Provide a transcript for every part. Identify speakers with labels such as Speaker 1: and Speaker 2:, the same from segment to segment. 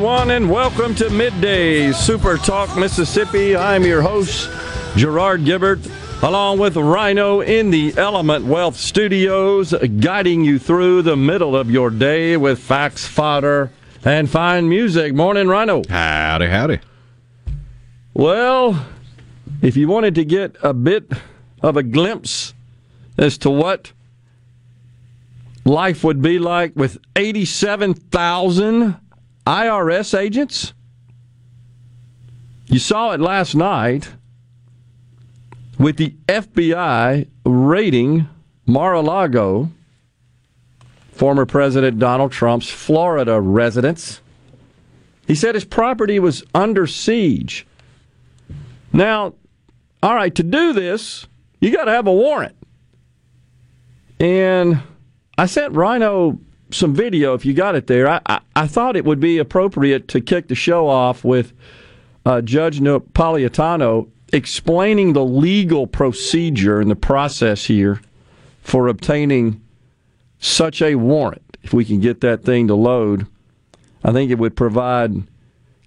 Speaker 1: Everyone, and welcome to Midday Super Talk Mississippi. I'm your host, Gerard Gibert, along with Rhino in the Element Wealth Studios, guiding you through the middle of your day with facts, fodder, and fine music. Morning, Rhino.
Speaker 2: Howdy, howdy.
Speaker 1: Well, if you wanted to get a bit of a glimpse as to what life would be like with 87,000 IRS agents. You saw it last night with the FBI raiding Mar a Lago, former President Donald Trump's Florida residence. He said his property was under siege. Now, all right, to do this, you got to have a warrant. And I sent Rhino some video if you got it there. I, I, I, thought it would be appropriate to kick the show off with uh, Judge Napolitano explaining the legal procedure and the process here for obtaining such a warrant. If we can get that thing to load, I think it would provide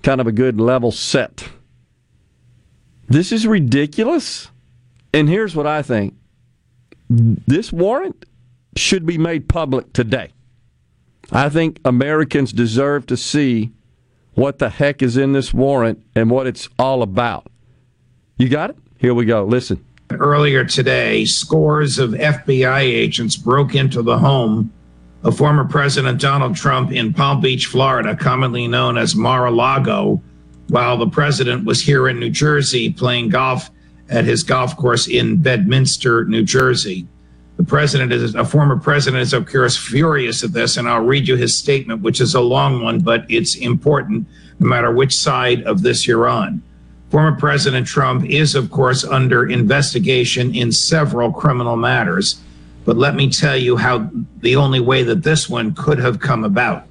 Speaker 1: kind of a good level set. This is ridiculous. And here's what I think this warrant should be made public today. I think Americans deserve to see what the heck is in this warrant and what it's all about. You got it? Here we go. Listen.
Speaker 3: Earlier today, scores of FBI agents broke into the home of former President Donald Trump in Palm Beach, Florida, commonly known as Mar a Lago, while the president was here in New Jersey playing golf at his golf course in Bedminster, New Jersey. The president is a former president is of course furious at this, and I'll read you his statement, which is a long one, but it's important no matter which side of this you're on. Former President Trump is, of course, under investigation in several criminal matters. But let me tell you how the only way that this one could have come about.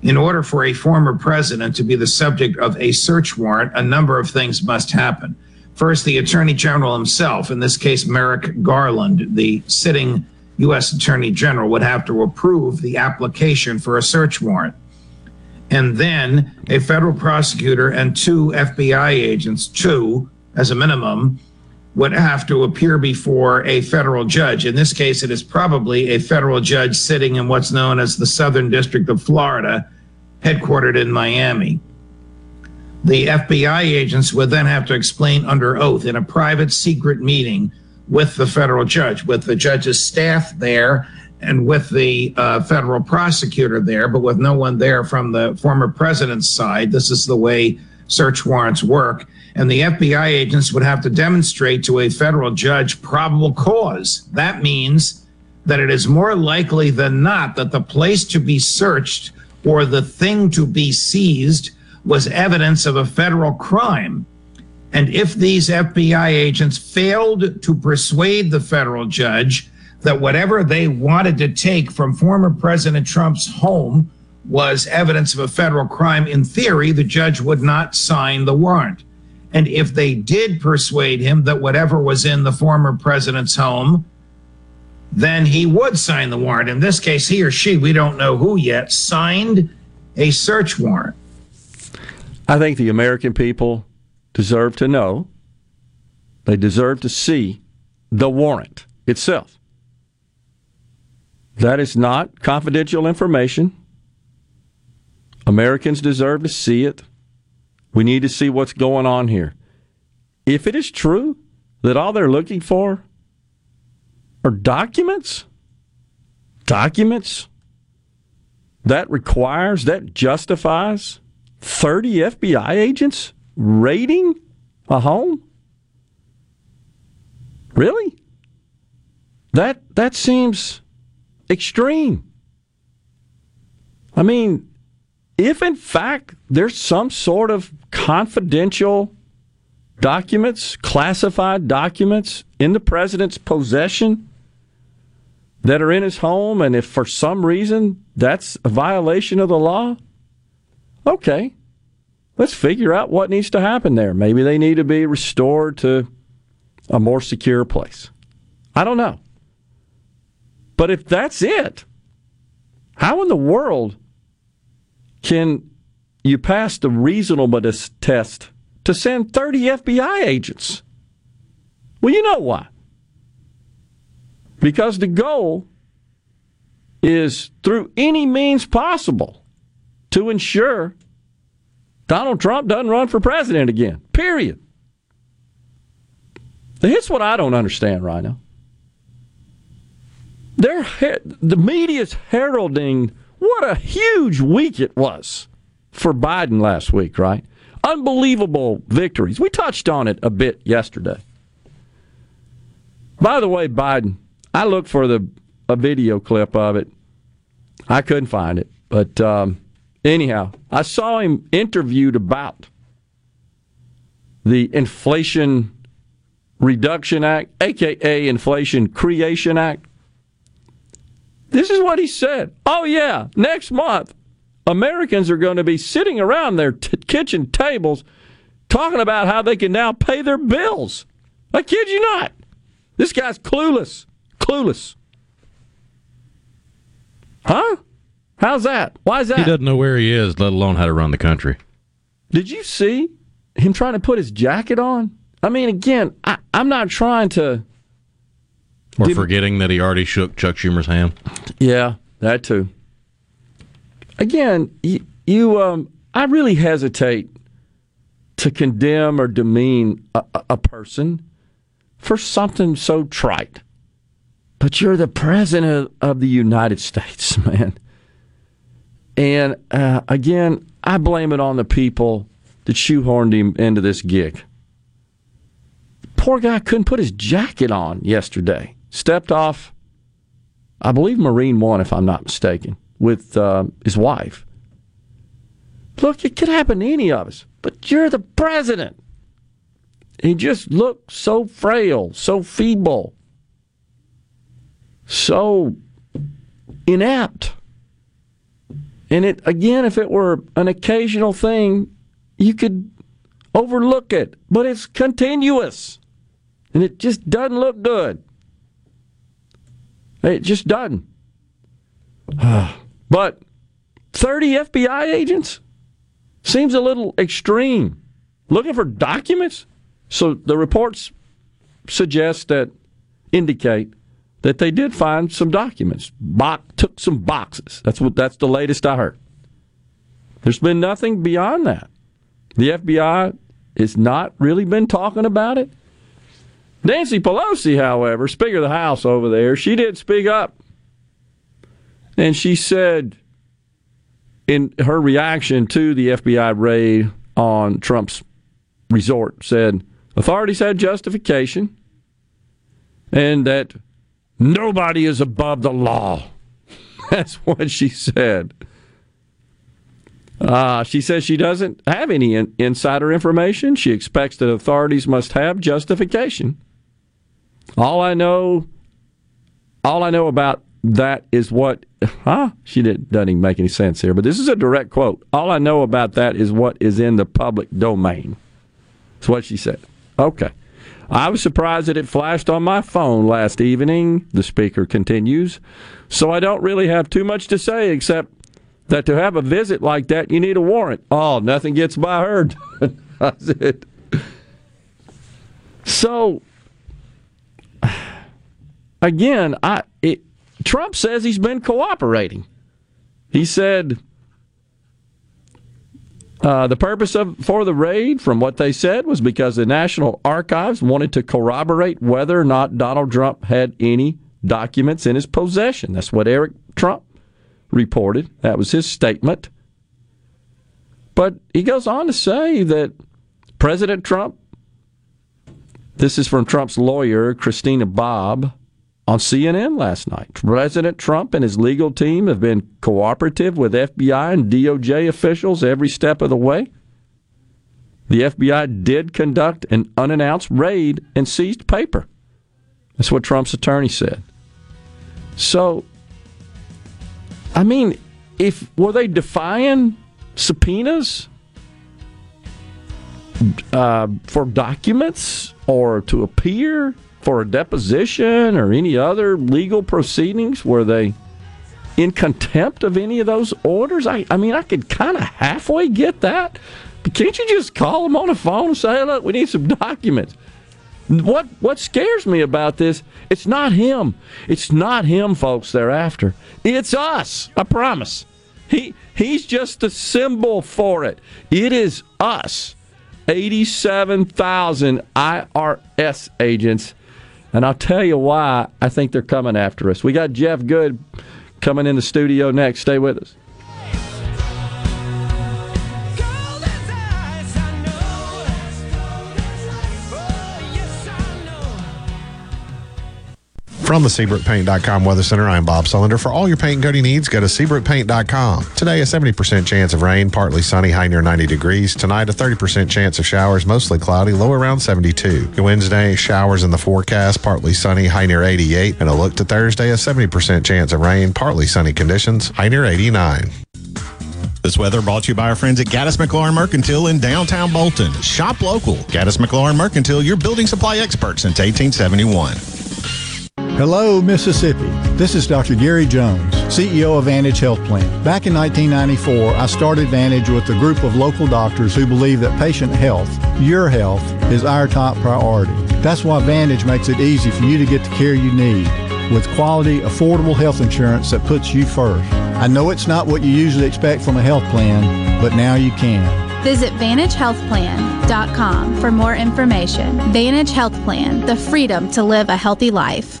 Speaker 3: In order for a former president to be the subject of a search warrant, a number of things must happen. First, the Attorney General himself, in this case, Merrick Garland, the sitting U.S. Attorney General, would have to approve the application for a search warrant. And then a federal prosecutor and two FBI agents, two as a minimum, would have to appear before a federal judge. In this case, it is probably a federal judge sitting in what's known as the Southern District of Florida, headquartered in Miami the FBI agents would then have to explain under oath in a private secret meeting with the federal judge, with the judge's staff there and with the uh, federal prosecutor there, but with no one there from the former president's side. This is the way search warrants work. And the FBI agents would have to demonstrate to a federal judge probable cause. That means that it is more likely than not that the place to be searched or the thing to be seized was evidence of a federal crime. And if these FBI agents failed to persuade the federal judge that whatever they wanted to take from former President Trump's home was evidence of a federal crime, in theory, the judge would not sign the warrant. And if they did persuade him that whatever was in the former president's home, then he would sign the warrant. In this case, he or she, we don't know who yet, signed a search warrant.
Speaker 1: I think the American people deserve to know, they deserve to see the warrant itself. That is not confidential information. Americans deserve to see it. We need to see what's going on here. If it is true that all they're looking for are documents? Documents that requires, that justifies 30 FBI agents raiding a home? Really? That that seems extreme. I mean, if in fact there's some sort of confidential documents, classified documents in the president's possession that are in his home, and if for some reason that's a violation of the law, okay, let's figure out what needs to happen there. Maybe they need to be restored to a more secure place. I don't know. But if that's it, how in the world can you pass the reasonableness test to send 30 FBI agents? Well, you know why. Because the goal is through any means possible to ensure Donald Trump doesn't run for president again. Period. Here's what I don't understand right now. They're, the media's heralding what a huge week it was for Biden last week, right? Unbelievable victories. We touched on it a bit yesterday. By the way, Biden, I looked for the a video clip of it. I couldn't find it, but um, anyhow, I saw him interviewed about the Inflation Reduction Act, aka Inflation Creation Act. This is what he said. Oh, yeah, next month, Americans are going to be sitting around their t- kitchen tables talking about how they can now pay their bills. I kid you not. This guy's clueless. Clueless. Huh? How's that? Why is that?
Speaker 2: He doesn't know where he is, let alone how to run the country.
Speaker 1: Did you see him trying to put his jacket on? I mean, again, I, am not trying to
Speaker 2: or Did, forgetting that he already shook Chuck Schumer's hand.
Speaker 1: Yeah, that too. Again, you, you um, I really hesitate to condemn or demean a, a person for something so trite. But you're the president of the United States, man. And uh, again, I blame it on the people that shoehorned him into this gig. Poor guy couldn't put his jacket on yesterday stepped off, I believe Marine One, if I'm not mistaken, with uh, his wife. Look, it could happen to any of us, but you're the president. He just looked so frail, so feeble, so inept. And it again, if it were an occasional thing, you could overlook it, but it's continuous. And it just doesn't look good. It just doesn't. but 30 FBI agents seems a little extreme. Looking for documents? So the reports suggest that indicate that they did find some documents. Box, took some boxes. That's what that's the latest I heard. There's been nothing beyond that. The FBI has not really been talking about it. Nancy Pelosi, however, Speaker of the House over there, she did speak up. And she said, in her reaction to the FBI raid on Trump's resort, said authorities had justification and that nobody is above the law. That's what she said. Uh, she says she doesn't have any in- insider information. She expects that authorities must have justification. All I know, all I know about that is what, huh? She didn't, doesn't even make any sense here, but this is a direct quote. All I know about that is what is in the public domain. That's what she said. Okay. I was surprised that it flashed on my phone last evening, the speaker continues. So I don't really have too much to say except that to have a visit like that, you need a warrant. Oh, nothing gets by her. That's it. So again, I it, Trump says he's been cooperating. He said uh, the purpose of for the raid, from what they said, was because the National Archives wanted to corroborate whether or not Donald Trump had any documents in his possession. That's what Eric Trump reported. That was his statement. But he goes on to say that President Trump, this is from Trump's lawyer, Christina Bobb, on CNN last night. President Trump and his legal team have been cooperative with FBI and DOJ officials every step of the way. The FBI did conduct an unannounced raid and seized paper. That's what Trump's attorney said. So, I mean, if were they defying subpoenas uh, for documents or to appear for a deposition or any other legal proceedings? Were they in contempt of any of those orders? I, I mean, I could kind of halfway get that. But can't you just call them on the phone and say, look, we need some documents? What what scares me about this? It's not him. It's not him, folks. They're after. It's us. I promise. He he's just a symbol for it. It is us. 87,000 IRS agents. And I'll tell you why I think they're coming after us. We got Jeff Good coming in the studio next. Stay with us.
Speaker 4: From the SeabrookPaint.com Weather Center, I'm Bob Sullender. For all your paint and coating needs, go to SeabrookPaint.com. Today, a 70% chance of rain, partly sunny, high near 90 degrees. Tonight, a 30% chance of showers, mostly cloudy, low around 72. Wednesday, showers in the forecast, partly sunny, high near 88. And a look to Thursday, a 70% chance of rain, partly sunny conditions, high near 89.
Speaker 5: This weather brought to you by our friends at Gaddis McLaurin Mercantile in downtown Bolton. Shop local. Gaddis McLaurin Mercantile, your building supply expert since 1871.
Speaker 6: Hello, Mississippi. This is Dr. Gary Jones, CEO of Vantage Health Plan. Back in 1994, I started Vantage with a group of local doctors who believe that patient health, your health, is our top priority. That's why Vantage makes it easy for you to get the care you need with quality, affordable health insurance that puts you first. I know it's not what you usually expect from a health plan, but now you can.
Speaker 7: Visit VantageHealthPlan.com for more information. Vantage Health Plan, the freedom to live a healthy life.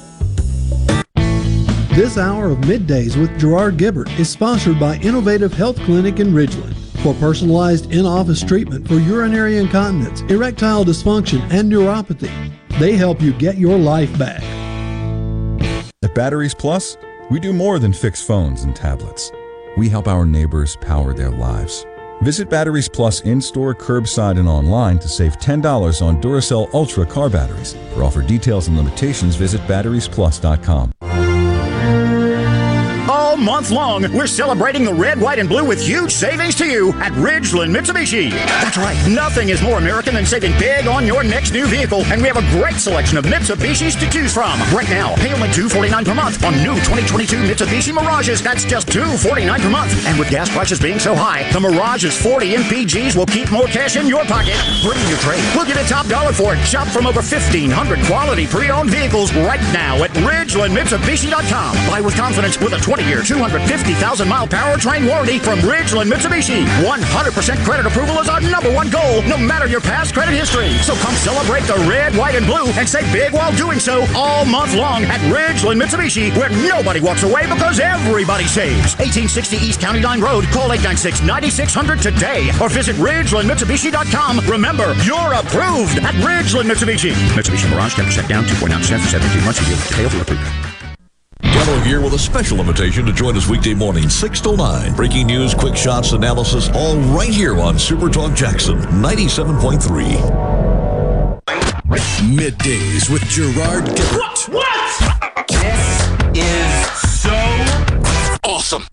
Speaker 8: This hour of Middays with Gerard Gibert is sponsored by Innovative Health Clinic in Ridgeland. For personalized in office treatment for urinary incontinence, erectile dysfunction, and neuropathy, they help you get your life back.
Speaker 9: At Batteries Plus, we do more than fix phones and tablets. We help our neighbors power their lives. Visit Batteries Plus in store, curbside, and online to save $10 on Duracell Ultra car batteries. For offer details and limitations, visit batteriesplus.com
Speaker 10: month long, we're celebrating the red, white, and blue with huge savings to you at Ridgeland Mitsubishi. That's right, nothing is more American than saving big on your next new vehicle, and we have a great selection of Mitsubishis to choose from. Right now, pay only $249 per month on new 2022 Mitsubishi Mirages. That's just 249 per month. And with gas prices being so high, the Mirage's 40 MPGs will keep more cash in your pocket. Bring your trade. We'll get a top dollar for it. Shop from over 1,500 quality pre-owned vehicles right now at RidgelandMitsubishi.com. Buy with confidence with a 20-year 250,000 mile powertrain warranty from Ridgeland Mitsubishi. 100% credit approval is our number one goal, no matter your past credit history. So come celebrate the red, white, and blue and say big while doing so all month long at Ridgeland Mitsubishi, where nobody walks away because everybody saves. 1860 East County Line Road. Call 896 9600 today or visit RidgelandMitsubishi.com. Remember, you're approved at Ridgeland Mitsubishi. Mitsubishi Mirage 10% down, 2.9% for 72 months. You detail for approved.
Speaker 11: Here with a special invitation to join us weekday morning, 6 to 9. Breaking news, quick shots, analysis, all right here on Super Talk Jackson 97.3.
Speaker 12: Middays with Gerard Gibert.
Speaker 13: What? what? This is so awesome.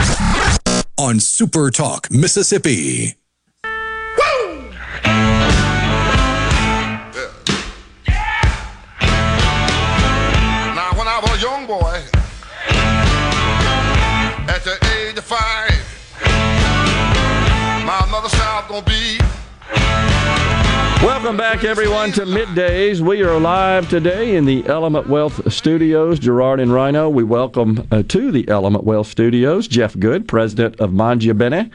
Speaker 12: On Super Talk, Mississippi.
Speaker 13: Woo!
Speaker 1: Welcome back, everyone, to Middays. We are live today in the Element Wealth Studios. Gerard and Rhino, we welcome uh, to the Element Wealth Studios Jeff Good, president of Mangia Bene.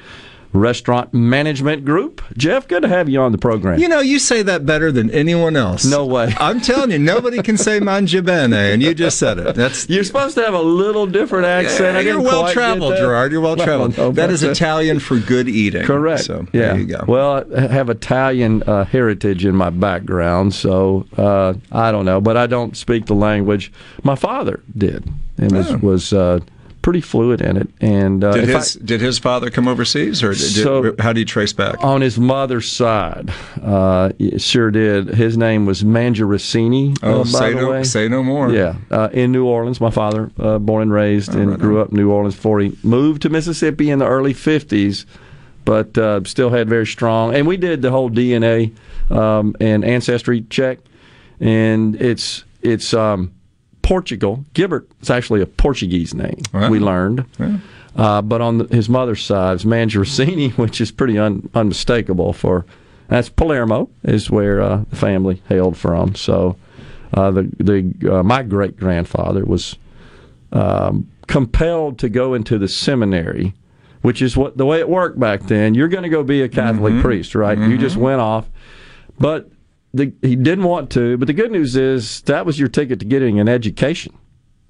Speaker 1: Restaurant Management Group. Jeff, good to have you on the program.
Speaker 14: You know, you say that better than anyone else.
Speaker 1: No way.
Speaker 14: I'm telling you, nobody can say mangia bene, and you just said it. That's
Speaker 1: You're supposed to have a little different accent. I
Speaker 14: You're well traveled. Gerard. You're well traveled.
Speaker 1: Well, no,
Speaker 14: that is Italian for good eating.
Speaker 1: Correct.
Speaker 14: So
Speaker 1: yeah.
Speaker 14: there you go.
Speaker 1: Well, I have Italian uh, heritage in my background, so uh, I don't know, but I don't speak the language. My father did, and was
Speaker 14: Oh.
Speaker 1: was uh, pretty fluid in it. And uh,
Speaker 14: did
Speaker 1: if I-
Speaker 14: his did his father come overseas, or did,
Speaker 1: So-
Speaker 14: how do you trace back?
Speaker 1: on his mother's side, uh, sure did. His name was Mangiaricini.
Speaker 14: Oh,
Speaker 1: uh,
Speaker 14: say no, say no more.
Speaker 1: Yeah, uh, in New Orleans. My father, uh, born and raised,
Speaker 14: Oh,
Speaker 1: and
Speaker 14: right
Speaker 1: grew
Speaker 14: on.
Speaker 1: up in New Orleans before he moved to Mississippi in the early '50s, but uh, still had very strong. And we did the whole DNA um, and ancestry check, and it's it's um, Portugal. Gibert is actually a Portuguese name.
Speaker 14: Wow.
Speaker 1: We learned. Uh, but on the, his mother's side, it's Mangiaricini, which is pretty un, unmistakable for. That's Palermo is where uh, the family hailed from. So, uh, the the uh, my great grandfather was um, compelled to go into the seminary, which is what the way it worked back then. You're going to go be a Catholic priest, right? You just went off, but the, he didn't want to. But the good news is that was your ticket to getting an education,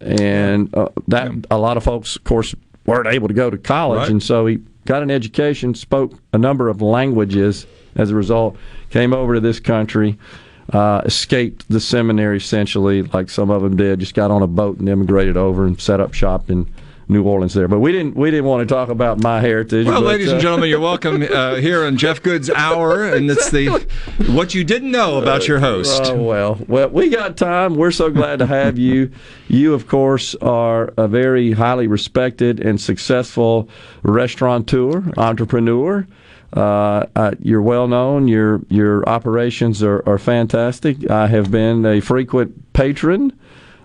Speaker 1: and uh, that a lot of folks, of course, weren't able to go to college,
Speaker 14: Right.
Speaker 1: and so he got an education, spoke a number of languages as a result, came over to this country. Uh, escaped the seminary essentially, like some of them did. Just got on a boat and immigrated over and set up shop in New Orleans there. But we didn't we didn't want to talk about my heritage.
Speaker 14: Well,
Speaker 1: but,
Speaker 14: ladies and
Speaker 1: uh,
Speaker 14: gentlemen, you're welcome uh, here on Jeff Good's Hour, and it's the what you didn't know about your host.
Speaker 1: Oh well, well we got time. We're so glad to have you. You, of course, are a very highly respected and successful restaurateur, entrepreneur. Uh, uh, you're well known. Your your operations are, are fantastic. I have been a frequent patron.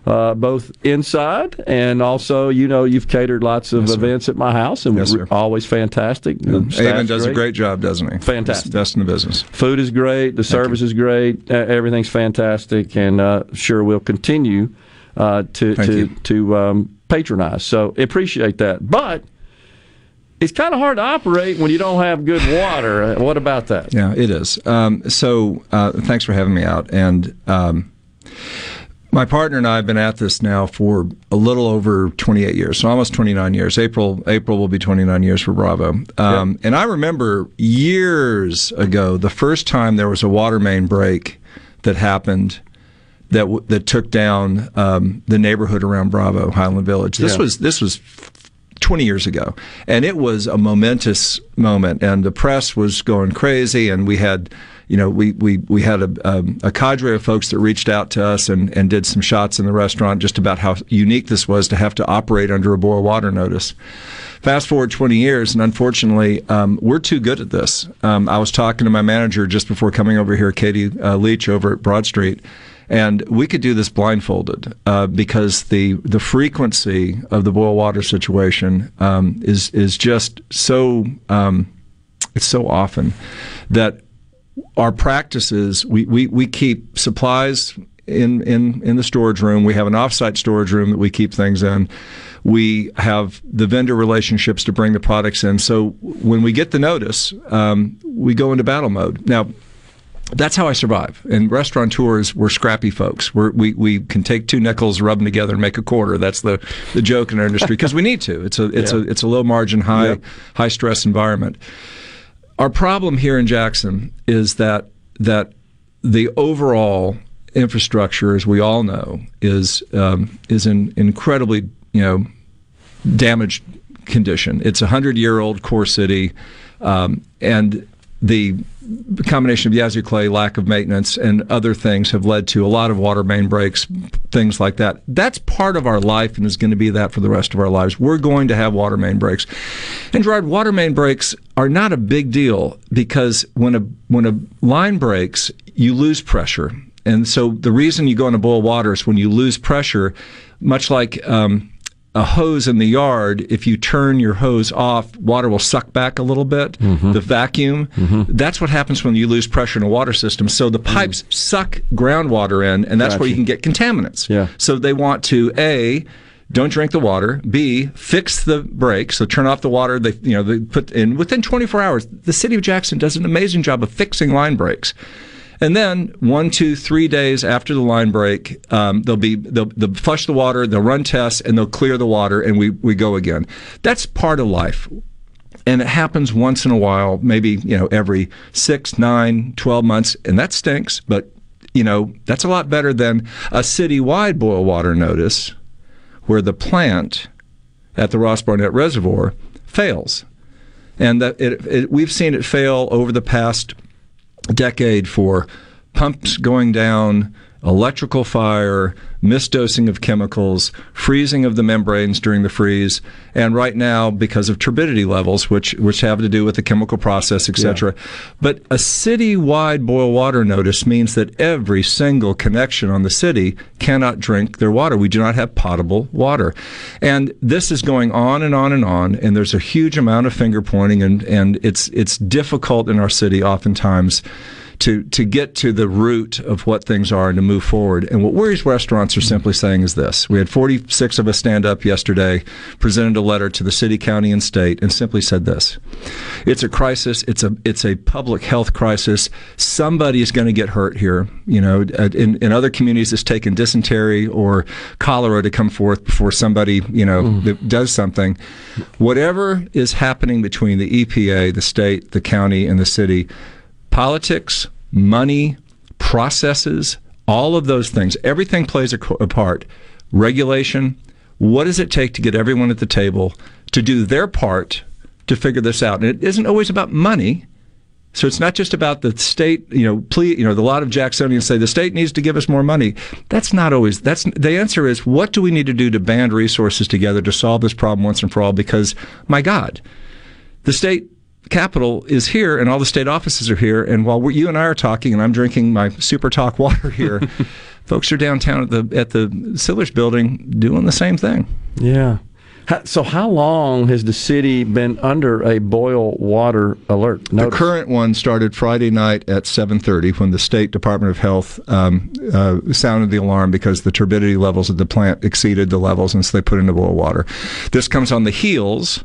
Speaker 1: Uh, both inside and also, you know, you've catered lots of
Speaker 14: Yes, sir.
Speaker 1: events at my house, and
Speaker 14: Yes,
Speaker 1: we're always fantastic. The
Speaker 14: Avon does a great job, doesn't he?
Speaker 1: Fantastic.
Speaker 14: Best in the business.
Speaker 1: Food is great. The service is great. Uh, everything's fantastic, and uh, sure we'll continue uh, to
Speaker 14: Thank
Speaker 1: to
Speaker 14: you.
Speaker 1: to um, patronize. So appreciate that. But it's kind of hard to operate when you don't have good water. Uh, What about that?
Speaker 14: Yeah, it is. Um, so uh, thanks for having me out. And um, my partner and I have been at this now for a little over 28 years, so almost 29 years. April April will be 29 years for Bravo. Um, And I remember years ago, the first time there was a water main break that happened. That, w- that took down um, the neighborhood around Bravo Highland Village. This
Speaker 1: Yeah.
Speaker 14: was this was 20 years ago. And it was a momentous moment. And the press was going crazy. And we had, you know, we, we, we had a, a cadre of folks that reached out to us and, and did some shots in the restaurant just about how unique this was to have to operate under a boil water notice. Fast forward 20 years, and unfortunately, um, we're too good at this. Um, I was talking to my manager just before coming over here, Katie uh, Leach, over at Broad Street, and we could do this blindfolded uh, because the the frequency of the boil water situation um, is is just so um, it's so often that our practices we, we, we keep supplies in, in, in the storage room. We have an offsite storage room that we keep things in. We have the vendor relationships to bring the products in. So when we get the notice, um, we go into battle mode. Now, that's how I survive. And restaurateurs, we're scrappy folks. We're, we we can take two nickels, rub them together, and make a quarter. That's the, the joke in our industry because we need to. It's a it's
Speaker 1: Yeah.
Speaker 14: a it's a low margin, high high stress environment. Our problem here in Jackson is that that the overall infrastructure, as we all know, is um, is in incredibly you know damaged condition. It's a hundred year old core city, um, and the combination of Yazoo clay, lack of maintenance, and other things have led to a lot of water main breaks, things like that. That's part of our life and is going to be that for the rest of our lives. We're going to have water main breaks. And Gerard, water main breaks are not a big deal because when a when a line breaks, you lose pressure. And so the reason you go into boil water is when you lose pressure, much like um, a hose in the yard, if you turn your hose off, water will suck back a little bit. Mm-hmm. The vacuum. Mm-hmm. That's what happens when you lose pressure in a water system. So the mm-hmm. pipes suck groundwater in, and that's where you can get contaminants.
Speaker 15: Yeah.
Speaker 14: So they want to a don't drink the water. B fix the break. So turn off the water. They you know they put in within 24 hours. The city of Jackson does an amazing job of fixing line breaks. And then one, two, three days after the line break, um, they'll be they'll, they'll flush the water, they'll run tests, and they'll clear the water, and we we go again. That's part of life and it happens once in a while, maybe you know every six, nine, 12 months, and that stinks. But you know that's a lot better than a citywide boil water notice, where the plant at the Ross Barnett Reservoir fails, and that it, it, we've seen it fail over the past decade for pumps going down, electrical fire, misdosing of chemicals, freezing of the membranes during the freeze, and right now because of turbidity levels, which which have to do with the chemical process, etc. But a city-wide boil water notice means that every single connection on the city cannot drink their water. We do not have potable water, and this is going on and on and on. And there's a huge amount of finger pointing, and and it's it's difficult in our city oftentimes to to get to the root of what things are and to move forward. And what Worries Restaurants are simply saying is this: We had 46 of us stand up yesterday, presented a letter to the city, county, and state, and simply said this: It's a crisis. It's a it's a public health crisis. Somebody is going to get hurt here. You know, in, in other communities, it's taken dysentery or cholera to come forth before somebody you know mm-hmm. does something. Whatever is happening between the EPA, the state, the county, and the city politics, money, processes, all of those things, everything plays a, a part. Regulation, what does it take to get everyone at the table to do their part to figure this out? And it isn't always about money. So it's not just about the state, you know, please, you know, a lot of Jacksonians say the state needs to give us more money. That's not always, that's, the answer is what do we need to do to band resources together to solve this problem once and for all? Because, my God, the state capital is here and all the state offices are here. And while you and I are talking and I'm drinking my super talk water here, folks are downtown at the, at the Sillers building doing the same thing.
Speaker 15: Yeah. So, how long has the city been under a boil water alert?
Speaker 14: The current one started Friday night at 7:30 when the State Department of Health um, uh, sounded the alarm because the turbidity levels at the plant exceeded the levels, and so they put in the boil water. This comes on the heels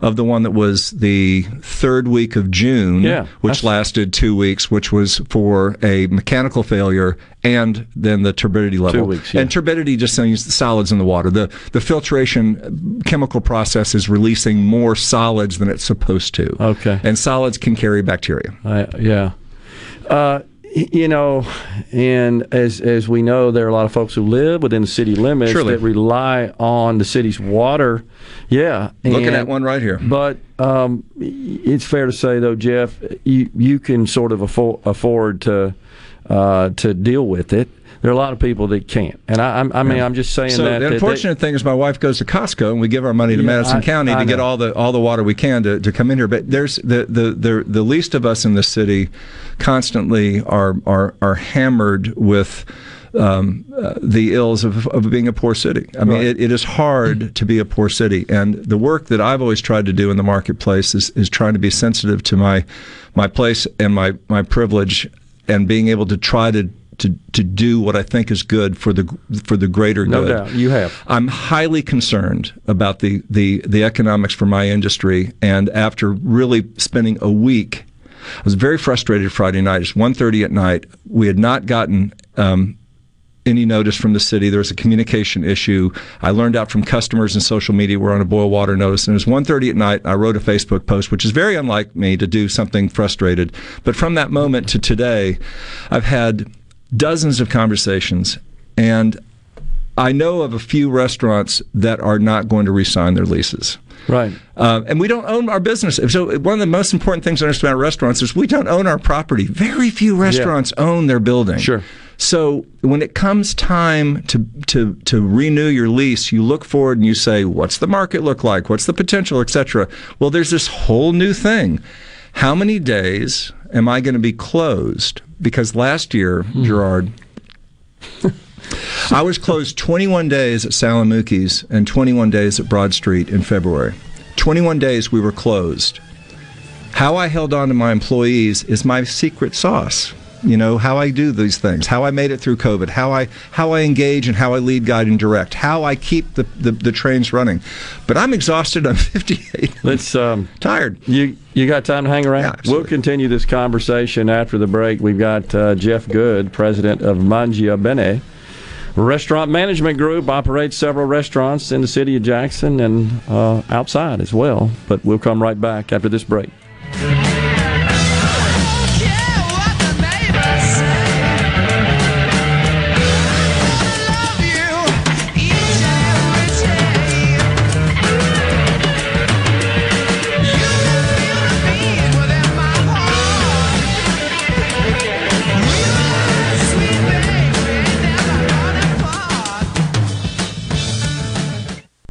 Speaker 14: of the one that was the third week of June,
Speaker 15: Yeah,
Speaker 14: which lasted two weeks, which was for a mechanical failure and then the turbidity level.
Speaker 15: Two weeks, yeah.
Speaker 14: And turbidity just means the solids in the water. The the filtration chemical process is releasing more solids than it's supposed to.
Speaker 15: Okay.
Speaker 14: And solids can carry bacteria.
Speaker 15: I, yeah. Uh, you know, and as as we know, there are a lot of folks who live within the city limits
Speaker 14: Surely.
Speaker 15: that rely on the city's water. Yeah,
Speaker 14: Looking
Speaker 15: and-
Speaker 14: at one right here.
Speaker 15: But um, it's fair to say, though, Jeff, you you can sort of afford afford to uh, to deal with it. There are a lot of people that can't, and I, I'm- I mean, I'm just saying
Speaker 14: So
Speaker 15: that.
Speaker 14: the
Speaker 15: that they-
Speaker 14: unfortunate thing is, my wife goes to Costco, and we give our money to
Speaker 15: Yeah,
Speaker 14: Madison
Speaker 15: I-
Speaker 14: County
Speaker 15: I
Speaker 14: to get all the all the water we can to, to come in here. But there's the, the the the least of us in the city constantly are are are hammered with. Um, uh, the ills of, of being a poor city. I mean,
Speaker 15: Right.
Speaker 14: it, it is hard to be a poor city, and the work that I've always tried to do in the marketplace is, is trying to be sensitive to my my place and my my privilege, and being able to try to to, to do what I think is good for the for the greater
Speaker 15: no
Speaker 14: good.
Speaker 15: doubt, you have.
Speaker 14: I'm highly concerned about the, the, the economics for my industry, and after really spending a week, I was very frustrated Friday night. It's 1.30 at night. We had not gotten um, any notice from the city. There was a communication issue. I learned out from customers and social media we're on a boil water notice, and it was 1.30 at night. I wrote a Facebook post, which is very unlike me to do something frustrated. But from that moment to today, I've had dozens of conversations, and I know of a few restaurants that are not going to re-sign their leases.
Speaker 15: Right.
Speaker 14: Uh, and we don't own our business. So one of the most important things to understand about restaurants is we don't own our property. Very few restaurants own their building.
Speaker 15: Sure.
Speaker 14: So when it comes time to, to, to renew your lease, you look forward and you say, what's the market look like? What's the potential, et cetera? Well, there's this whole new thing. How many days am I going to be closed? Because last year, hmm. Gerard, I was closed 21 days at Sal & Mookie's and 21 days at Broad Street in February. 21 days we were closed. How I held on to my employees is my secret sauce. You know how I do these things, how I made it through COVID, how I how I engage and how I lead, guide, and direct, how I keep the, the, the trains running. But I'm exhausted. I'm 58.
Speaker 1: Let's um,
Speaker 14: tired.
Speaker 1: You you got time to hang around? we'll continue this conversation after the break. We've got uh, Jeff Good, president of Mangia Bene. Restaurant Management Group operates several restaurants in the city of Jackson and uh, outside as well. But we'll come right back after this break.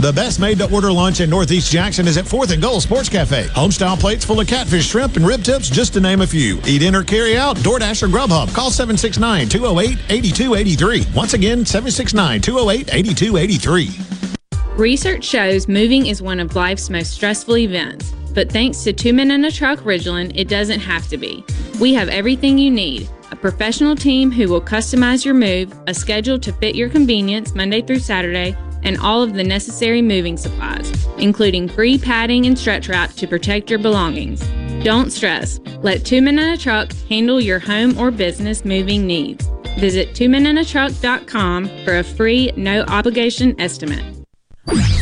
Speaker 4: The best made to order lunch in Northeast Jackson is at 4th and Goal Sports Cafe. Homestyle plates full of catfish, shrimp, and rib tips, just to name a few. Eat in or carry out, DoorDash or Grubhub. Call 769 208 8283. Once again, 769 208 8283.
Speaker 16: Research shows moving is one of life's most stressful events, but thanks to Two Men in a Truck Ridgeland, it doesn't have to be. We have everything you need a professional team who will customize your move, a schedule to fit your convenience Monday through Saturday, and all of the necessary moving supplies, including free padding and stretch wrap to protect your belongings. Don't stress. Let Two Men in a Truck handle your home or business moving needs. Visit twomeninatruck.com for a free, no obligation estimate.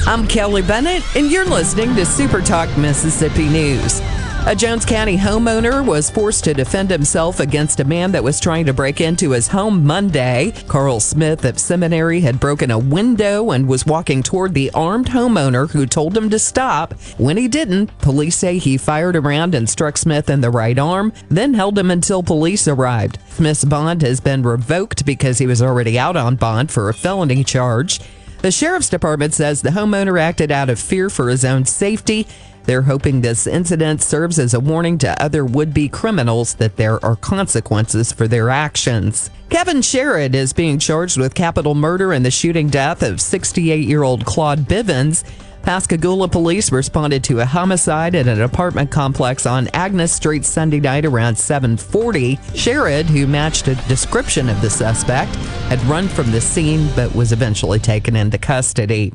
Speaker 17: I'm Kelly Bennett, and you're listening to Super Talk Mississippi News. A Jones County homeowner was forced to defend himself against a man that was trying to break into his home Monday. Carl Smith of Seminary had broken a window and was walking toward the armed homeowner who told him to stop. When he didn't, police say he fired around and struck Smith in the right arm, then held him until police arrived. Smith's bond has been revoked because he was already out on bond for a felony charge. The sheriff's department says the homeowner acted out of fear for his own safety. They're hoping this incident serves as a warning to other would be criminals that there are consequences for their actions. Kevin Sherrod is being charged with capital murder in the shooting death of 68 year old Claude Bivens. Pascagoula police responded to a homicide at an apartment complex on Agnes Street Sunday night around 7:40. Sherrod, who matched a description of the suspect, had run from the scene but was eventually taken into custody.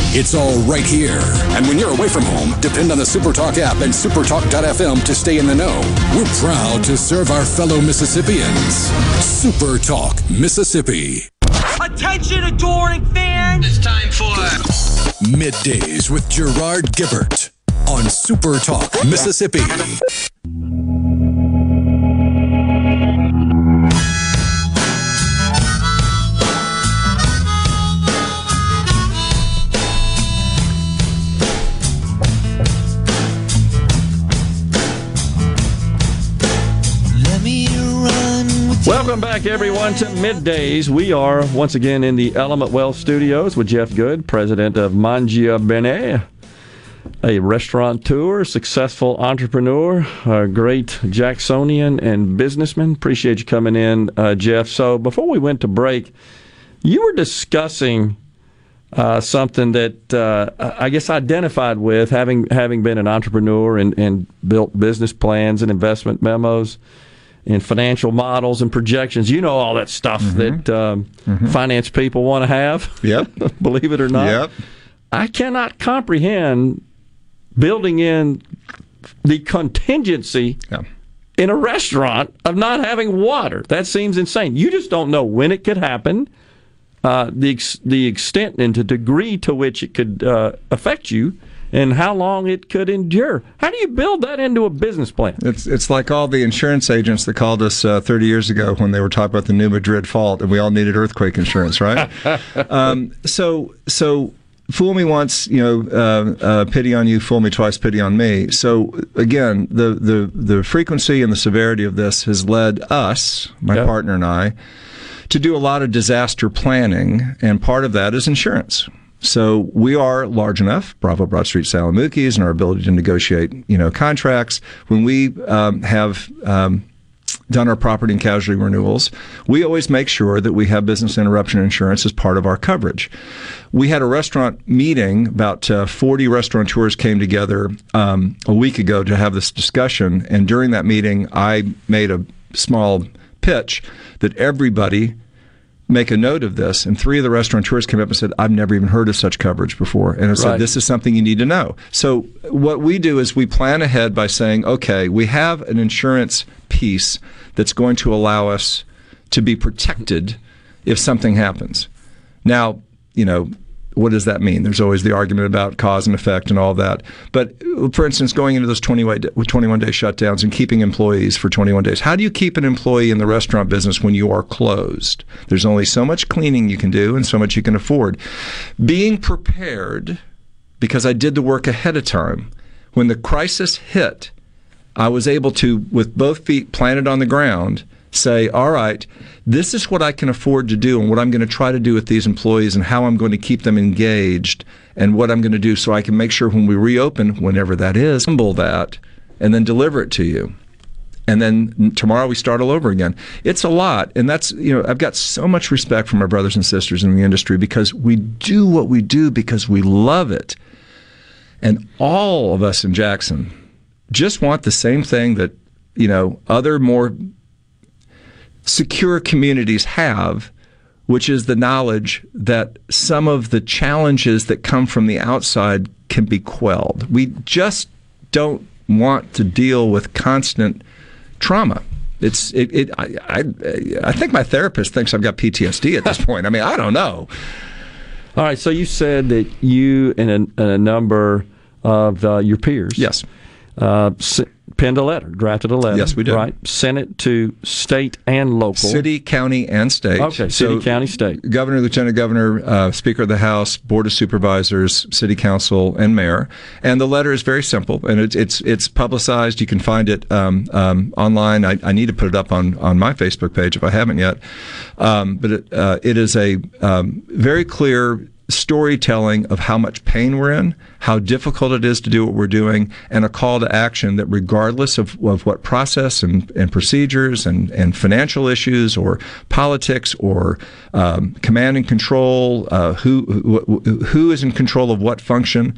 Speaker 12: It's all right here. And when you're away from home, depend on the SuperTalk app and supertalk.fm to stay in the know. We're proud to serve our fellow Mississippians. SuperTalk, Mississippi.
Speaker 18: Attention, adoring fans! It's time for
Speaker 12: Middays with Gerard Gibert on SuperTalk, Mississippi.
Speaker 1: Welcome back, everyone, to Middays. We are once again in the Element Wealth Studios with Jeff Good, president of Mangia Bene, a restaurateur, successful entrepreneur, a great Jacksonian and businessman. Appreciate you coming in, uh, Jeff. So, before we went to break, you were discussing uh, something that uh, I guess identified with, having having been an entrepreneur and, and built business plans and investment memos and financial models and projections. You know all that stuff
Speaker 14: Mm-hmm.
Speaker 1: that um, finance people want to have.
Speaker 14: Yep.
Speaker 1: Believe it or not.
Speaker 14: Yep.
Speaker 1: I cannot comprehend building in the contingency in a restaurant of not having water. That seems insane. You just don't know when it could happen, uh, the ex- the extent and the degree to which it could uh, affect you, and how long it could endure. How do you build that into a business plan?
Speaker 14: It's it's like all the insurance agents that called us uh, 30 years ago when they were talking about the New Madrid fault, and we all needed earthquake insurance, right? um, so so fool me once, you know, uh, uh, pity on you, fool me twice, pity on me. So again, the the the frequency and the severity of this has led us, my
Speaker 1: Yep.
Speaker 14: partner and I, to do a lot of disaster planning, and part of that is insurance. So we are large enough, Bravo Broad Street Sal & Mookie's, and our ability to negotiate, you know, contracts. When we um, have um, done our property and casualty renewals, we always make sure that we have business interruption insurance as part of our coverage. We had a restaurant meeting, about uh, 40 restaurateurs came together um, a week ago to have this discussion. And during that meeting, I made a small pitch that everybody make a note of this. And three of the restaurateurs came up and said, I've never even heard of such coverage before. And I said,
Speaker 1: Right.
Speaker 14: this is something you need to know. So what we do is we plan ahead by saying, okay, we have an insurance piece that's going to allow us to be protected if something happens. Now, you know, what does that mean? There's always the argument about cause and effect and all that. But for instance, going into those 21 day, 21 day shutdowns and keeping employees for 21 days, how do you keep an employee in the restaurant business when you are closed? There's only so much cleaning you can do and so much you can afford. Being prepared, because I did the work ahead of time, when the crisis hit, I was able to, with both feet planted on the ground, say, all right, this is what I can afford to do and what I'm going to try to do with these employees and how I'm going to keep them engaged and what I'm going to do so I can make sure when we reopen, whenever that is, assemble that and then deliver it to you. and then tomorrow we start all over again. It's a lot, and that's you know I've got so much respect for my brothers and sisters in the industry because we do what we do because we love it, and all of us in Jackson just want the same thing that you know other more secure communities have which is the knowledge that some of the challenges that come from the outside can be quelled. We just don't want to deal with constant trauma. It's it. it I, I, I think my therapist thinks I've got PTSD at this point. I mean, I don't know.
Speaker 15: All right. So you said that you and a, and a number of uh, your peers,
Speaker 14: yes,
Speaker 15: uh, penned a letter, drafted a letter.
Speaker 14: Yes, we did.
Speaker 15: Right, sent it to state and local,
Speaker 14: city, county, and state.
Speaker 15: Okay, city, so county, state.
Speaker 14: Governor, lieutenant governor, uh, speaker of the House, board of supervisors, city council, and mayor. And the letter is very simple, and it, it's it's publicized. You can find it um, um, online. I, I, need to put it up on on my Facebook page if I haven't yet. Um, but it, uh, it is a um, very clear storytelling of how much pain we're in, how difficult it is to do what we're doing, and a call to action that regardless of, of what process and, and procedures and, and financial issues or politics or um, command and control, uh, who, who, who is in control of what function,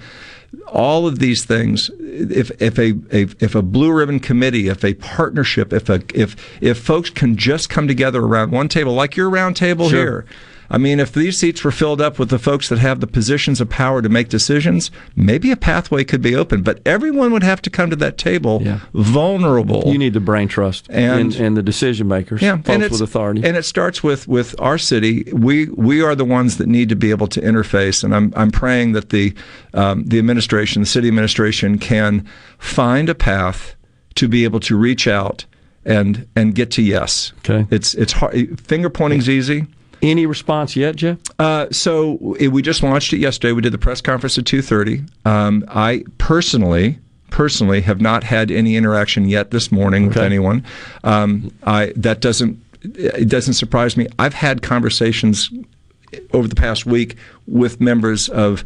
Speaker 14: all of these things if if a, a, if a blue ribbon committee if a partnership if a if if folks can just come together around one table like your round table sure. here I mean, if these seats were filled up with the folks that have the positions of power to make decisions, maybe a pathway could be open. But everyone would have to come to that table yeah. vulnerable.
Speaker 15: You need the brain trust and, and, and the decision makers, yeah, folks with authority.
Speaker 14: And it starts with, with our city. We we are the ones that need to be able to interface. And I'm I'm praying that the um, the administration, the city administration, can find a path to be able to reach out and and get to yes.
Speaker 15: Okay.
Speaker 14: It's it's hard. Finger pointing's easy.
Speaker 15: Any response yet, Jeff?
Speaker 14: Uh, so it, we just launched it yesterday. We did the press conference at two thirty. Um, I personally personally have not had any interaction yet this morning okay. with anyone. Um, I that doesn't it doesn't surprise me. I've had conversations over the past week with members of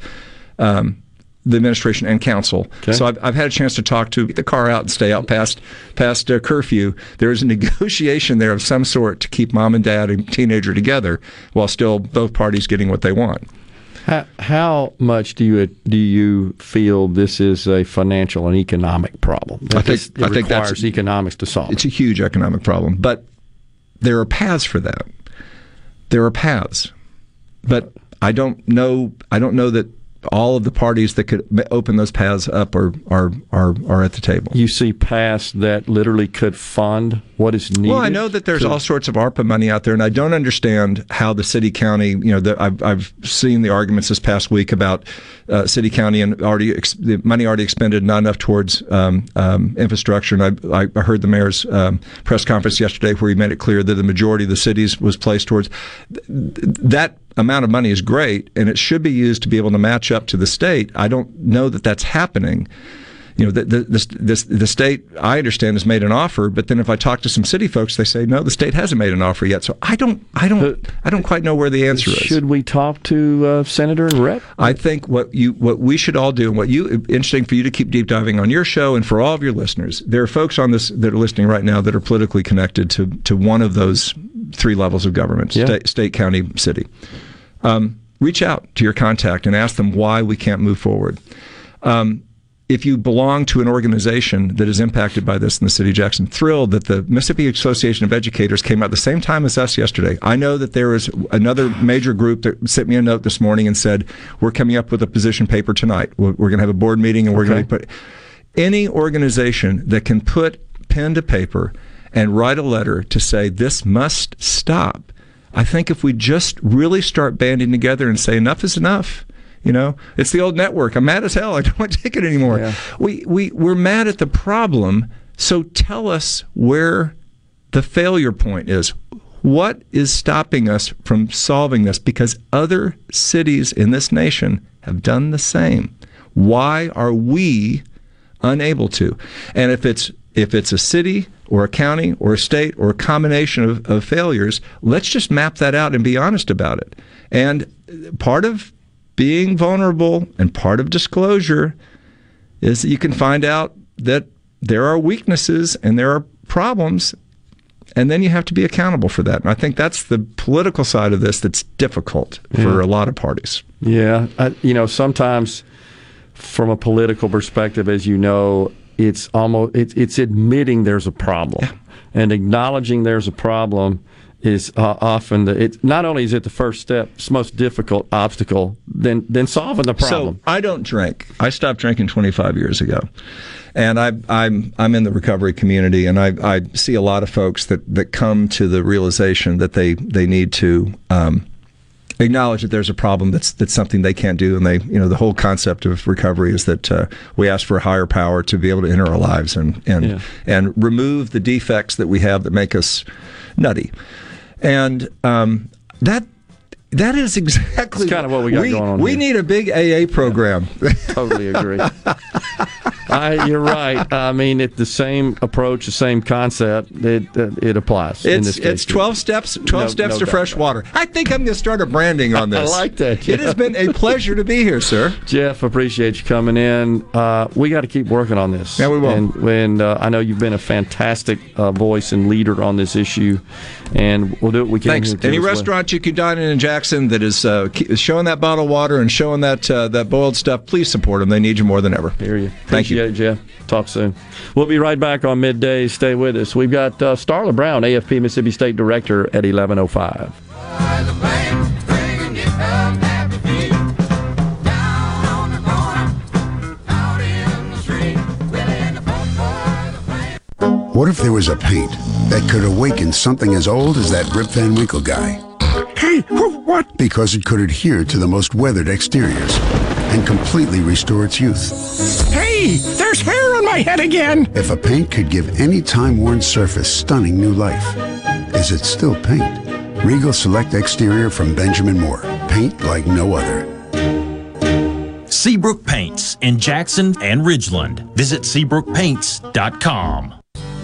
Speaker 14: um, the administration and council. Okay. So I've, I've had a chance to talk to the car out and stay out past past uh, curfew. There is a negotiation there of some sort to keep mom and dad and teenager together while still both parties getting what they want.
Speaker 15: How, how much do you do you feel this is a financial and economic problem?
Speaker 14: I think
Speaker 15: it
Speaker 14: I think
Speaker 15: requires economics to solve.
Speaker 14: It's
Speaker 15: it.
Speaker 14: a huge economic problem, but there are paths for that. There are paths, but I don't know. I don't know that all of the parties that could open those paths up are are are, are at the table.
Speaker 15: You see paths that literally could fund what is needed.
Speaker 14: Well, I know that there's to... all sorts of ARPA money out there, and I don't understand how the city county. You know, the, I've I've seen the arguments this past week about uh, city county and already ex- the money already expended not enough towards um, um, infrastructure. And I, I heard the mayor's um, press conference yesterday where he made it clear that the majority of the cities was placed towards th- that amount of money is great and it should be used to be able to match up to the state. I don't know that that's happening you know, the, the, the, the, state, I understand, has made an offer, but then if I talk to some city folks, they say, no, the state hasn't made an offer yet. So I don't, I don't, I don't quite know where the answer is.
Speaker 15: Should we talk to uh, Senator and Rep?
Speaker 14: I think what you, what we should all do, and what you, interesting for you to keep deep diving on your show and for all of your listeners, there are folks on this that are listening right now that are politically connected to, to one of those three levels of government, yeah. state, state, county, city. Um, reach out to your contact and ask them why we can't move forward. Um, if you belong to an organization that is impacted by this in the city of Jackson, thrilled that the Mississippi Association of Educators came out the same time as us yesterday. I know that there is another major group that sent me a note this morning and said, we're coming up with a position paper tonight. We're, we're going to have a board meeting and we're okay. going to put any organization that can put pen to paper and write a letter to say this must stop. I think if we just really start banding together and say enough is enough, you know, it's the old network. I'm mad as hell. I don't want to take it anymore. Yeah. We we we're mad at the problem. So tell us where the failure point is. What is stopping us from solving this? Because other cities in this nation have done the same. Why are we unable to? And if it's if it's a city or a county or a state or a combination of, of failures, let's just map that out and be honest about it. And part of being vulnerable and part of disclosure is that you can find out that there are weaknesses and there are problems, and then you have to be accountable for that. And I think that's the political side of this that's difficult for
Speaker 1: Yeah.
Speaker 14: a lot of parties.
Speaker 1: Yeah, I, you know, sometimes from a political perspective, as you know, it's almost it's, it's admitting there's a problem and acknowledging there's a problem is uh, often the it not only is it the first step, it's the most difficult obstacle than than solving the problem.
Speaker 14: So I don't drink. I stopped drinking 25 years ago, and I, I'm I'm in the recovery community, and I, I see a lot of folks that, that come to the realization that they they need to. Um, acknowledge that there's a problem that's that's something they can't do and they you know the whole concept of recovery is that uh, we ask for a higher power to be able to enter our lives and and
Speaker 1: Yeah.
Speaker 14: and remove the defects that we have that make us nutty and um, that that is exactly
Speaker 1: kind of what we got going on
Speaker 14: we
Speaker 1: here.
Speaker 14: need a big AA program
Speaker 1: totally agree. I, you're right. I mean, it's the same approach, the same concept. It it, it applies. in
Speaker 14: It's
Speaker 1: this case.
Speaker 14: it's twelve steps twelve
Speaker 1: No-
Speaker 14: steps
Speaker 1: no
Speaker 14: to fresh water. I think I'm going to start a branding on this.
Speaker 1: I like that,
Speaker 14: It has been a pleasure to be here, sir.
Speaker 1: Jeff, appreciate you coming in. Uh, we got to keep working on this.
Speaker 14: Yeah, we will.
Speaker 1: And when uh, I know you've been a fantastic uh, voice and leader on this issue, and we'll do what we can.
Speaker 14: Thanks. Any
Speaker 1: as well.
Speaker 14: restaurant you can dine in in Jackson that is uh, showing that bottled water and showing that uh, that boiled stuff, please support them. They need you more than ever.
Speaker 1: Hear you.
Speaker 14: Thank you.
Speaker 1: Appreciate it, Jeff. Talk soon. We'll be right back on midday. Stay with us. We've got uh, Starla Brown, AFP Mississippi State Director, at 11:05.
Speaker 19: What if there was a paint that could awaken something as old as that Rip Van Winkle guy? Hey, what? Because it could adhere to the most weathered exteriors and completely restore its youth.
Speaker 20: Hey, there's hair on my head again.
Speaker 19: If a paint could give any time-worn surface stunning new life, is it still paint? Regal Select Exterior from Benjamin Moore. Paint like no other.
Speaker 21: Seabrook Paints in Jackson and Ridgeland. Visit SeabrookPaints.com.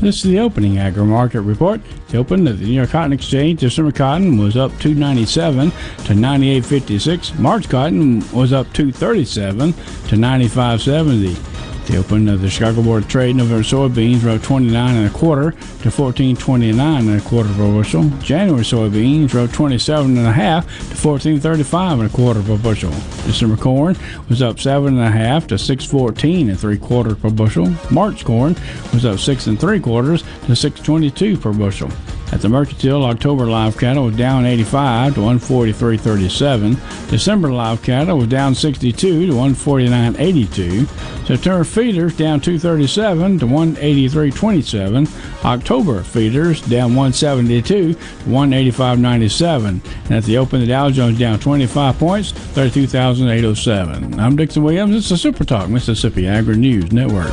Speaker 22: This is the opening agri market report. The open of the New York Cotton Exchange, December cotton was up 297 to 98.56. March cotton was up 237 to 95.70. The open of the Chicago Board of Trade, November soybeans rose 29 and a quarter to 14.29 and a quarter per bushel. January soybeans rose 27 and a half to 14.35 and a quarter per bushel. December corn was up seven and a half to 6.14 and three quarters per bushel. March corn was up six and three quarters to 6.22 per bushel. At the Mercantile, October live cattle was down 85 to 143.37. December live cattle was down 62 to 149.82. September feeders down 237 to 183.27. October feeders down 172 to 185.97. And at the open, the Dow Jones down 25 points, 32,807. I'm Dixon Williams. It's the Super Talk Mississippi Agri News Network.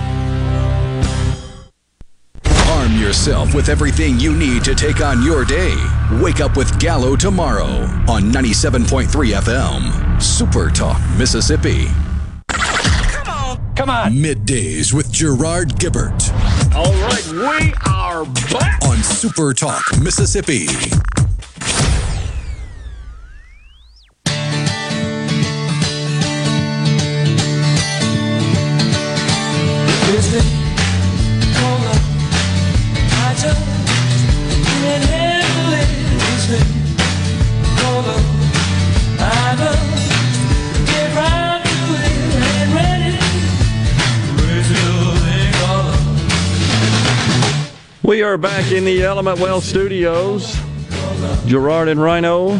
Speaker 12: yourself with everything you need to take on your day. Wake up with Gallo tomorrow on 97.3 FM. Super Talk, Mississippi. Come on. Come on. Middays with Gerard Gibert
Speaker 23: All right, we are back.
Speaker 12: on Super Talk, Mississippi.
Speaker 1: Are back in the Element Wealth studios. Gerard and Rhino.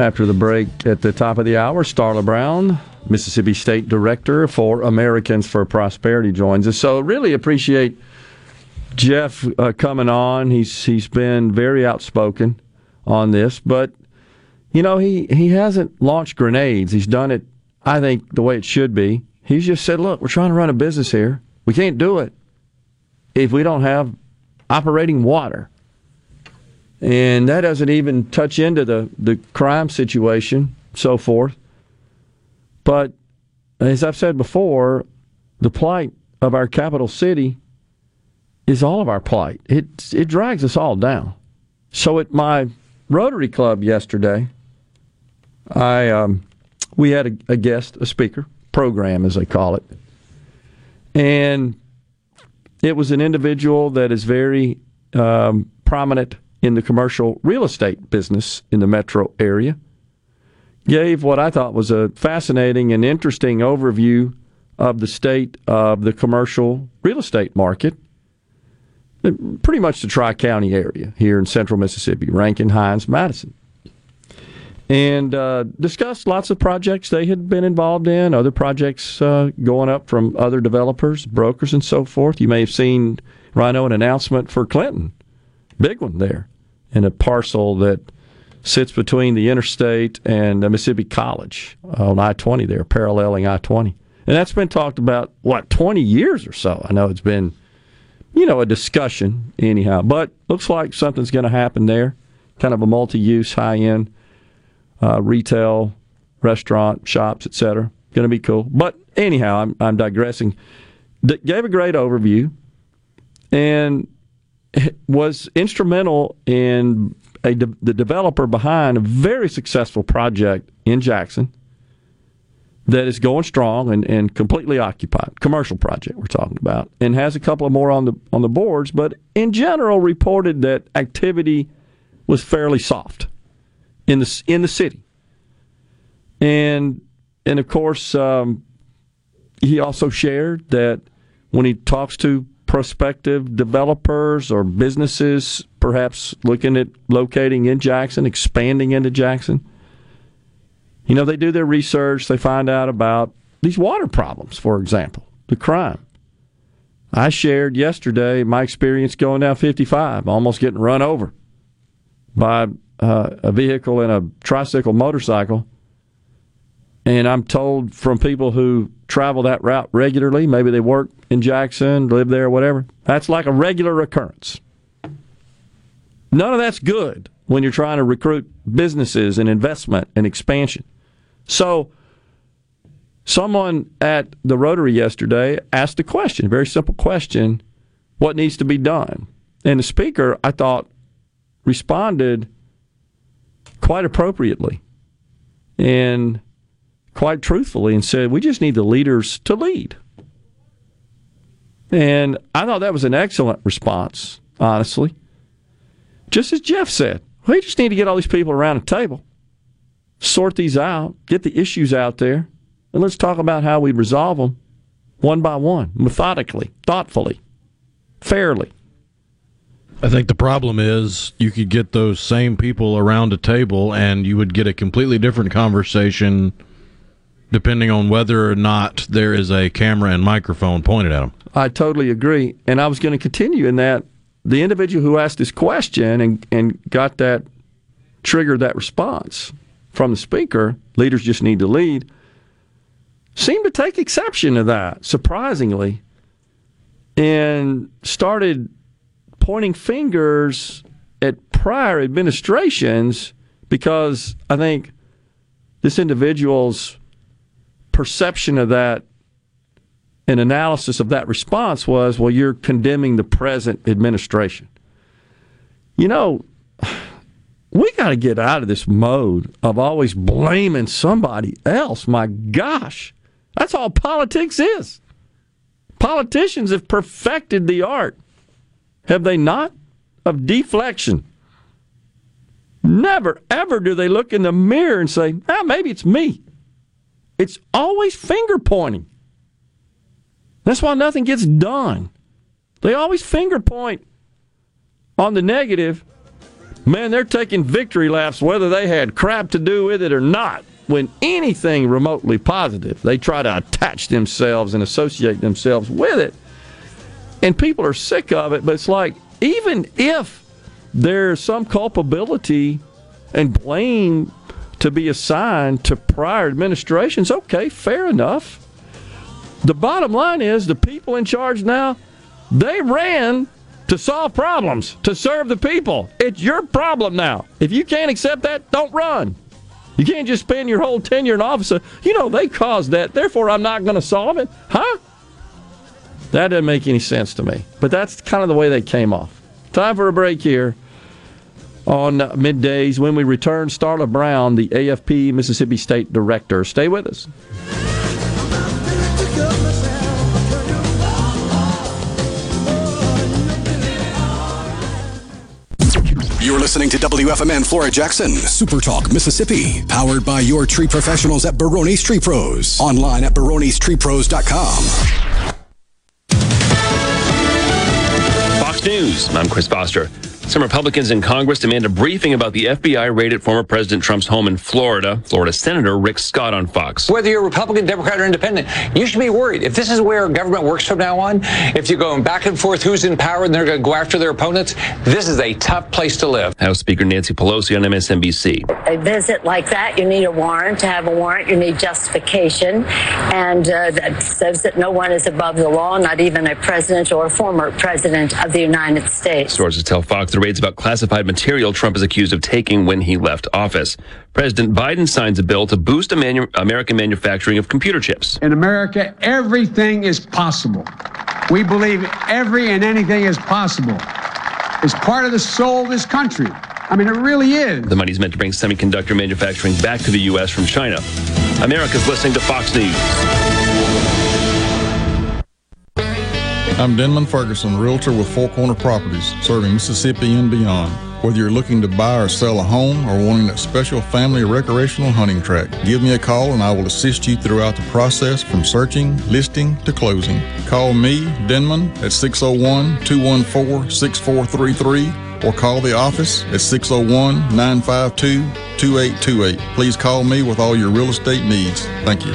Speaker 1: After the break at the top of the hour, Starla Brown, Mississippi State Director for Americans for Prosperity, joins us. So, really appreciate Jeff uh, coming on. He's he's been very outspoken on this, but you know he he hasn't launched grenades. He's done it, I think, the way it should be. He's just said, "Look, we're trying to run a business here. We can't do it if we don't have operating water." And that doesn't even touch into the the crime situation, so forth. But as I've said before, the plight of our capital city is all of our plight. It it drags us all down. So at my Rotary Club yesterday, I um, we had a, a guest, a speaker, program as they call it, and it was an individual that is very um, prominent in the commercial real estate business in the metro area. Gave what I thought was a fascinating and interesting overview of the state of the commercial real estate market pretty much the Tri County area here in central Mississippi, Rankin, Hinds, Madison. And uh, discussed lots of projects they had been involved in, other projects uh, going up from other developers, brokers, and so forth. You may have seen, Rhino, an announcement for Clinton, big one there, in a parcel that sits between the interstate and Mississippi College on I 20 there, paralleling I 20. And that's been talked about, what, 20 years or so? I know it's been you know, a discussion anyhow. But looks like something's going to happen there. Kind of a multi-use, high-end uh, retail, restaurant, shops, etc. Going to be cool. But anyhow, I'm, I'm digressing. D- gave a great overview and was instrumental in a de- the developer behind a very successful project in Jackson that is going strong and, and completely occupied. Commercial project we're talking about, and has a couple of more on the on the boards, but in general reported that activity was fairly soft in the in the city, and and of course um, he also shared that when he talks to prospective developers or businesses, perhaps looking at locating in Jackson, expanding into Jackson you know, they do their research, they find out about these water problems, for example, the crime. I shared yesterday my experience going down 55, almost getting run over by uh, a vehicle and a tricycle motorcycle. And I'm told from people who travel that route regularly, maybe they work in Jackson, live there, whatever, that's like a regular occurrence. None of that's good when you're trying to recruit businesses and investment and expansion. So, someone at the Rotary yesterday asked a question, a very simple question what needs to be done? And the speaker, I thought, responded quite appropriately. And quite truthfully and said, we just need the leaders to lead. And I thought that was an excellent response, honestly. Just as Jeff said, we just need to get all these people around a table, sort these out, get the issues out there, and let's talk about how we resolve them one by one, methodically, thoughtfully, fairly.
Speaker 2: I think the problem is you could get those same people around a table and you would get a completely different conversation depending on whether or not there is a camera and microphone pointed at them.
Speaker 1: I totally agree. And I was going to continue in that the individual who asked this question and, and got that triggered that response from the speaker, leaders just need to lead, seemed to take exception to that, surprisingly, and started pointing fingers at prior administrations because I think this individual's perception of that and analysis of that response was, well, you're condemning the present administration. You know, we got to get out of this mode of always blaming somebody else. My gosh, that's all politics is. Politicians have perfected the art, have they not? Of deflection. Never, ever do they look in the mirror and say, ah, maybe it's me. It's always finger pointing. That's why nothing gets done. They always finger point on the negative. Man, they're taking victory laps whether they had crap to do with it or not. When anything remotely positive, they try to attach themselves and associate themselves with it. And people are sick of it, but it's like, even if there's some culpability and blame to be assigned to prior administrations, okay, fair enough. The bottom line is the people in charge now, they ran to solve problems, to serve the people. It's your problem now. If you can't accept that, don't run. You can't just spend your whole tenure in office. You know, they caused that, therefore I'm not going to solve it. Huh? That doesn't make any sense to me. But that's kind of the way they came off. Time for a break here on middays. When we return, Starla Brown, the AFP Mississippi State Director. Stay with us.
Speaker 12: You're listening to WFMN Flora Jackson, Super Talk, Mississippi, powered by your tree professionals at Barone's Tree Pros. Online at baronestreepros.com.
Speaker 24: News, I'm Chris Foster. Some Republicans in Congress demand a briefing about the FBI raid at former President Trump's home in Florida. Florida Senator Rick Scott on Fox.
Speaker 25: Whether you're Republican, Democrat, or Independent, you should be worried. If this is where government works from now on, if you're going back and forth who's in power and they're going to go after their opponents, this is a tough place to live.
Speaker 24: House Speaker Nancy Pelosi on MSNBC.
Speaker 26: A visit like that, you need a warrant. To have a warrant, you need justification. And uh, that says that no one is above the law, not even a president or a former president of the United States.
Speaker 24: Sources tell Fox the raids about classified material Trump is accused of taking when he left office. President Biden signs a bill to boost manu- American manufacturing of computer chips.
Speaker 6: In America, everything is possible. We believe every and anything is possible. It's part of the soul of this country. I mean, it really is.
Speaker 24: The money's meant to bring semiconductor manufacturing back to the U.S. from China. America's listening to Fox News.
Speaker 27: I'm Denman Ferguson, realtor with Four Corner Properties, serving Mississippi and beyond. Whether you're looking to buy or sell a home or wanting a special family recreational hunting tract, give me a call and I will assist you throughout the process from searching, listing to closing. Call me, Denman, at 601 214 6433 or call the office at 601 952 2828. Please call me with all your real estate needs. Thank you.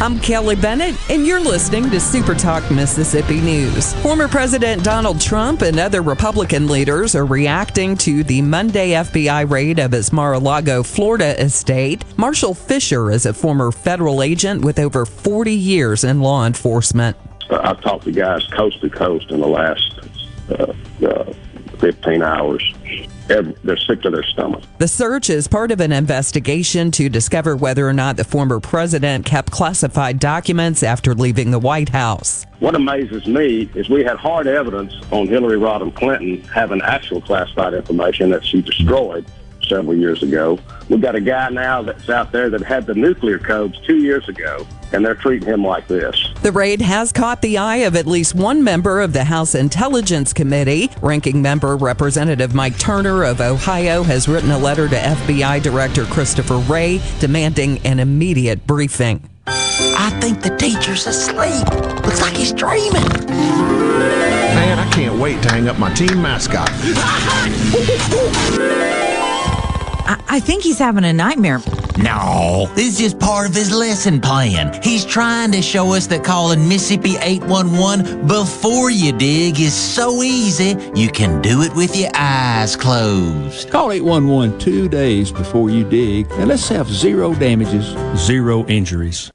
Speaker 17: I'm Kelly Bennett, and you're listening to Super Talk Mississippi News. Former President Donald Trump and other Republican leaders are reacting to the Monday FBI raid of his Mar a Lago, Florida estate. Marshall Fisher is a former federal agent with over 40 years in law enforcement.
Speaker 28: I've talked to guys coast to coast in the last uh, uh, 15 hours they're sick to their stomach.
Speaker 17: The search is part of an investigation to discover whether or not the former president kept classified documents after leaving the White House.
Speaker 28: What amazes me is we had hard evidence on Hillary Rodham Clinton having actual classified information that she destroyed several years ago. We've got a guy now that's out there that had the nuclear codes two years ago, and they're treating him like this.
Speaker 17: The raid has caught the eye of at least one member of the House Intelligence Committee. Ranking member Representative Mike Turner of Ohio has written a letter to FBI Director Christopher Wray demanding an immediate briefing.
Speaker 29: I think the teacher's asleep. Looks like he's dreaming.
Speaker 4: Man, I can't wait to hang up my team mascot.
Speaker 30: I, I think he's having a nightmare.
Speaker 29: No, this is just part of his lesson plan. He's trying to show us that calling Mississippi 811 before you dig is so easy, you can do it with your eyes closed.
Speaker 27: Call 811 two days before you dig, and let's have zero damages, zero injuries.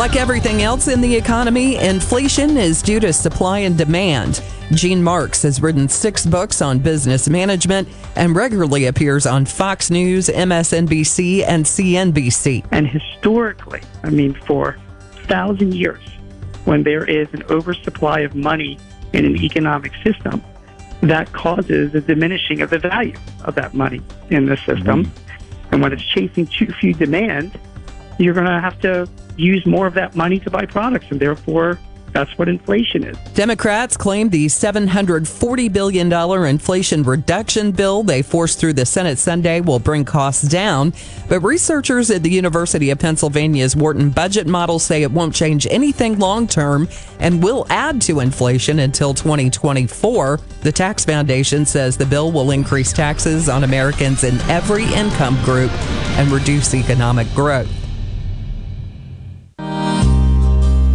Speaker 17: Like everything else in the economy, inflation is due to supply and demand. Gene Marks has written six books on business management and regularly appears on Fox News, MSNBC, and CNBC.
Speaker 31: And historically, I mean, for a thousand years, when there is an oversupply of money in an economic system, that causes a diminishing of the value of that money in the system. Mm-hmm. And when it's chasing too few demand, you're going to have to use more of that money to buy products, and therefore that's what inflation is.
Speaker 17: Democrats claim the $740 billion inflation reduction bill they forced through the Senate Sunday will bring costs down. But researchers at the University of Pennsylvania's Wharton budget model say it won't change anything long term and will add to inflation until 2024. The Tax Foundation says the bill will increase taxes on Americans in every income group and reduce economic growth.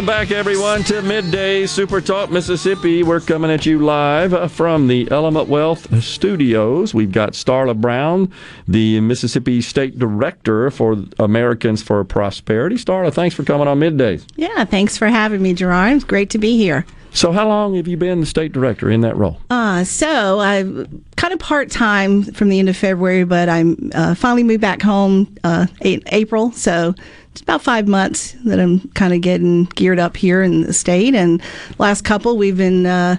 Speaker 1: Welcome back, everyone, to Midday Super Talk Mississippi. We're coming at you live from the Element Wealth Studios. We've got Starla Brown, the Mississippi State Director for Americans for Prosperity. Starla, thanks for coming on Midday.
Speaker 32: Yeah, thanks for having me, Gerard. It's great to be here.
Speaker 1: So, how long have you been the state director in that role?
Speaker 32: Uh, so, I kind of part time from the end of February, but I uh, finally moved back home uh, in April. So, it's about five months that I'm kind of getting geared up here in the state. And last couple, we've been uh,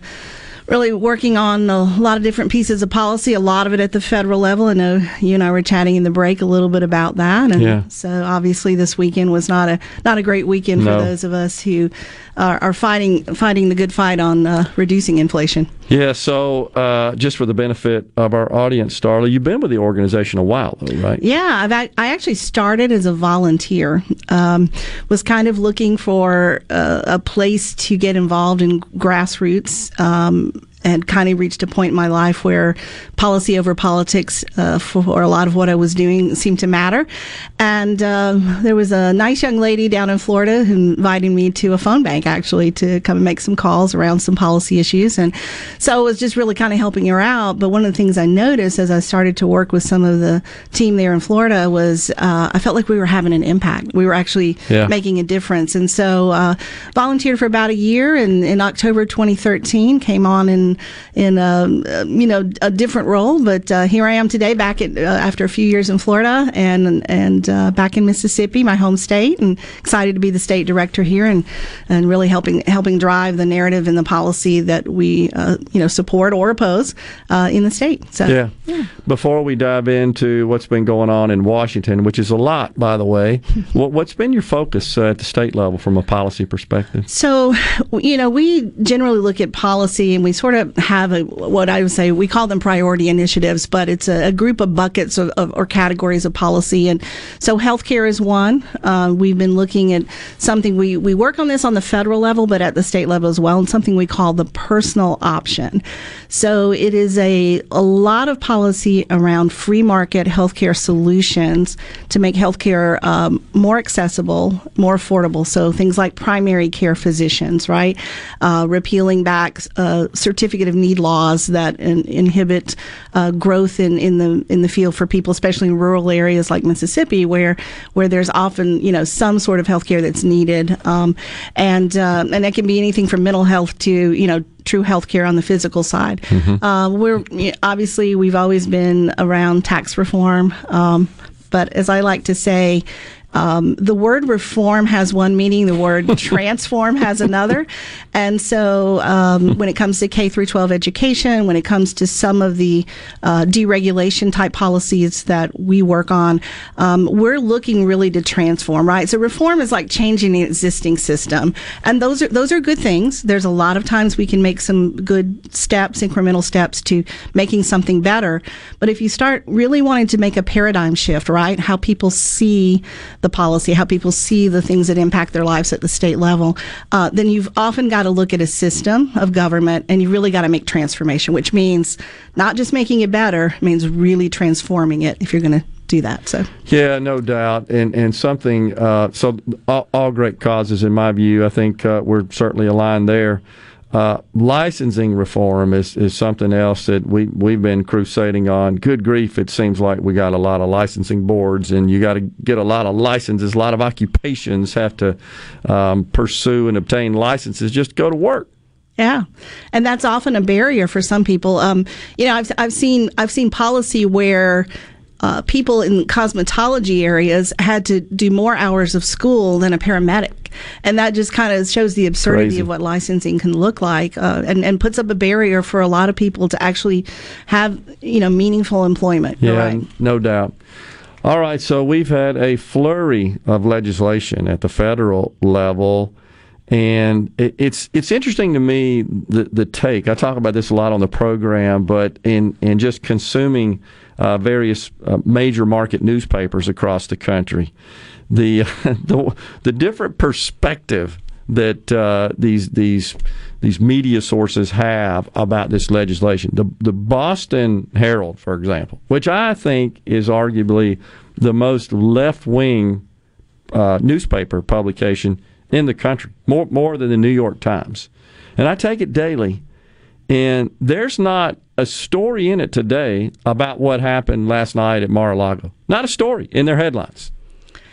Speaker 32: really working on a lot of different pieces of policy, a lot of it at the federal level. I know you and I were chatting in the break a little bit about that. And
Speaker 1: Yeah.
Speaker 32: so obviously this weekend was not a not a great weekend
Speaker 1: No.
Speaker 32: for those of us who are, are fighting fighting the good fight on uh, reducing inflation.
Speaker 1: Yeah, so uh, just for the benefit of our audience, Starla, you've been with the organization a while, though, right?
Speaker 32: Yeah, I've, I actually started as a volunteer. Um, was kind of looking for uh, a place to get involved in grassroots. Um, and kind of reached a point in my life where policy over politics uh, for a lot of what I was doing seemed to matter. And um, there was a nice young lady down in Florida who invited me to a phone bank actually to come and make some calls around some policy issues. And so I was just really kind of helping her out. But one of the things I noticed as I started to work with some of the team there in Florida was uh, I felt like we were having an impact. We were actually
Speaker 33: Yeah.
Speaker 32: making a difference. And so uh, volunteered for about a year. And in October 2013, came on in in um, uh, you know a different role. But uh, here I am today, back at uh, after a few years in Florida and and uh, back in Mississippi, my home state, and excited to be the state director here and and really helping helping drive the narrative and the policy that we uh, you know support or oppose uh, in the state. So
Speaker 1: Yeah. Before we dive into what's been going on in Washington, which is a lot, by the way, what, what's been your focus uh, at the state level from a policy perspective?
Speaker 32: So, you know, we generally look at policy and we sort of have a, what I would say, we call them priority initiatives, but it's a, a group of buckets of, of, or categories of policy. And so healthcare is one. Uh, we've been looking at something, we, we work on this on the federal level, but at the state level as well, and something we call the personal option. So it is a, a lot of policy around free market healthcare solutions to make healthcare um, more accessible, more affordable. So things like primary care physicians, right? Uh, repealing back uh, certificate of need laws that in, inhibit uh, growth in, in the in the field for people, especially in rural areas like Mississippi, where where there's often you know some sort of healthcare that's needed, um, and uh, and that can be anything from mental health to you know true healthcare on the physical side. Uh, we're obviously we've always been around tax reform, um, but as I like to say. Um, the word reform has one meaning. The word transform has another, and so um, when it comes to K through 12 education, when it comes to some of the uh, deregulation type policies that we work on, um, we're looking really to transform. Right. So reform is like changing the existing system, and those are those are good things. There's a lot of times we can make some good steps, incremental steps to making something better. But if you start really wanting to make a paradigm shift, right, how people see the policy, how people see the things that impact their lives at the state level, uh, then you've often got to look at a system of government and you really got to make transformation, which means not just making it better, means really transforming it if you're going to do that. So.
Speaker 1: Yeah, no doubt, and and something. Uh, so all, all great causes, in my view. I think uh, we're certainly aligned there. Uh, licensing reform is, is something else that we we've been crusading on. Good grief, it seems like we got a lot of licensing boards, and you got to get a lot of licenses. A lot of occupations have to um, pursue and obtain licenses just to go to work.
Speaker 32: Yeah, and that's often a barrier for some people. Um, you know, I've I've seen I've seen policy where. Uh, people in cosmetology areas had to do more hours of school than a paramedic, and that just kind of shows the absurdity
Speaker 1: Crazy.
Speaker 32: of what licensing can look like, uh, and and puts up a barrier for a lot of people to actually have you know meaningful employment.
Speaker 1: Yeah,
Speaker 32: right.
Speaker 1: no doubt. All right, so we've had a flurry of legislation at the federal level, and it, it's it's interesting to me the the take. I talk about this a lot on the program, but in in just consuming uh, various uh, major market newspapers across the country, the the the different perspective that uh, these these these media sources have about this legislation. The the Boston Herald, for example, which I think is arguably the most left wing uh, newspaper publication in the country, more more than the New York Times. And I take it daily, and there's not a story in it today about what happened last night at Mar-a-Lago. Not a story in their headlines.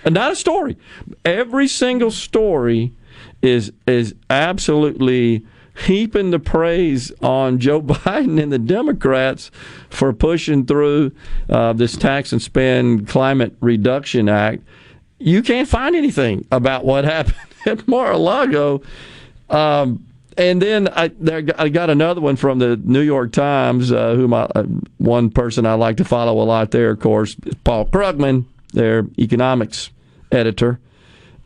Speaker 1: Not a story. Every single story is is absolutely heaping the praise on Joe Biden and the Democrats for pushing through uh, this tax and spend climate reduction act. You can't find anything about what happened at Mar-a-Lago. Um, and then I, there, I got another one from the New York Times, uh, whom I, uh, one person I like to follow a lot there, of course, Paul Krugman, their economics editor.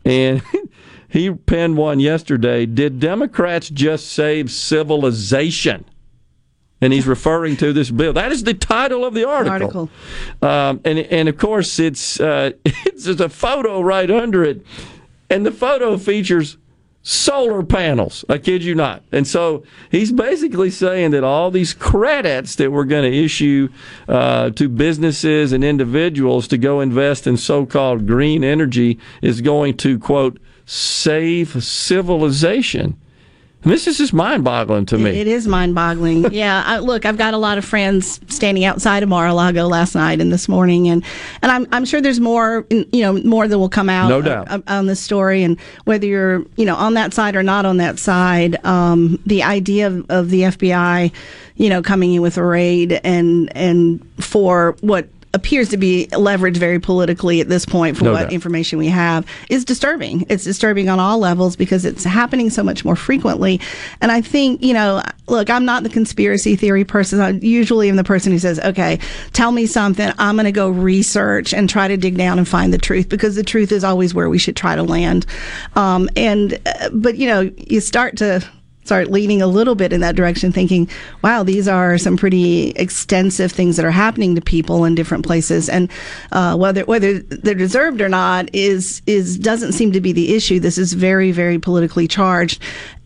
Speaker 1: And he penned one yesterday Did Democrats just save civilization? And he's referring to this bill. That is the title of the article.
Speaker 32: article.
Speaker 1: Um, and, and of course, it's, uh, it's just a photo right under it. And the photo features solar panels. I kid you not. And so he's basically saying that all these credits that we're going to issue uh, to businesses and individuals to go invest in so called green energy is going to, quote, save civilization. This is just mind boggling to me.
Speaker 32: It is mind boggling. yeah. I, look, I've got a lot of friends standing outside of Mar a Lago last night and this morning, and, and I'm, I'm sure there's more, you know, more that will come out
Speaker 1: No doubt.
Speaker 32: uh, on this story. And whether you're, you know, on that side or not on that side, um, the idea of, of the FBI, you know, coming in with a raid and, and for what appears to be leveraged very politically at this point for
Speaker 1: No
Speaker 32: what
Speaker 1: doubt.
Speaker 32: information we have is disturbing. It's disturbing on all levels because it's happening so much more frequently. And I think, you know, look, I'm not the conspiracy theory person. I usually am the person who says, okay, tell me something. I'm going to go research and try to dig down and find the truth because the truth is always where we should try to land. Um, and, uh, but, you know, you start to, start leaning a little bit in that direction, thinking, wow, these are some pretty extensive things that are happening to people in different places. And uh, whether whether they're deserved or not is is doesn't seem to be the issue. This is very, very politically charged.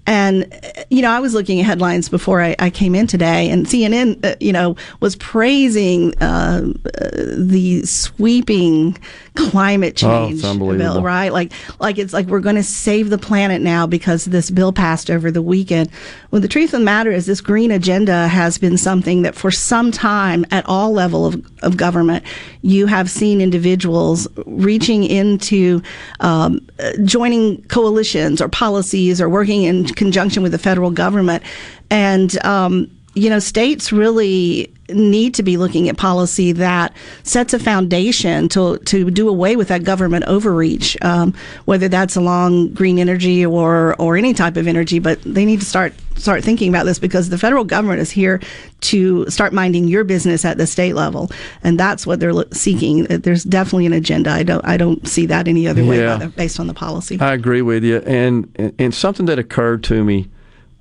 Speaker 32: And, you know, I was looking at headlines before I, I came in today, and CNN, uh, you know, was praising uh, uh, the sweeping climate
Speaker 1: Oh,
Speaker 32: change
Speaker 1: unbelievable.
Speaker 32: bill, right? Like, like it's like we're going to save the planet now because this bill passed over the weekend. Well, the truth of the matter is, this green agenda has been something that for some time at all level of, of government, you have seen individuals reaching into um, joining coalitions or policies or working in conjunction with the federal government, and um, you know, states really need to be looking at policy that sets a foundation to to do away with that government overreach, um, whether that's along green energy or or any type of energy. But they need to start start thinking about this because the federal government is here to start minding your business at the state level, and that's what they're seeking. There's definitely an agenda. I don't I don't see that any other way
Speaker 1: Yeah.
Speaker 32: the- based on the policy.
Speaker 1: I agree with you, and and something that occurred to me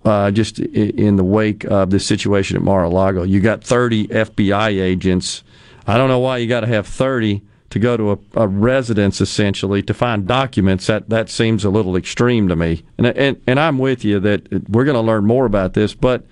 Speaker 1: uh, just in the wake of this situation at Mar-a-Lago. You got 30 FBI agents. I don't know why you got to have 30 to go to a, a residence essentially to find documents. That that seems a little extreme to me. And and and I'm with you that we're going to learn more about this, but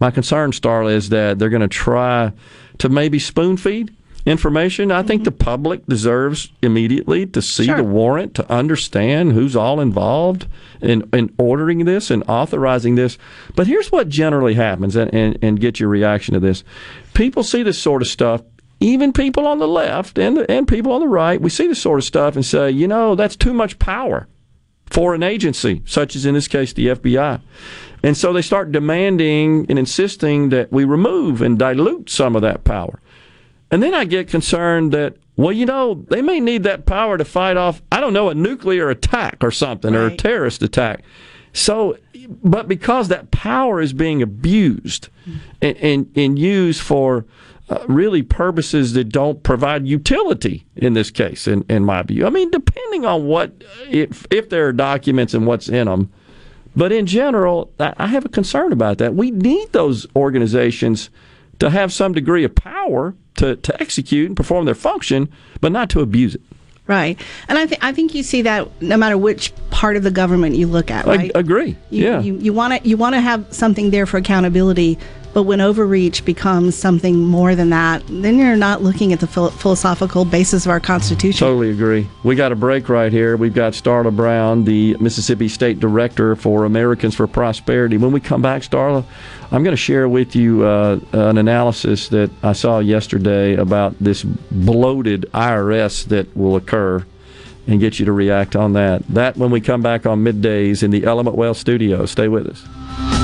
Speaker 1: my concern, Starla, is that they're going to try to maybe spoon feed information. I think the mm-hmm. public deserves immediately to see
Speaker 32: Sure.
Speaker 1: the warrant, to understand who's all involved in, in ordering this and authorizing this. But here's what generally happens, and, and, and get your reaction to this. People see this sort of stuff. Even people on the left and and people on the right, we see this sort of stuff and say, you know, that's too much power for an agency, such as in this case the FBI. And so they start demanding and insisting that we remove and dilute some of that power. And then I get concerned that, well, you know, they may need that power to fight off, I don't know, a nuclear attack or something, or a terrorist attack. So, but because that power is being abused and, and, and used for uh, really purposes that don't provide utility in this case, in, in my view. I mean, depending on what, if, if there are documents and what's in them, but in general, I I have a concern about that. We need those organizations to have some degree of power to, to execute and perform their function, but not to abuse it.
Speaker 32: Right, and I think I think you see that no matter which part of the government you look at. right?
Speaker 1: I agree.
Speaker 32: You,
Speaker 1: yeah.
Speaker 32: you you want to you want to have something there for accountability, But when overreach becomes something more than that, then you're not looking at the phil- philosophical basis of our Constitution.
Speaker 1: Totally agree. We got a break right here. We've got Starla Brown, the Mississippi State Director for Americans for Prosperity. When we come back, Starla, I'm going to share with you uh, an analysis that I saw yesterday about this bloated IRS that will occur and get you to react on that. That when we come back on middays in the Element Wealth studio. Stay with us.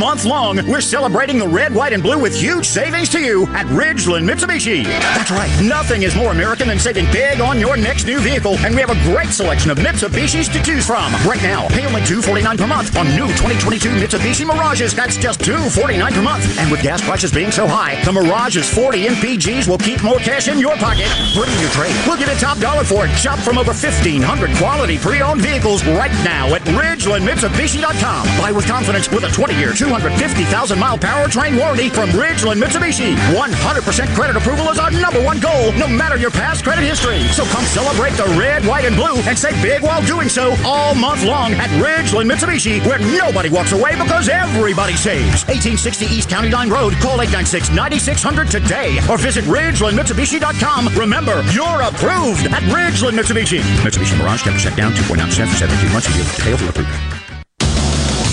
Speaker 10: Month long, we're celebrating the red, white, and blue with huge savings to you at Ridgeland Mitsubishi. That's right, nothing is more American than saving big on your next new vehicle, and we have a great selection of Mitsubishis to choose from. Right now, pay only $249 per month on new 2022 Mitsubishi Mirages. That's just 249 per month. And with gas prices being so high, the Mirage's 40 MPGs will keep more cash in your pocket. Bring your trade. We'll give you top dollar for it. Shop from over 1,500 quality pre-owned vehicles right now at RidgelandMitsubishi.com. Buy with confidence with a 20-year, 250,000 mile powertrain warranty from Ridgeland Mitsubishi. 100% credit approval is our number one goal, no matter your past credit history. So come celebrate the red, white, and blue and save big while doing so all month long at Ridgeland Mitsubishi, where nobody walks away because everybody saves. 1860 East County Line Road. Call 896-9600 today or visit RidgelandMitsubishi.com. Remember, you're approved at Ridgeland Mitsubishi. Mitsubishi Mirage, 10% down, 2.9% for 72 months. You details will approve.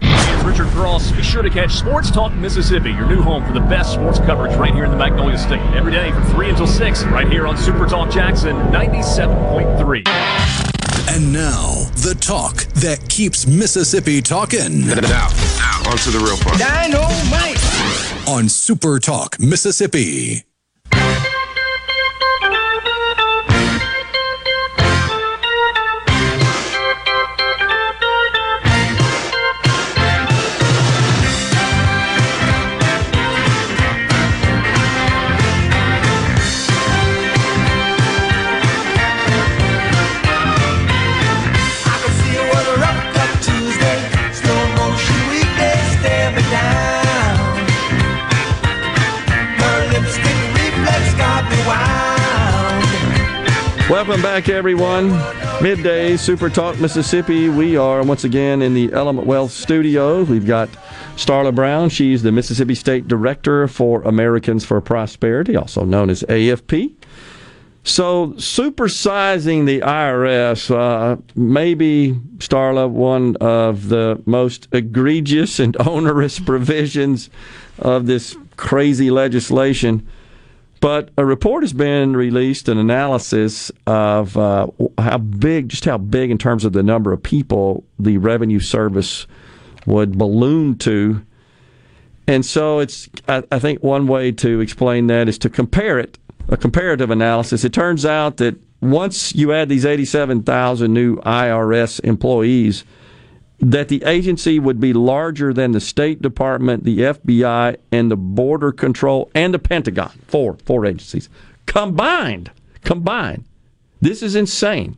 Speaker 34: It's Richard Cross. Be sure to catch Sports Talk Mississippi, your new home for the best sports coverage right here in the Magnolia State. Every day from 3 until 6, right here on Super Talk Jackson 97.3.
Speaker 12: And now, the talk that keeps Mississippi talking.
Speaker 35: Now, now, on to the real part.
Speaker 12: Dynamite! On Super Talk Mississippi.
Speaker 1: Welcome back, everyone. Midday Super Talk Mississippi. We are once again in the Element Wealth studio. We've got Starla Brown. She's the Mississippi State Director for Americans for Prosperity, also known as AFP. So, supersizing the IRS, uh, maybe, Starla, one of the most egregious and onerous provisions of this crazy legislation. But a report has been released, an analysis of uh, how big, just how big in terms of the number of people the revenue service would balloon to. And so it's, I, I think one way to explain that is to compare it, a comparative analysis. It turns out that once you add these 87,000 new IRS employees, that the agency would be larger than the State Department, the FBI, and the Border Control and the Pentagon. Four, four agencies combined. Combined. This is insane.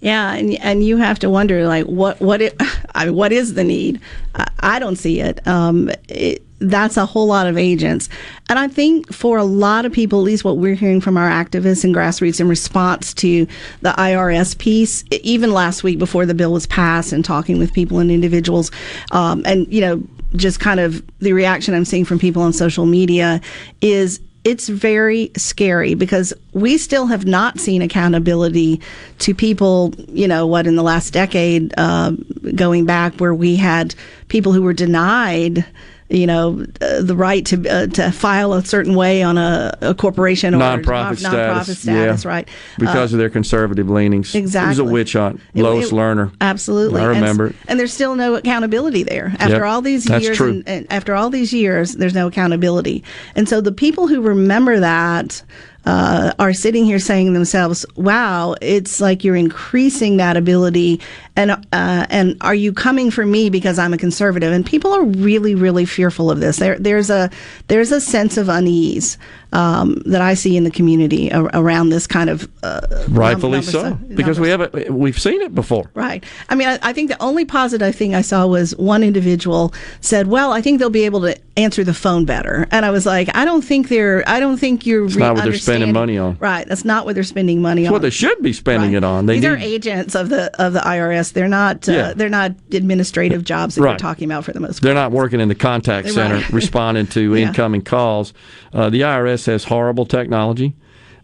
Speaker 32: Yeah, and and you have to wonder like what what it I mean, what is the need? I, I don't see it. Um, it. That's a whole lot of agents, and I think for a lot of people, at least what we're hearing from our activists and grassroots in response to the IRS piece, even last week before the bill was passed, and talking with people and individuals, um, and you know just kind of the reaction I'm seeing from people on social media is it's very scary because we still have not seen accountability to people, you know, what in the last decade, uh, going back where we had people who were denied you know, uh, the right to uh, to file a certain way on a, a corporation or
Speaker 1: nonprofit
Speaker 32: non-
Speaker 1: status,
Speaker 32: status,
Speaker 1: yeah.
Speaker 32: right?
Speaker 1: Because
Speaker 32: Uh,
Speaker 1: of their conservative leanings. It was a witch hunt.
Speaker 32: It-
Speaker 1: Lois
Speaker 32: it-
Speaker 1: Lerner.
Speaker 32: Absolutely.
Speaker 1: I remember it.
Speaker 32: And, there's still no accountability there. After
Speaker 1: Yep,
Speaker 32: all these years, that's
Speaker 1: true.
Speaker 32: And, and after all these years, there's no accountability. And so the people who remember that uh, are sitting here saying to themselves, "Wow, it's like you're increasing that ability." And uh, and are you coming for me because I'm a conservative? And people are really, really fearful of this. There, there's a there's a sense of unease um, that I see in the community a- around this kind of uh,
Speaker 1: Rightfully
Speaker 32: numbers
Speaker 1: so,
Speaker 32: of-
Speaker 1: because we have it. We've seen it before.
Speaker 32: Right. I mean, I, I think the only positive thing I saw was one individual said, "Well, I think they'll be able to answer the phone better," and I was like, "I don't think they're. I don't think you're.
Speaker 1: It's not what they're spending money on.
Speaker 32: Right. That's not what they're spending money
Speaker 1: It's
Speaker 32: on.
Speaker 1: what they should be spending it on. They
Speaker 32: These are agents of the of the IRS. They're not. Uh,
Speaker 1: Yeah.
Speaker 32: They're not administrative jobs that we're talking about for the most. Part.
Speaker 1: They're not working in the contact
Speaker 32: Right.
Speaker 1: center responding to
Speaker 32: Yeah.
Speaker 1: incoming calls. Uh, the IRS has horrible technology,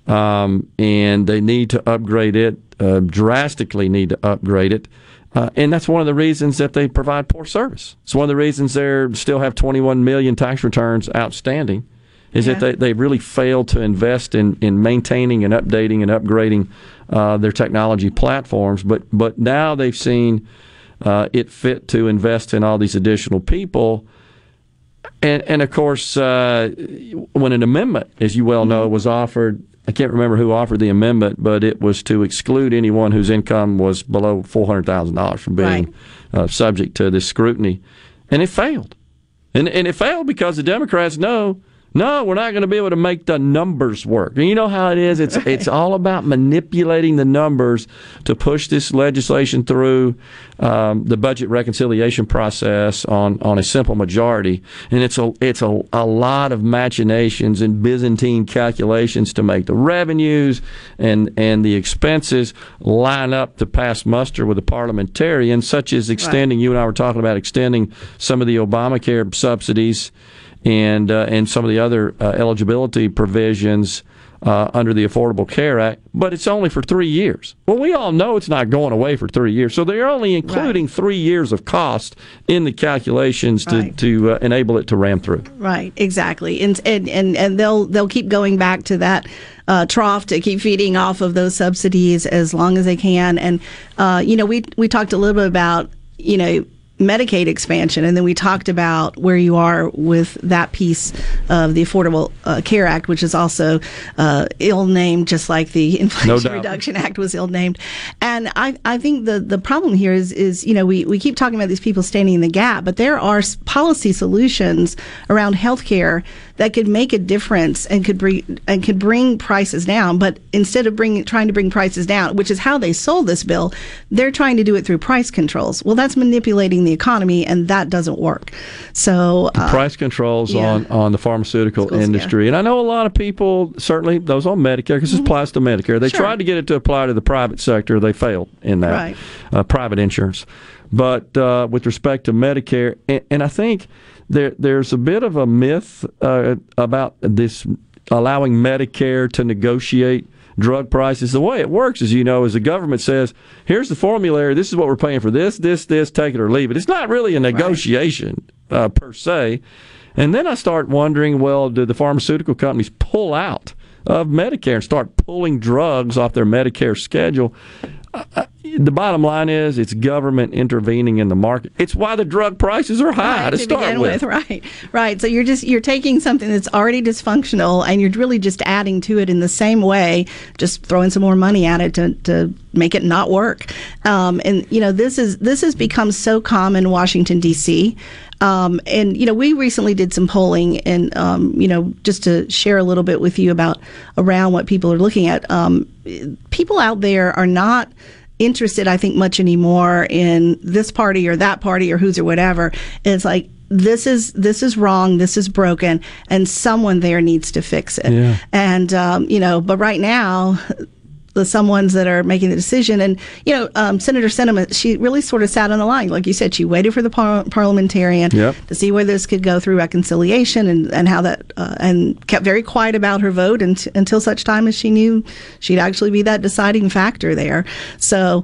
Speaker 1: um, and they need to upgrade it, uh, drastically need to upgrade it. Uh, and that's one of the reasons that they provide poor service. It's one of the reasons they still have 21 million tax returns outstanding, is that they, they really failed to invest in, in maintaining and updating and upgrading uh, their technology platforms. But, but now they've seen uh, it fit to invest in all these additional people. And, and of course, uh, when an amendment, as you well know, was offered, I can't remember who offered the amendment, but it was to exclude anyone whose income was below four hundred thousand dollars from being uh, subject to this scrutiny, and it failed. And and it failed because the Democrats know. No, we're not going to be able to make the numbers work. And you know how it is. It's it's all about manipulating the numbers to push this legislation through um, the budget reconciliation process on, on a simple majority. And it's a it's a, a lot of machinations and Byzantine calculations to make the revenues and and the expenses line up to pass muster with the parliamentarians, such as extending. You and I were talking about extending some of the Obamacare subsidies and uh, and some of the other uh, eligibility provisions uh, under the Affordable Care Act, but it's only for three years. Well, we all know it's not going away for three years, so they're only including three years of cost in the calculations to
Speaker 32: Right.
Speaker 1: to uh, enable it to ram through.
Speaker 32: Right, exactly, and and and, and they'll they'll keep going back to that uh, trough to keep feeding off of those subsidies as long as they can. And uh, you know, we we talked a little bit about you know. Medicaid expansion, and then we talked about where you are with that piece of the Affordable uh, Care Act, which is also uh, ill named, just like the Inflation
Speaker 1: doubt.
Speaker 32: Reduction Act was ill named. And I, I think the, the problem here is, is, you know, we, we keep talking about these people standing in the gap, but there are policy solutions around healthcare that could make a difference and could bring and could bring prices down. But instead of bringing trying to bring prices down, which is how they sold this bill, they're trying to do it through price controls. Well, that's manipulating the economy, and that doesn't work. So uh,
Speaker 1: price controls
Speaker 32: yeah.
Speaker 1: on, on the pharmaceutical
Speaker 32: Schools,
Speaker 1: industry. And I know a lot of people, certainly those on Medicare, because this applies to Medicare, they
Speaker 32: Mm-hmm. Sure.
Speaker 1: tried to get it to apply to the private sector. They failed in that,
Speaker 32: Right.
Speaker 1: uh, private insurance. But uh, with respect to Medicare, and, and I think there there's a bit of a myth uh, about this allowing Medicare to negotiate drug prices. The way it works, as you know, is the government says, "Here's the formulary. This is what we're paying for this, this, this. Take it or leave it." It's not really a negotiation uh, per se. And then I start wondering, well, do the pharmaceutical companies pull out of Medicare and start pulling drugs off their Medicare schedule? The bottom line is it's government intervening in the market. It's why the drug prices are high
Speaker 32: Right,
Speaker 1: to
Speaker 32: to
Speaker 1: start
Speaker 32: begin
Speaker 1: with.
Speaker 32: with, right, right. So you're just you're taking something that's already dysfunctional and you're really just adding to it in the same way, just throwing some more money at it to, to make it not work. Um, and you know this is this has become so common in Washington D.C. Um, and you know we recently did some polling and um, you know just to share a little bit with you about around what people are looking at. Um, people out there are not interested, I think, much anymore in this party or that party or who's or whatever. It's like this is this is wrong, this is broken, and someone there needs to fix it.
Speaker 1: Yeah.
Speaker 32: And um, you know, but right now. The someones that are making the decision, and you know, um, Senator Sinema, she really sort of sat on the line, like you said. She waited for the par- parliamentarian
Speaker 1: Yep.
Speaker 32: to see where this could go through reconciliation, and, and how that, uh, and kept very quiet about her vote unt- until such time as she knew she'd actually be that deciding factor there. So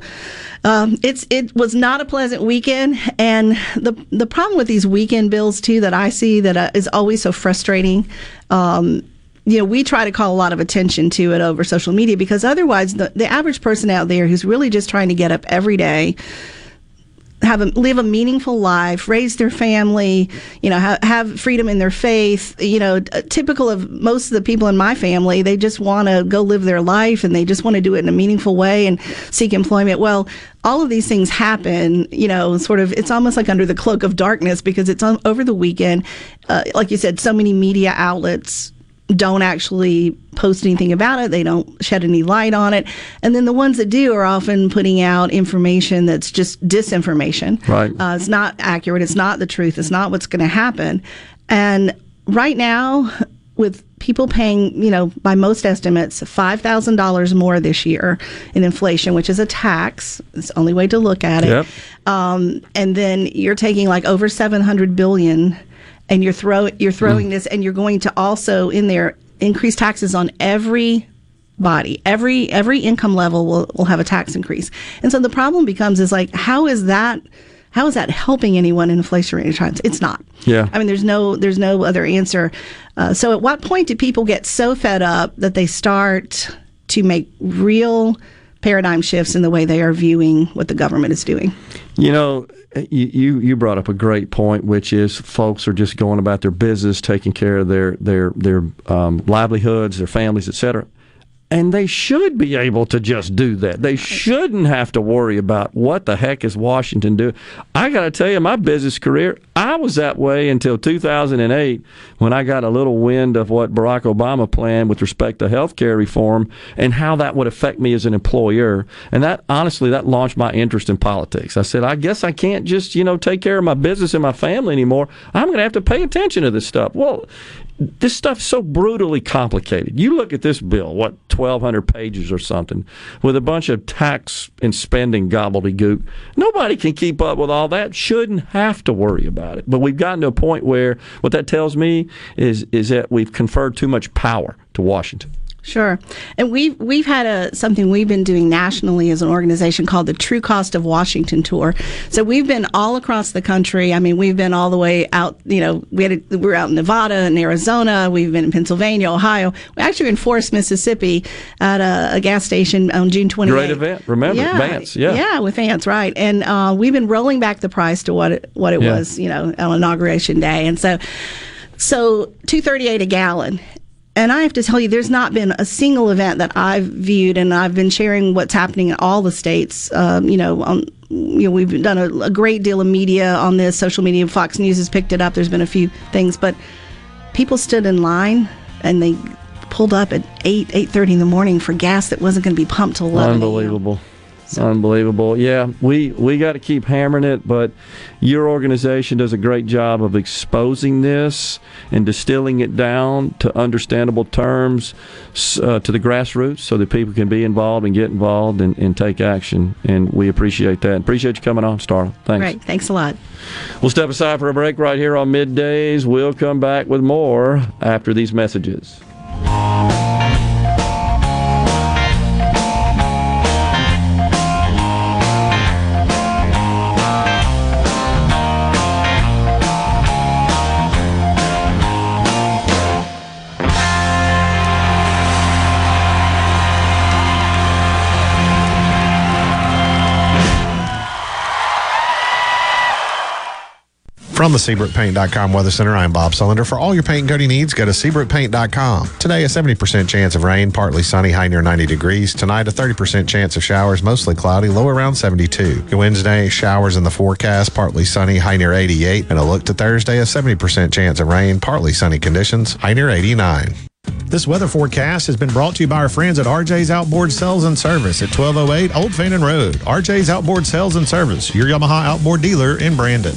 Speaker 32: um, it's it was not a pleasant weekend, and the the problem with these weekend bills too that I see that uh, is always so frustrating. Um, you know, we try to call a lot of attention to it over social media because otherwise, the, the average person out there who's really just trying to get up every day, have a, live a meaningful life, raise their family, you know, have, have freedom in their faith. You know, t- typical of most of the people in my family, they just want to go live their life and they just want to do it in a meaningful way and seek employment. Well, all of these things happen, you know, sort of, it's almost like under the cloak of darkness because it's on, over the weekend. Uh, like you said, so many media outlets don't actually post anything about it. They don't shed any light on it. And then the ones that do are often putting out information that's just disinformation.
Speaker 1: Right.
Speaker 32: Uh, it's not accurate. It's not the truth. It's not what's going to happen. And right now, with people paying, you know, by most estimates, $5,000 more this year in inflation, which is a tax. It's the only way to look at it.
Speaker 1: Yep.
Speaker 32: Um, and then you're taking like over 700 billion and you're throw you're throwing this and you're going to also in there increase taxes on every body. Every every income level will, will have a tax increase. And so the problem becomes is like how is that how is that helping anyone in inflationary times? It's not.
Speaker 1: Yeah.
Speaker 32: I mean, there's no there's no other answer. Uh, so, at what point do people get so fed up that they start to make real paradigm shifts in the way they are viewing what the government is doing?
Speaker 1: You know, you, you brought up a great point, which is folks are just going about their business, taking care of their their their um, livelihoods, their families, etc. And they should be able to just do that. They shouldn't have to worry about what the heck is Washington doing. I got to tell you, my business career, I was that way until 2008 when I got a little wind of what Barack Obama planned with respect to health care reform and how that would affect me as an employer. And that, honestly, that launched my interest in politics. I said, I guess I can't just, you know, take care of my business and my family anymore. I'm going to have to pay attention to this stuff. Well, this stuff's so brutally complicated. You look at this bill, what, 1,200 pages or something, with a bunch of tax and spending gobbledygook. Nobody can keep up with all that, shouldn't have to worry about it. But we've gotten to a point where what that tells me is, is that we've conferred too much power to Washington.
Speaker 32: Sure, and we've we've had a something we've been doing nationally as an organization called the True Cost of Washington Tour. So we've been all across the country. I mean, we've been all the way out. You know, we had a, we were out in Nevada and Arizona. We've been in Pennsylvania, Ohio. We actually were in Forest, Mississippi, at a, a gas station on June 28th.
Speaker 1: Great event. Remember,
Speaker 32: yeah,
Speaker 1: Vance. Yeah.
Speaker 32: yeah, with Vance, right? And uh, we've been rolling back the price to what it, what it
Speaker 1: Yeah.
Speaker 32: was, you know, on inauguration day, and so so two thirty eight a gallon. And I have to tell you, there's not been a single event that I've viewed, and I've been sharing what's happening in all the states. Um, you know, on, you know, we've done a, a great deal of media on this. Social media, Fox News has picked it up. There's been a few things, but people stood in line and they pulled up at eight eight thirty in the morning for gas that wasn't going to be pumped till eleven.
Speaker 1: Unbelievable. Unbelievable. Yeah, we, we got to keep hammering it, but your organization does a great job of exposing this and distilling it down to understandable terms uh, to the grassroots so that people can be involved and get involved and, and take action. And we appreciate that. Appreciate you coming on, Starla. Thanks.
Speaker 32: Great, thanks a lot.
Speaker 1: We'll step aside for a break right here on middays. We'll come back with more after these messages.
Speaker 4: From the SeabrookPaint.com Weather Center, I'm Bob Sullender. For all your paint and coating needs, go to SeabrookPaint.com. Today, a 70% chance of rain, partly sunny, high near 90 degrees. Tonight, a 30% chance of showers, mostly cloudy, low around 72. Wednesday, showers in the forecast, partly sunny, high near 88. And a look to Thursday, a 70% chance of rain, partly sunny conditions, high near 89.
Speaker 36: This weather forecast has been brought to you by our friends at RJ's Outboard Sales and Service at 1208 Old Fannin Road. RJ's Outboard Sales and Service, your Yamaha outboard dealer in Brandon.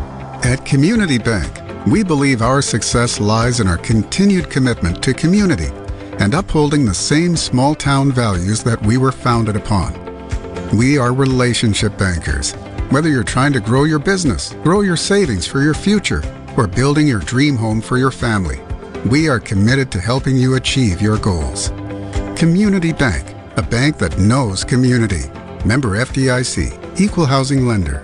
Speaker 19: At Community Bank, we believe our success lies in our continued commitment to community and upholding the same small town values that we were founded upon. We are relationship bankers. Whether you're trying to grow your business, grow your savings for your future, or building your dream home for your family, we are committed to helping you achieve your goals. Community Bank, a bank that knows community. Member FDIC, Equal Housing Lender.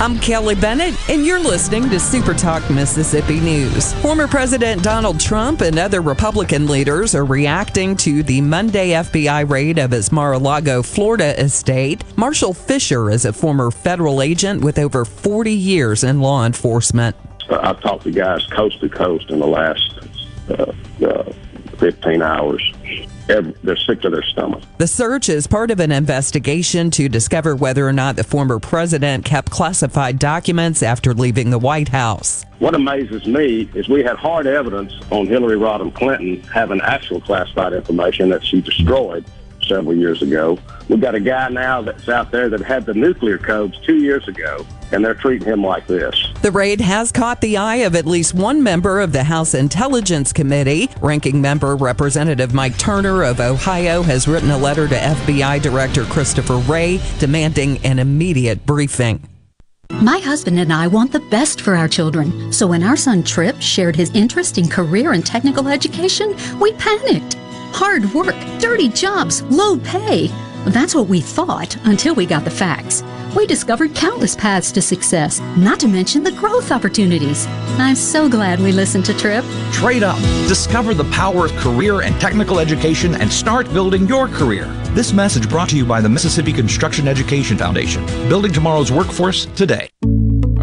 Speaker 17: I'm Kelly Bennett, and you're listening to Super Talk Mississippi News. Former President Donald Trump and other Republican leaders are reacting to the Monday FBI raid of his Mar a Lago, Florida estate. Marshall Fisher is a former federal agent with over 40 years in law enforcement.
Speaker 28: I've talked to guys coast to coast in the last uh, uh, 15 hours. Every, they're sick to their stomach.
Speaker 17: The search is part of an investigation to discover whether or not the former president kept classified documents after leaving the White House.
Speaker 28: What amazes me is we had hard evidence on Hillary Rodham Clinton having actual classified information that she destroyed several years ago. We've got a guy now that's out there that had the nuclear codes two years ago, and they're treating him like this.
Speaker 17: The raid has caught the eye of at least one member of the House Intelligence Committee. Ranking member Representative Mike Turner of Ohio has written a letter to FBI Director Christopher Wray demanding an immediate briefing.
Speaker 37: My husband and I want the best for our children, so when our son Tripp shared his interest in career and technical education, we panicked. Hard work, dirty jobs, low pay. That's what we thought until we got the facts. We discovered countless paths to success, not to mention the growth opportunities. I'm so glad we listened to Trip.
Speaker 8: Trade up. Discover the power of career and technical education and start building your career. This message brought to you by the Mississippi Construction Education Foundation. Building tomorrow's workforce today.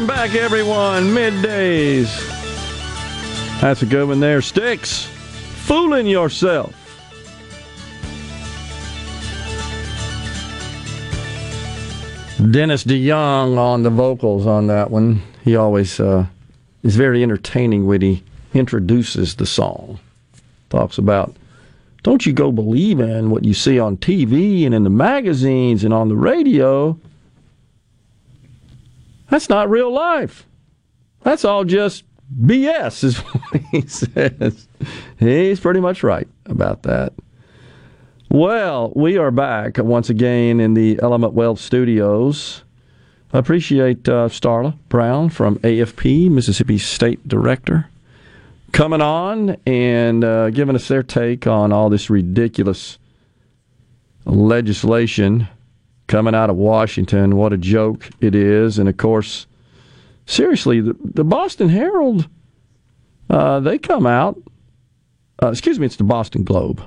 Speaker 1: Welcome back, everyone. Middays. That's a good one there. Styx. Fooling yourself. Dennis DeYoung on the vocals on that one. He always uh, is very entertaining when he introduces the song. Talks about, don't you go believe in what you see on TV and in the magazines and on the radio. That's not real life. That's all just BS, is what he says. He's pretty much right about that. Well, we are back once again in the Element Wealth Studios. I appreciate uh, Starla Brown from AFP, Mississippi State Director, coming on and uh, giving us their take on all this ridiculous legislation coming out of Washington. What a joke it is. And of course, seriously, the, the Boston Herald, uh, they come out. Uh, excuse me, it's the Boston Globe.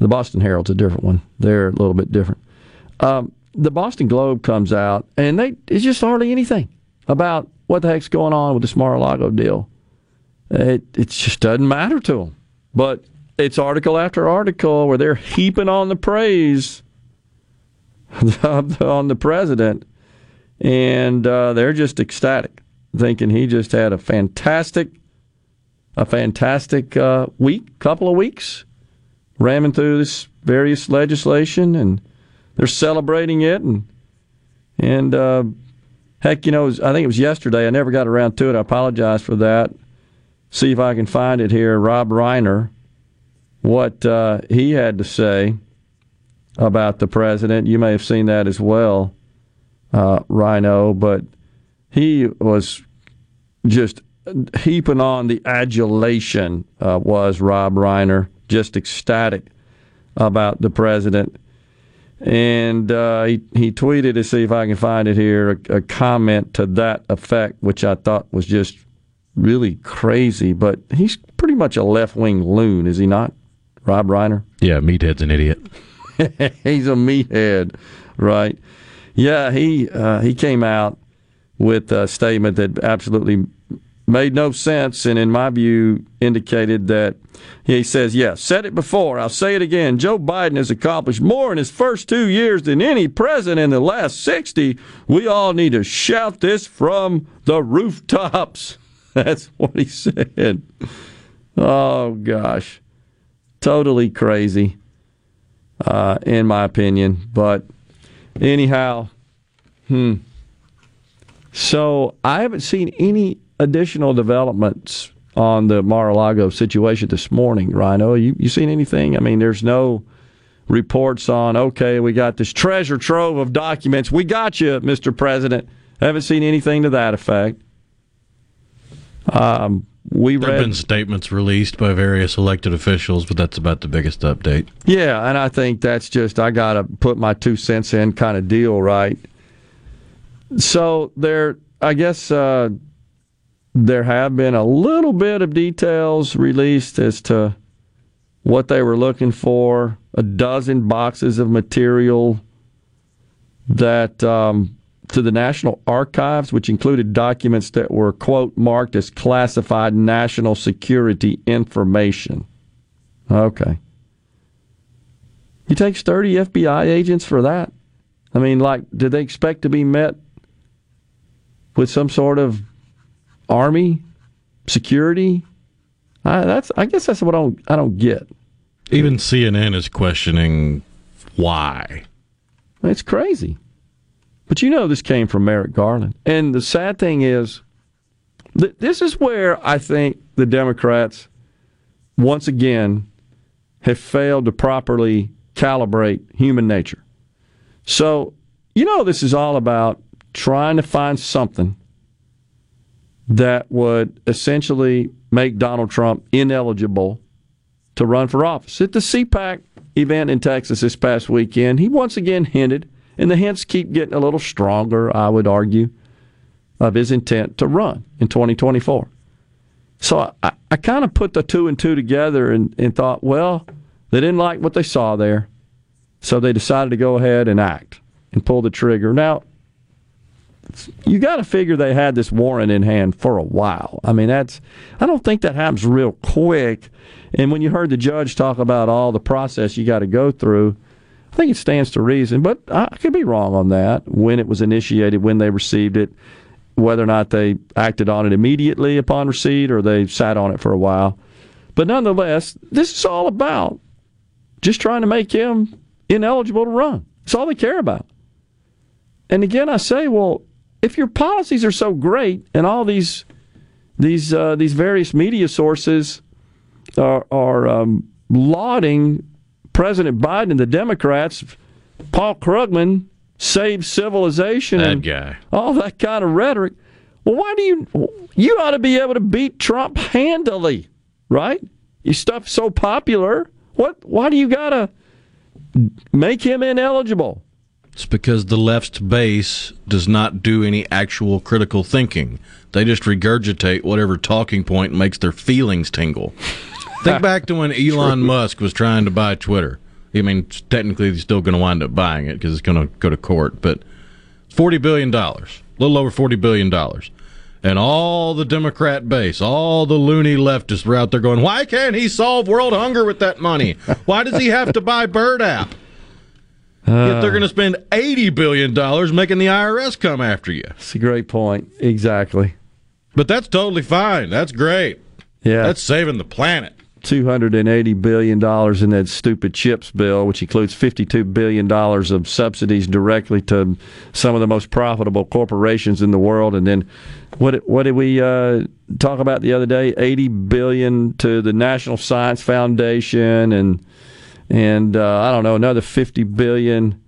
Speaker 1: The Boston Herald's a different one. They're a little bit different. Um, the Boston Globe comes out, and they it's just hardly anything about what the heck's going on with this Mar-a-Lago deal. It it just doesn't matter to them. But it's article after article where they're heaping on the praise on the president, and uh, they're just ecstatic, thinking he just had a fantastic, a fantastic uh, week, couple of weeks, ramming through this various legislation, and they're celebrating it, and and uh, heck, you know, I think it was yesterday. I never got around to it. I apologize for that. See if I can find it here. Rob Reiner, what uh, he had to say about the president. You may have seen that as well, uh, Rhino, but he was just heaping on the adulation, uh, was Rob Reiner, just ecstatic about the president. And uh, he, he tweeted to see if I can find it here a, a comment to that effect, which I thought was just really crazy. But he's pretty much a left wing loon, is he not, Rob Reiner?
Speaker 2: Yeah, Meathead's an idiot.
Speaker 1: He's a meathead, right? Yeah, he uh, he came out with a statement that absolutely made no sense, and in my view, indicated that he says, "Yes, yeah, said it before. I'll say it again. Joe Biden has accomplished more in his first two years than any president in the last sixty. We all need to shout this from the rooftops." That's what he said. Oh gosh, totally crazy uh, in my opinion. But anyhow, hmm. So I haven't seen any additional developments on the Mar-a-Lago situation this morning, Rhino. You you seen anything? I mean, there's no reports on. Okay, we got this treasure trove of documents. We got you, Mr. President. I haven't seen anything to that effect. Um, we
Speaker 2: there
Speaker 1: read,
Speaker 2: have been statements released by various elected officials, but that's about the biggest update.
Speaker 1: Yeah, and I think that's just I got to put my two cents in kind of deal, right? So there, I guess uh, there have been a little bit of details released as to what they were looking for, a dozen boxes of material that um, to the National Archives, which included documents that were, quote, marked as classified national security information. Okay. You take 30 FBI agents for that? I mean, like, did they expect to be met with some sort of army security? I, that's, I guess that's what I don't, I don't get.
Speaker 2: Even CNN is questioning why.
Speaker 1: It's crazy. But you know this came from Merrick Garland. And the sad thing is, th- this is where I think the Democrats, once again, have failed to properly calibrate human nature. So, you know, this is all about trying to find something that would essentially make Donald Trump ineligible to run for office. At the CPAC event in Texas this past weekend, he once again hinted, and the hints keep getting a little stronger, I would argue, of his intent to run in 2024. So I, I kind of put the two and two together and, and thought, well, they didn't like what they saw there, so they decided to go ahead and act and pull the trigger. Now, you got to figure they had this warrant in hand for a while. I mean, that's I don't think that happens real quick. And when you heard the judge talk about all the process you got to go through, I think it stands to reason. But I could be wrong on that. When it was initiated, when they received it, whether or not they acted on it immediately upon receipt or they sat on it for a while. But nonetheless, this is all about just trying to make him ineligible to run. It's all they care about. And again, I say, well, if your policies are so great and all these these uh, these various media sources are, are um, lauding President Biden and the Democrats, Paul Krugman saved civilization
Speaker 2: That
Speaker 1: and
Speaker 2: guy.
Speaker 1: all that kind of rhetoric. Well, why do you you ought to be able to beat Trump handily, right? Your stuff so popular. What? Why do you gotta make him ineligible?
Speaker 2: It's because the left's base does not do any actual critical thinking. They just regurgitate whatever talking point makes their feelings tingle. Think back to when Elon Musk was trying to buy Twitter. I mean, technically, he's still going to wind up buying it because it's going to go to court, but $40 billion, a little over $40 billion. And all the Democrat base, all the loony leftists were out there going, why can't he solve world hunger with that money? Why does he have to buy Bird app? Yet they're going to spend eighty billion dollars making the IRS come after you.
Speaker 1: It's a great point. Exactly.
Speaker 2: But that's totally fine. That's great.
Speaker 1: Yeah.
Speaker 2: That's saving the planet.
Speaker 1: $280 billion in that stupid CHIPS bill, which includes $52 billion of subsidies directly to some of the most profitable corporations in the world. And then what, what did we uh, talk about the other day? $80 billion to the National Science Foundation and, and uh, I don't know, another $50 billion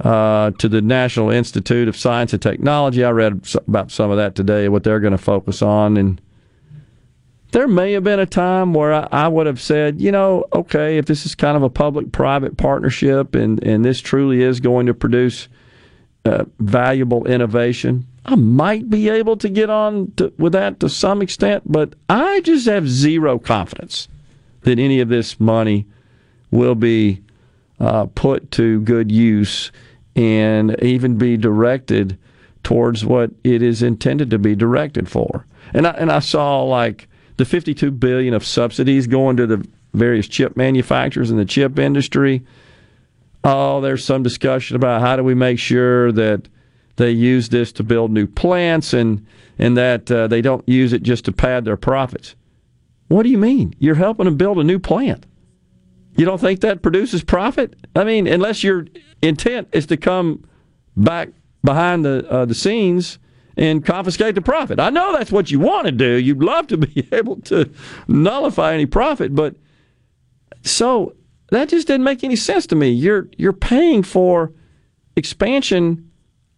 Speaker 1: uh, to the National Institute of Science and Technology. I read about some of that today, what they're going to focus on. And there may have been a time where I, I would have said, you know, okay, if this is kind of a public private partnership and, and this truly is going to produce uh, valuable innovation, I might be able to get on to, with that to some extent, but I just have zero confidence that any of this money will be uh, put to good use and even be directed towards what it is intended to be directed for. And I, and I saw like the 52 billion of subsidies going to the various chip manufacturers in the chip industry. Oh, there's some discussion about how do we make sure that they use this to build new plants and and that uh, they don't use it just to pad their profits. What do you mean? You're helping them build a new plant. You don't think that produces profit? I mean, unless your intent is to come back behind the uh, the scenes and confiscate the profit. I know that's what you want to do. You'd love to be able to nullify any profit, but so that just didn't make any sense to me. You're you're paying for expansion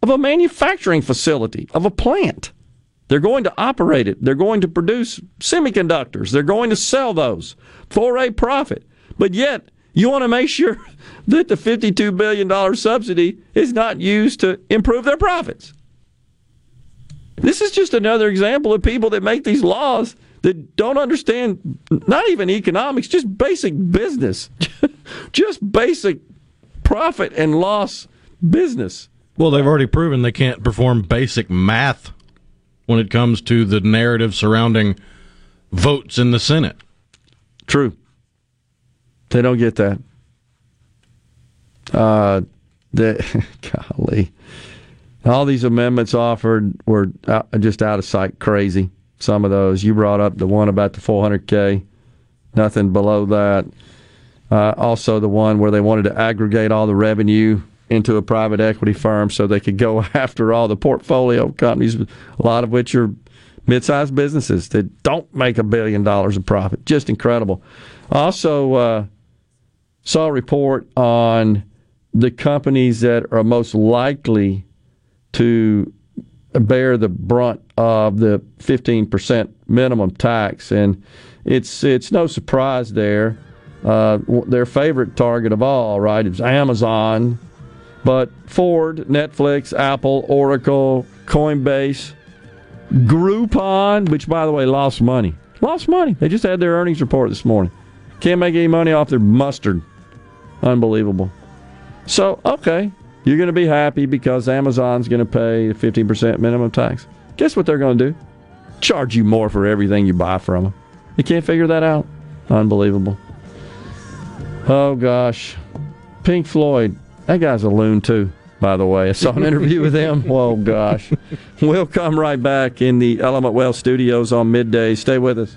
Speaker 1: of a manufacturing facility, of a plant. They're going to operate it. They're going to produce semiconductors. They're going to sell those for a profit. But yet, you want to make sure that the $52 billion subsidy is not used to improve their profits. This is just another example of people that make these laws that don't understand not even economics, just basic business, just basic profit and loss business.
Speaker 2: Well, they've already proven they can't perform basic math when it comes to the narrative surrounding votes in the Senate.
Speaker 1: True. They don't get that. Uh, the golly, all these amendments offered were out, just out of sight, crazy. Some of those you brought up the one about the 400k, nothing below that. Uh, also, the one where they wanted to aggregate all the revenue into a private equity firm so they could go after all the portfolio companies, a lot of which are mid-sized businesses that don't make a billion dollars of profit. Just incredible. Also, uh, saw a report on the companies that are most likely to bear the brunt of the 15% minimum tax, and it's it's no surprise there. Uh, their favorite target of all, right, is Amazon, but Ford, Netflix, Apple, Oracle, Coinbase, Groupon, which by the way lost money, lost money. They just had their earnings report this morning. Can't make any money off their mustard. Unbelievable. So, okay, you're going to be happy because Amazon's going to pay 15% minimum tax. Guess what they're going to do? Charge you more for everything you buy from them. You can't figure that out? Unbelievable. Oh, gosh. Pink Floyd. That guy's a loon, too, by the way. I saw an interview with him. Oh gosh. We'll come right back in the Element Wealth studios on midday. Stay with us.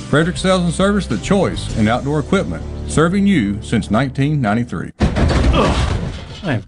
Speaker 38: Frederick Sales and Service, the choice in outdoor equipment, serving you since 1993.
Speaker 39: I have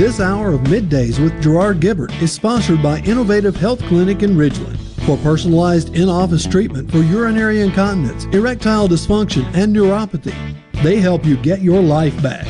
Speaker 40: This hour of middays with Gerard Gibert is sponsored by Innovative Health Clinic in Ridgeland. For personalized in office treatment for urinary incontinence, erectile dysfunction, and neuropathy, they help you get your life back.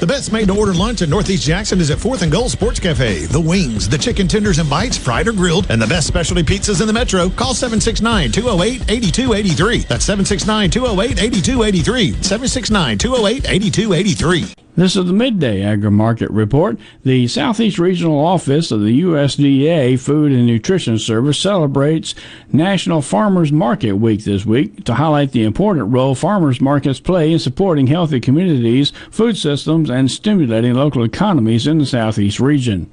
Speaker 41: The best made to order lunch in Northeast Jackson is at 4th and Gold Sports Cafe. The wings, the chicken tenders and bites, fried or grilled, and the best specialty pizzas in the metro. Call 769 208 8283. That's 769 208 8283. 769 208 8283.
Speaker 22: This is the Midday Agri Market Report. The Southeast Regional Office of the USDA Food and Nutrition Service celebrates National Farmers Market Week this week to highlight the important role farmers markets play in supporting healthy communities, food systems, and stimulating local economies in the Southeast region.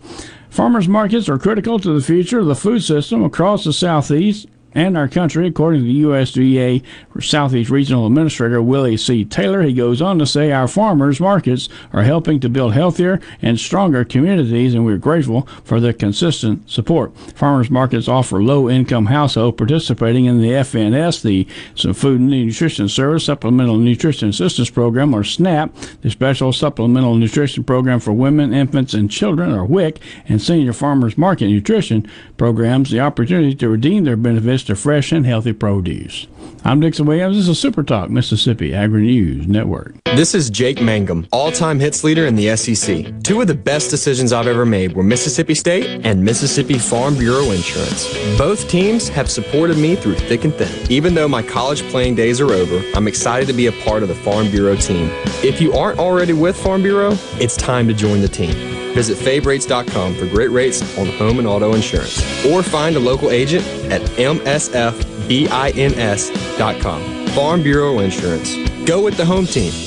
Speaker 22: Farmers markets are critical to the future of the food system across the Southeast and our country, according to the USDA Southeast Regional Administrator Willie C. Taylor. He goes on to say our farmers markets are helping to build healthier and stronger communities, and we're grateful for their consistent support. Farmers markets offer low income households participating in the FNS, the Food and Nutrition Service Supplemental Nutrition Assistance Program, or SNAP, the Special Supplemental Nutrition Program for Women, Infants, and Children, or WIC, and Senior Farmers Market Nutrition programs the opportunity to redeem their benefits to fresh and healthy produce. I'm Dixon Williams. This is Super Talk Mississippi Agri News Network.
Speaker 14: This is Jake Mangum, all time hits leader in the SEC. Two of the best decisions I've ever made were Mississippi State and Mississippi Farm Bureau Insurance. Both teams have supported me through thick and thin. Even though my college playing days are over, I'm excited to be a part of the Farm Bureau team. If you aren't already with Farm Bureau, it's time to join the team. Visit favrates.com for great rates on home and auto insurance. Or find a local agent at msfbins.com. Farm Bureau Insurance. Go with the home team.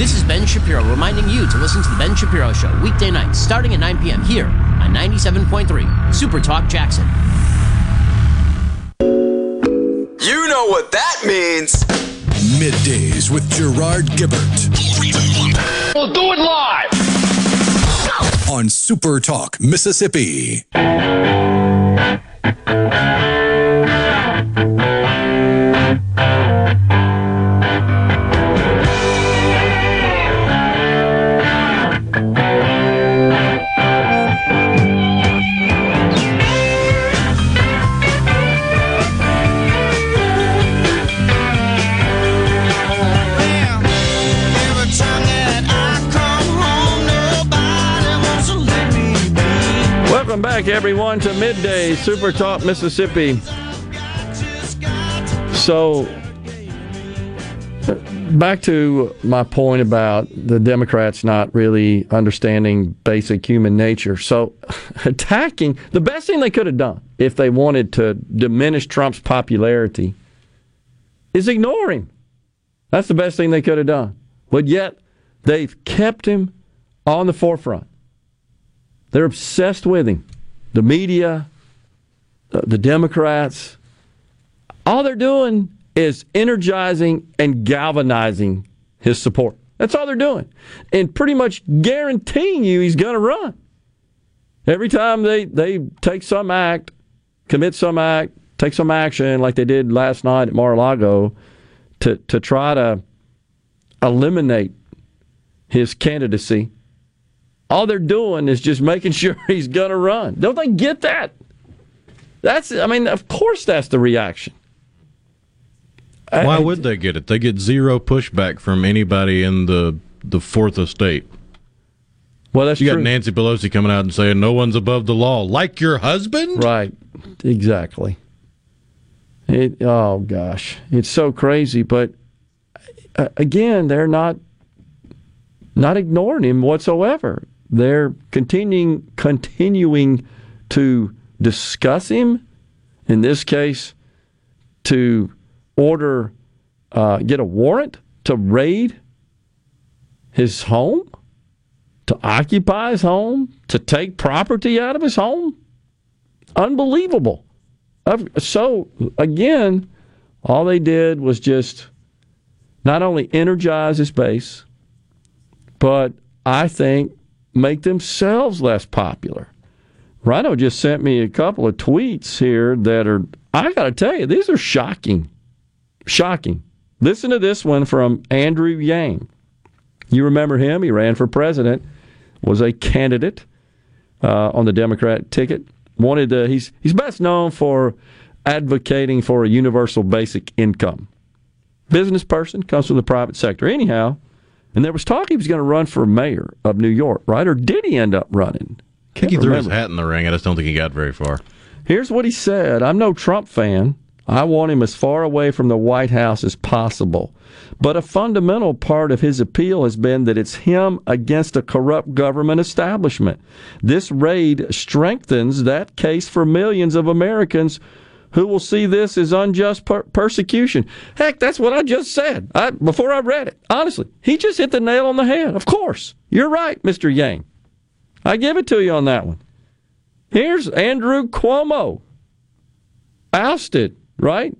Speaker 42: This is Ben Shapiro reminding you to listen to The Ben Shapiro Show weekday nights starting at 9 p.m. here on 97.3 Super Talk Jackson.
Speaker 43: You know what that means.
Speaker 12: Middays with Gerard Gibert.
Speaker 43: We'll do it live.
Speaker 12: On Super Talk, Mississippi.
Speaker 1: Back, everyone, to Midday Super Talk Mississippi. So, back to my point about the Democrats not really understanding basic human nature. So, attacking the best thing they could have done if they wanted to diminish Trump's popularity is ignore him. That's the best thing they could have done. But yet, they've kept him on the forefront. They're obsessed with him. The media, the, the Democrats, all they're doing is energizing and galvanizing his support. That's all they're doing. And pretty much guaranteeing you he's going to run. Every time they, they take some act, commit some act, take some action like they did last night at Mar-a-Lago to, to try to eliminate his candidacy all they're doing is just making sure he's going to run. Don't they get that? That's, I mean, of course that's the reaction.
Speaker 2: Why would they get it? They get zero pushback from anybody in the the fourth estate.
Speaker 1: Well, that's
Speaker 2: you
Speaker 1: true.
Speaker 2: got Nancy Pelosi coming out and saying no one's above the law, like your husband.
Speaker 1: Right. Exactly. It, oh gosh, it's so crazy. But uh, again, they're not not ignoring him whatsoever. They're continuing continuing to discuss him. In this case, to order uh, get a warrant to raid his home, to occupy his home, to take property out of his home. Unbelievable. So again, all they did was just not only energize his base, but I think make themselves less popular. Rhino just sent me a couple of tweets here that are, I got to tell you, these are shocking. Shocking. Listen to this one from Andrew Yang. You remember him? He ran for president, was a candidate uh, on the Democrat ticket. Wanted to, he's he's best known for advocating for a universal basic income. Business person comes from the private sector. Anyhow, and there was talk he was going to run for mayor of New York, right? Or did he end up running?
Speaker 2: I think he
Speaker 1: Can't
Speaker 2: threw his hat in the ring. I just don't think he got very far.
Speaker 1: Here's what he said I'm no Trump fan. I want him as far away from the White House as possible. But a fundamental part of his appeal has been that it's him against a corrupt government establishment. This raid strengthens that case for millions of Americans who will see this as unjust per- persecution. Heck, that's what I just said I, before I read it. Honestly, he just hit the nail on the head. Of course. You're right, Mr. Yang. I give it to you on that one. Here's Andrew Cuomo. Ousted, right?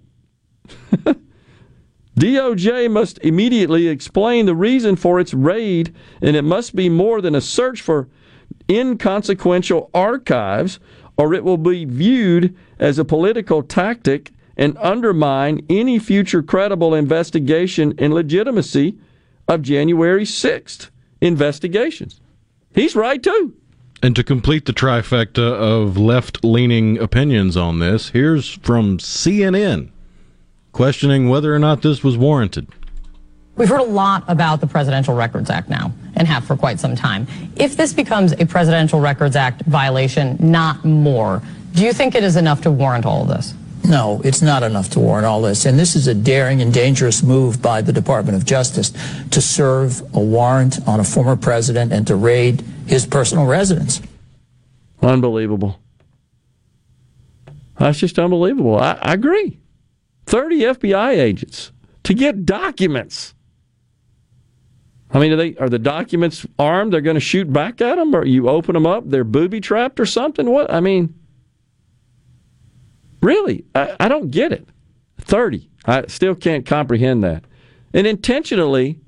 Speaker 1: DOJ must immediately explain the reason for its raid, and it must be more than a search for inconsequential archives, or it will be viewed as a political tactic and undermine any future credible investigation and legitimacy of January 6th investigations. He's right, too.
Speaker 2: And to complete the trifecta of left leaning opinions on this, here's from CNN questioning whether or not this was warranted.
Speaker 44: We've heard a lot about the Presidential Records Act now and have for quite some time. If this becomes a Presidential Records Act violation, not more, do you think it is enough to warrant all of this?
Speaker 45: No, it's not enough to warrant all this. And this is a daring and dangerous move by the Department of Justice to serve a warrant on a former president and to raid his personal residence.
Speaker 1: Unbelievable. That's just unbelievable. I, I agree. 30 FBI agents to get documents. I mean, are, they, are the documents armed? They're going to shoot back at them? Or you open them up, they're booby trapped or something? What? I mean, really, I, I don't get it. 30. I still can't comprehend that. And intentionally,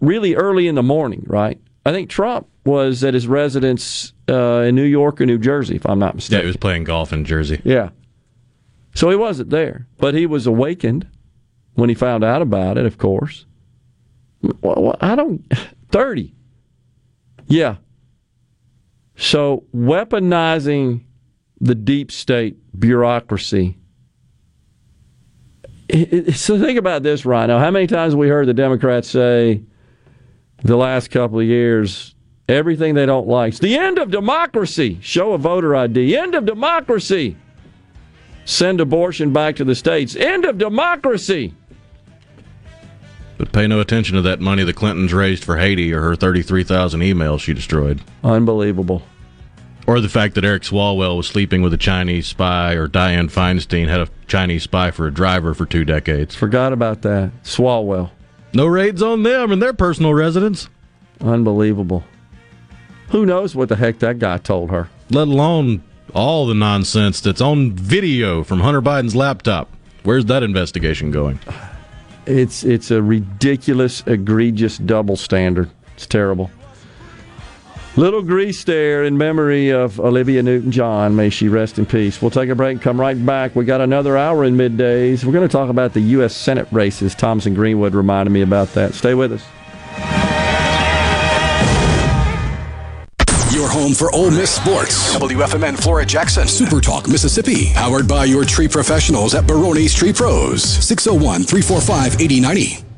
Speaker 1: really early in the morning, right? I think Trump was at his residence uh, in New York or New Jersey, if I'm not mistaken.
Speaker 2: Yeah, he was playing golf in Jersey.
Speaker 1: Yeah. So he wasn't there, but he was awakened when he found out about it, of course. Well, I don't. 30. Yeah. So weaponizing the deep state bureaucracy. So think about this, right now. How many times have we heard the Democrats say the last couple of years everything they don't like? It's the end of democracy. Show a voter ID. End of democracy send abortion back to the states. End of democracy.
Speaker 2: But pay no attention to that money the Clintons raised for Haiti or her 33,000 emails she destroyed.
Speaker 1: Unbelievable.
Speaker 2: Or the fact that Eric Swalwell was sleeping with a Chinese spy or Dianne Feinstein had a Chinese spy for a driver for two decades.
Speaker 1: Forgot about that. Swalwell.
Speaker 2: No raids on them and their personal residence.
Speaker 1: Unbelievable. Who knows what the heck that guy told her?
Speaker 2: Let alone all the nonsense that's on video from Hunter Biden's laptop. Where's that investigation going?
Speaker 1: It's it's a ridiculous, egregious double standard. It's terrible. Little grease there in memory of Olivia Newton John. May she rest in peace. We'll take a break and come right back. We got another hour in middays. We're going to talk about the U.S. Senate races. Thompson Greenwood reminded me about that. Stay with us.
Speaker 12: Your home for Ole Miss sports. WFMN Flora Jackson. Super Talk Mississippi. Powered by your tree professionals at Barone's Tree Pros. 601 345 8090.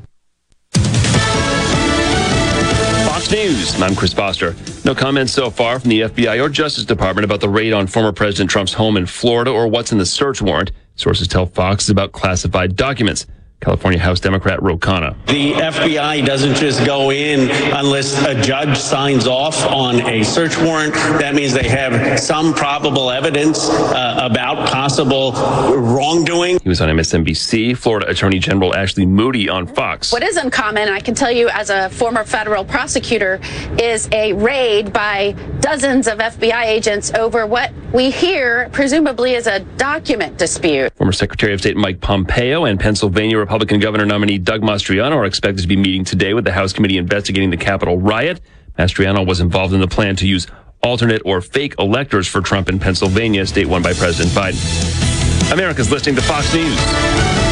Speaker 24: Fox News. I'm Chris Foster. No comments so far from the FBI or Justice Department about the raid on former President Trump's home in Florida or what's in the search warrant. Sources tell Fox about classified documents. California House Democrat Ro Khanna.
Speaker 46: The FBI doesn't just go in unless a judge signs off on a search warrant. That means they have some probable evidence uh, about possible wrongdoing.
Speaker 24: He was on MSNBC. Florida Attorney General Ashley Moody on Fox.
Speaker 47: What is uncommon, I can tell you as a former federal prosecutor, is a raid by dozens of FBI agents over what we hear presumably is a document dispute.
Speaker 24: Former Secretary of State Mike Pompeo and Pennsylvania Republican governor nominee Doug Mastriano are expected to be meeting today with the House committee investigating the Capitol riot. Mastriano was involved in the plan to use alternate or fake electors for Trump in Pennsylvania, state won by President Biden. America's listening to Fox News.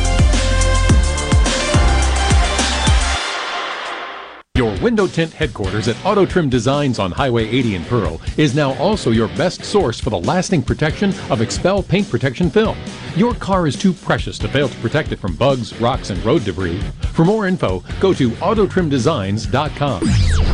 Speaker 48: Window Tint headquarters at Auto Trim Designs on Highway 80 in Pearl is now also your best source for the lasting protection of XPEL paint protection film. Your car is too precious to fail to protect it from bugs, rocks, and road debris. For more info, go to autotrimdesigns.com.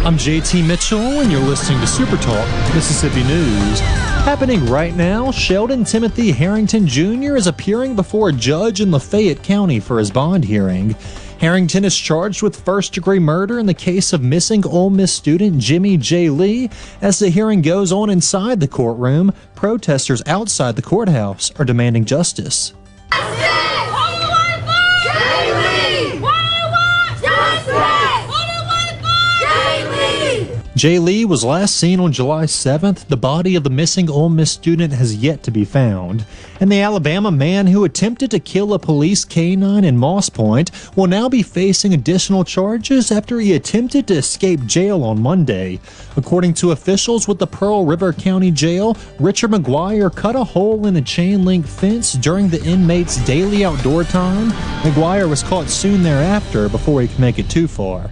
Speaker 49: I'm JT Mitchell, and you're listening to Super Talk Mississippi News. Happening right now, Sheldon Timothy Harrington Jr. is appearing before a judge in Lafayette County for his bond hearing. Harrington is charged with first degree murder in the case of missing Ole Miss student Jimmy J. Lee. As the hearing goes on inside the courtroom, protesters outside the courthouse are demanding justice. Jay Lee was last seen on July 7th. The body of the missing Ole Miss student has yet to be found. And the Alabama man who attempted to kill a police canine in Moss Point will now be facing additional charges after he attempted to escape jail on Monday. According to officials with the Pearl River County Jail, Richard McGuire cut a hole in a chain link fence during the inmate's daily outdoor time. McGuire was caught soon thereafter before he could make it too far.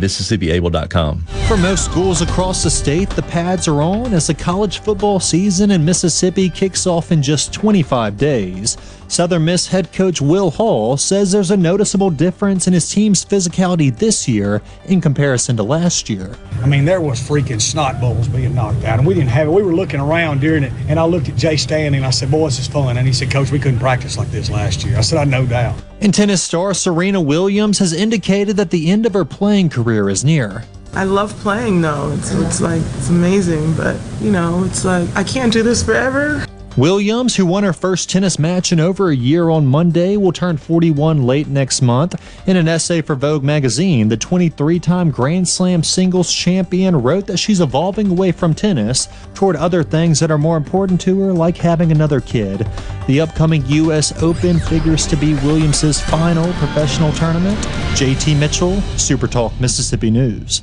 Speaker 50: MississippiAble.com.
Speaker 49: For most schools across the state, the pads are on as the college football season in Mississippi kicks off in just 25 days. Southern Miss head coach Will Hall says there's a noticeable difference in his team's physicality this year in comparison to last year.
Speaker 51: I mean, there was freaking snot bubbles being knocked out, and we didn't have it. We were looking around during it, and I looked at Jay Stanley and I said, "Boy, this is fun." And he said, "Coach, we couldn't practice like this last year." I said, "I no doubt."
Speaker 49: And tennis star Serena Williams has indicated that the end of her playing career is near.
Speaker 46: I love playing though. It's, it's like, it's amazing, but you know, it's like, I can't do this forever.
Speaker 49: Williams, who won her first tennis match in over a year on Monday, will turn 41 late next month. In an essay for Vogue magazine, the 23 time Grand Slam singles champion wrote that she's evolving away from tennis toward other things that are more important to her, like having another kid. The upcoming U.S. Open figures to be Williams's final professional tournament. JT Mitchell, Super Talk Mississippi News.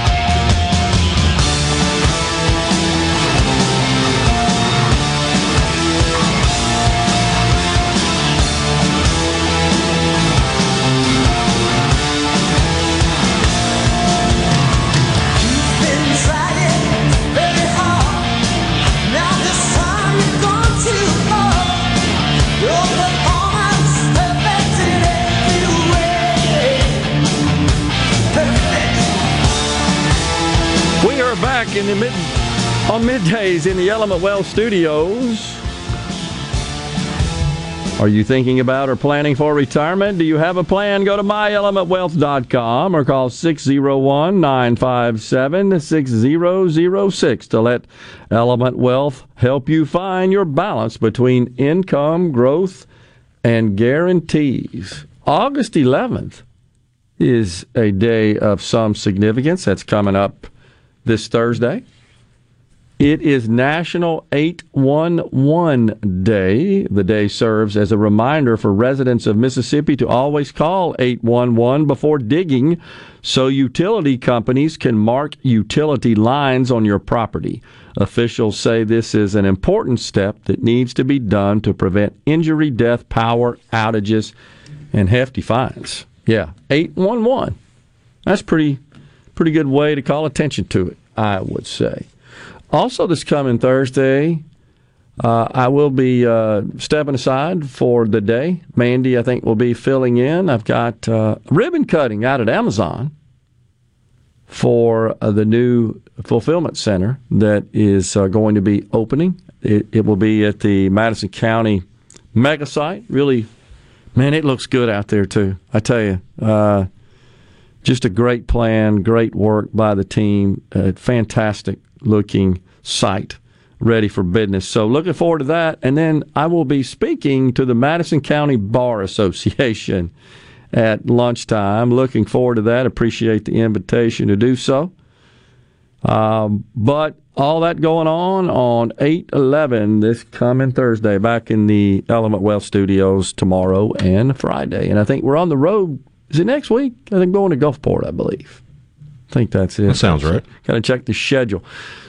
Speaker 1: In the mid on middays in the Element Wealth Studios. Are you thinking about or planning for retirement? Do you have a plan? Go to myelementwealth.com or call 601 957 6006 to let Element Wealth help you find your balance between income, growth, and guarantees. August 11th is a day of some significance that's coming up this Thursday. It is National 811 Day. The day serves as a reminder for residents of Mississippi to always call 811 before digging so utility companies can mark utility lines on your property. Officials say this is an important step that needs to be done to prevent injury, death, power outages, and hefty fines. Yeah, 811. That's pretty pretty good way to call attention to it, I would say. Also, this coming Thursday, uh, I will be uh, stepping aside for the day. Mandy, I think, will be filling in. I've got uh, ribbon cutting out at Amazon for uh, the new fulfillment center that is uh, going to be opening. It, it, will be at the Madison County mega site. Really, man, it looks good out there too. I tell you, uh, just a great plan, great work by the team. fantastic looking site ready for business. So looking forward to that. And then I will be speaking to the Madison County Bar Association at lunchtime. Looking forward to that. Appreciate the invitation to do so. Um, but all that going on on 8 11 this coming Thursday, back in the Element Wealth Studios tomorrow and Friday. And I think we're on the road. Is it next week? I think going to Gulfport, I believe. I think that's it.
Speaker 2: That sounds right.
Speaker 1: Got to check the schedule.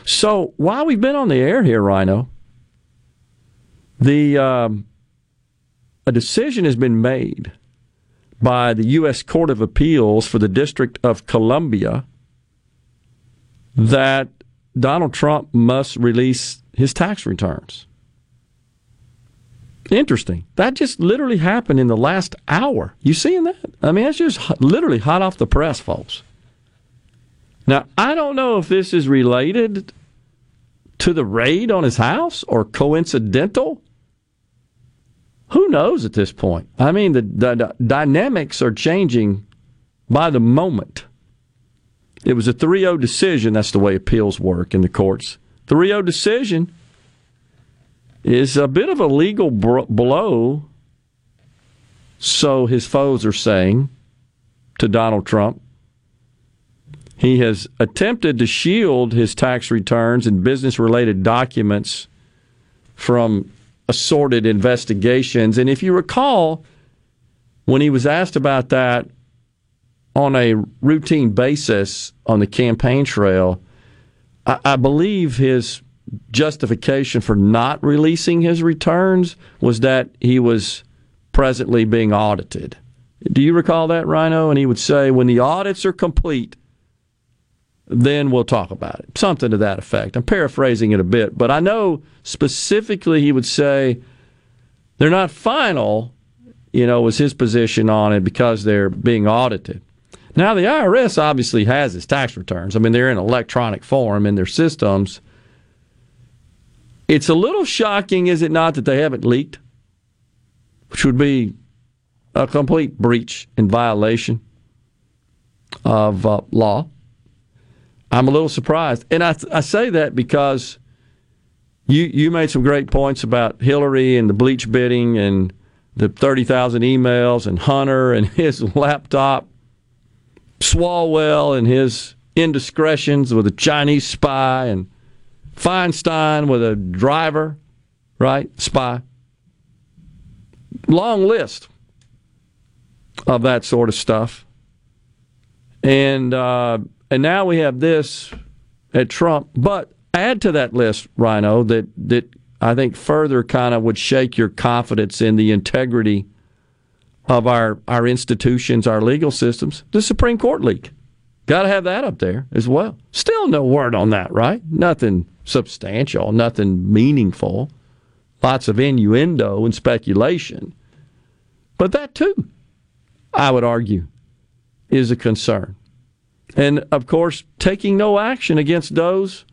Speaker 1: So while we've been on the air here, Rhino, the um, a decision has been made by the U.S. Court of Appeals for the District of Columbia that Donald Trump must release his tax returns. Interesting. That just literally happened in the last hour. You seeing that? I mean, that's just literally hot off the press, folks. Now, I don't know if this is related to the raid on his house or coincidental. Who knows at this point? I mean, the, the, the dynamics are changing by the moment. It was a 3 0 decision. That's the way appeals work in the courts. 3 0 decision is a bit of a legal blow, so his foes are saying, to Donald Trump. He has attempted to shield his tax returns and business related documents from assorted investigations. And if you recall, when he was asked about that on a routine basis on the campaign trail, I, I believe his justification for not releasing his returns was that he was presently being audited. Do you recall that, Rhino? And he would say, when the audits are complete, then we'll talk about it. Something to that effect. I'm paraphrasing it a bit, but I know specifically he would say they're not final, you know, was his position on it because they're being audited. Now, the IRS obviously has its tax returns. I mean, they're in electronic form in their systems. It's a little shocking, is it not, that they haven't leaked, which would be a complete breach and violation of uh, law. I'm a little surprised. And I, I say that because you, you made some great points about Hillary and the bleach bidding and the 30,000 emails and Hunter and his laptop, Swalwell and his indiscretions with a Chinese spy, and Feinstein with a driver, right? Spy. Long list of that sort of stuff. And uh, and now we have this at Trump. But add to that list, Rhino, that, that I think further kind of would shake your confidence in the integrity of our, our institutions, our legal systems, the Supreme Court leak. Got to have that up there as well. Still no word on that, right? Nothing substantial, nothing meaningful. Lots of innuendo and speculation. But that, too, I would argue, is a concern. And of course, taking no action against those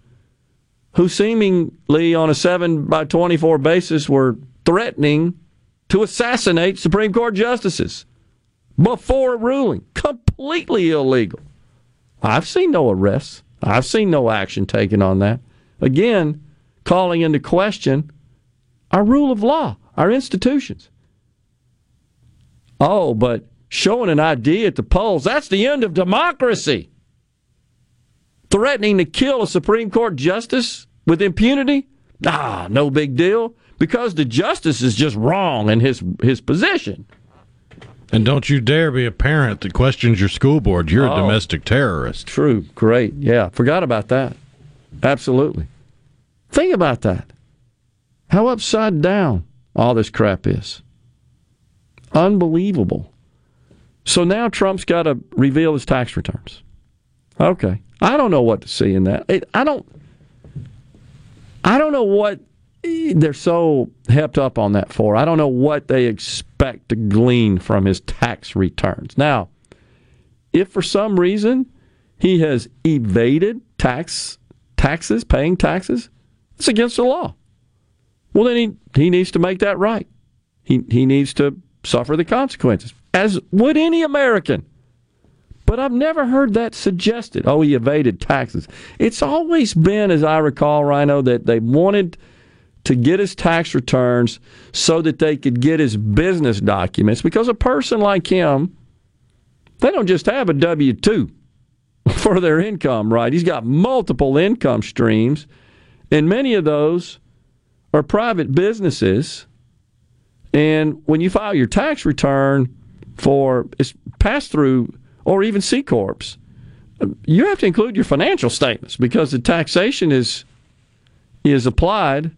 Speaker 1: who seemingly on a 7 by 24 basis were threatening to assassinate Supreme Court justices before ruling. Completely illegal. I've seen no arrests. I've seen no action taken on that. Again, calling into question our rule of law, our institutions. Oh, but showing an ID at the polls, that's the end of democracy. Threatening to kill a Supreme Court justice with impunity? Ah, no big deal because the justice is just wrong in his his position.
Speaker 2: And don't you dare be a parent that questions your school board. You're oh, a domestic terrorist.
Speaker 1: True. Great. Yeah. Forgot about that. Absolutely. Think about that. How upside down all this crap is. Unbelievable. So now Trump's got to reveal his tax returns. Okay. I don't know what to see in that. I don't I don't know what they're so hepped up on that for. I don't know what they expect to glean from his tax returns. Now, if for some reason he has evaded tax taxes, paying taxes, it's against the law. Well, then he, he needs to make that right. He, he needs to suffer the consequences, as would any American. But I've never heard that suggested. Oh, he evaded taxes. It's always been, as I recall, Rhino, that they wanted to get his tax returns so that they could get his business documents because a person like him, they don't just have a W 2 for their income, right? He's got multiple income streams, and many of those are private businesses. And when you file your tax return for pass through or even C Corps, you have to include your financial statements because the taxation is is applied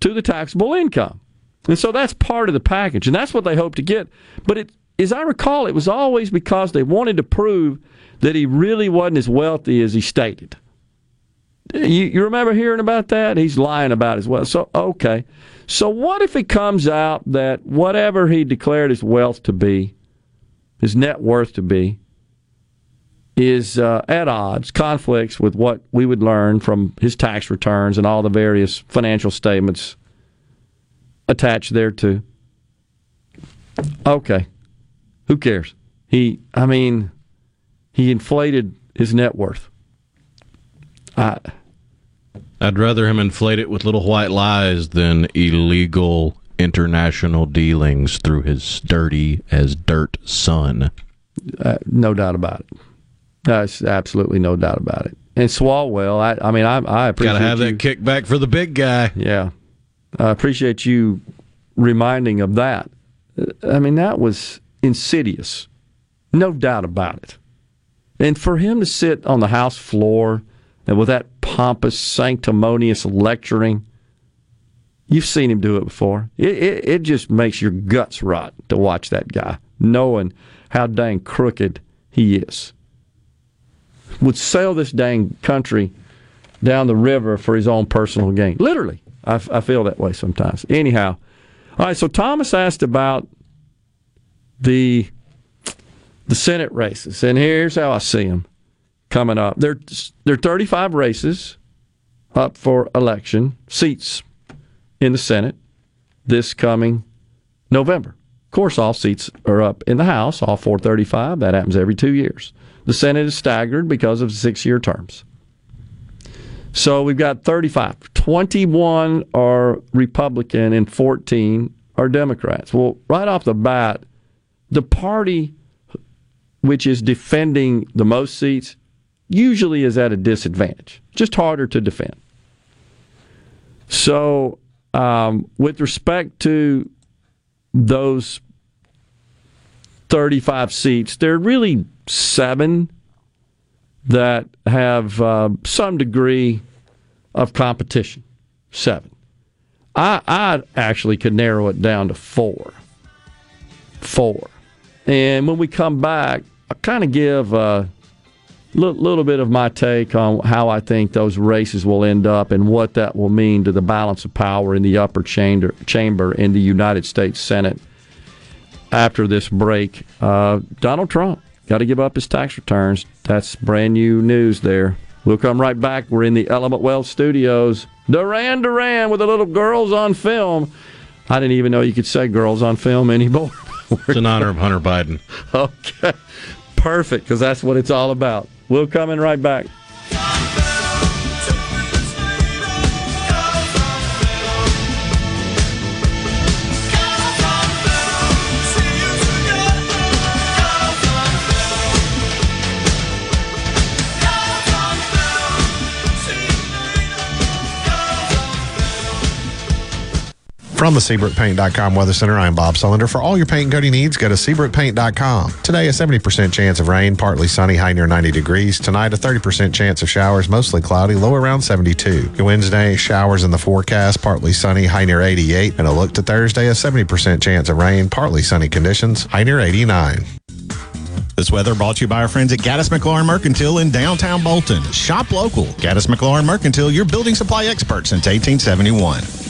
Speaker 1: to the taxable income. And so that's part of the package, and that's what they hope to get. But it, as I recall, it was always because they wanted to prove that he really wasn't as wealthy as he stated. You, you remember hearing about that? He's lying about his wealth. So, okay. So, what if it comes out that whatever he declared his wealth to be, his net worth to be, is uh, at odds, conflicts with what we would learn from his tax returns and all the various financial statements attached thereto? Okay. Who cares? He, I mean, he inflated his net worth. I,
Speaker 2: I'd rather him inflate it with little white lies than illegal international dealings through his dirty as dirt son.
Speaker 1: Uh, no doubt about it. There's absolutely no doubt about it. And Swalwell, I, I mean, I, I appreciate.
Speaker 2: Got to have
Speaker 1: you,
Speaker 2: that kickback for the big guy.
Speaker 1: Yeah, I appreciate you reminding of that. I mean, that was insidious, no doubt about it. And for him to sit on the House floor and with that pompous, sanctimonious lecturing, you've seen him do it before. It, it, it just makes your guts rot to watch that guy, knowing how dang crooked he is would sell this dang country down the river for his own personal gain. Literally, I, I feel that way sometimes. Anyhow, all right. So Thomas asked about the the Senate races, and here's how I see them coming up. There, there are 35 races up for election seats in the Senate this coming November. Of course, all seats are up in the House, all 435. That happens every two years. The Senate is staggered because of six year terms. So we've got 35. 21 are Republican and 14 are Democrats. Well, right off the bat, the party which is defending the most seats usually is at a disadvantage, just harder to defend. So, um, with respect to those 35 seats, they're really seven that have uh, some degree of competition. Seven. I, I actually could narrow it down to four. Four. And when we come back, I kind of give a little, little bit of my take on how I think those races will end up and what that will mean to the balance of power in the upper chamber, chamber in the United States Senate after this break. Uh, Donald Trump got to give up his tax returns. That's brand new news there. We'll come right back. We're in the Element Wealth studios. Duran Duran with the little girls on film. I didn't even know you could say girls on film anymore.
Speaker 2: it's an honor of Hunter Biden.
Speaker 1: Okay. Perfect, because that's what it's all about. We'll come in right back.
Speaker 52: From the SeabrookPaint.com Weather Center, I'm Bob Sullender. For all your paint and coating needs, go to SeabrookPaint.com. Today, a 70% chance of rain, partly sunny, high near 90 degrees. Tonight, a 30% chance of showers, mostly cloudy, low around 72. Wednesday, showers in the forecast, partly sunny, high near 88. And a look to Thursday, a 70% chance of rain, partly sunny conditions, high near 89.
Speaker 53: This weather brought to you by our friends at Gaddis McLaurin Mercantile in downtown Bolton. Shop local. Gaddis McLaurin Mercantile, your building supply expert since 1871.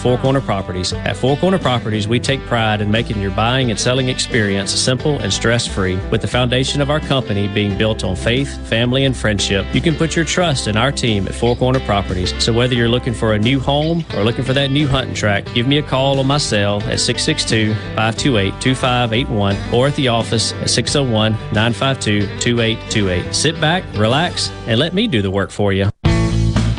Speaker 54: Four Corner Properties. At Four Corner Properties, we take pride in making your buying and selling experience simple and stress free. With the foundation of our company being built on faith, family, and friendship, you can put your trust in our team at Four Corner Properties. So whether you're looking for a new home or looking for that new hunting track, give me a call on my cell at 662 528 2581 or at the office at 601 952 2828. Sit back, relax, and let me do the work for you.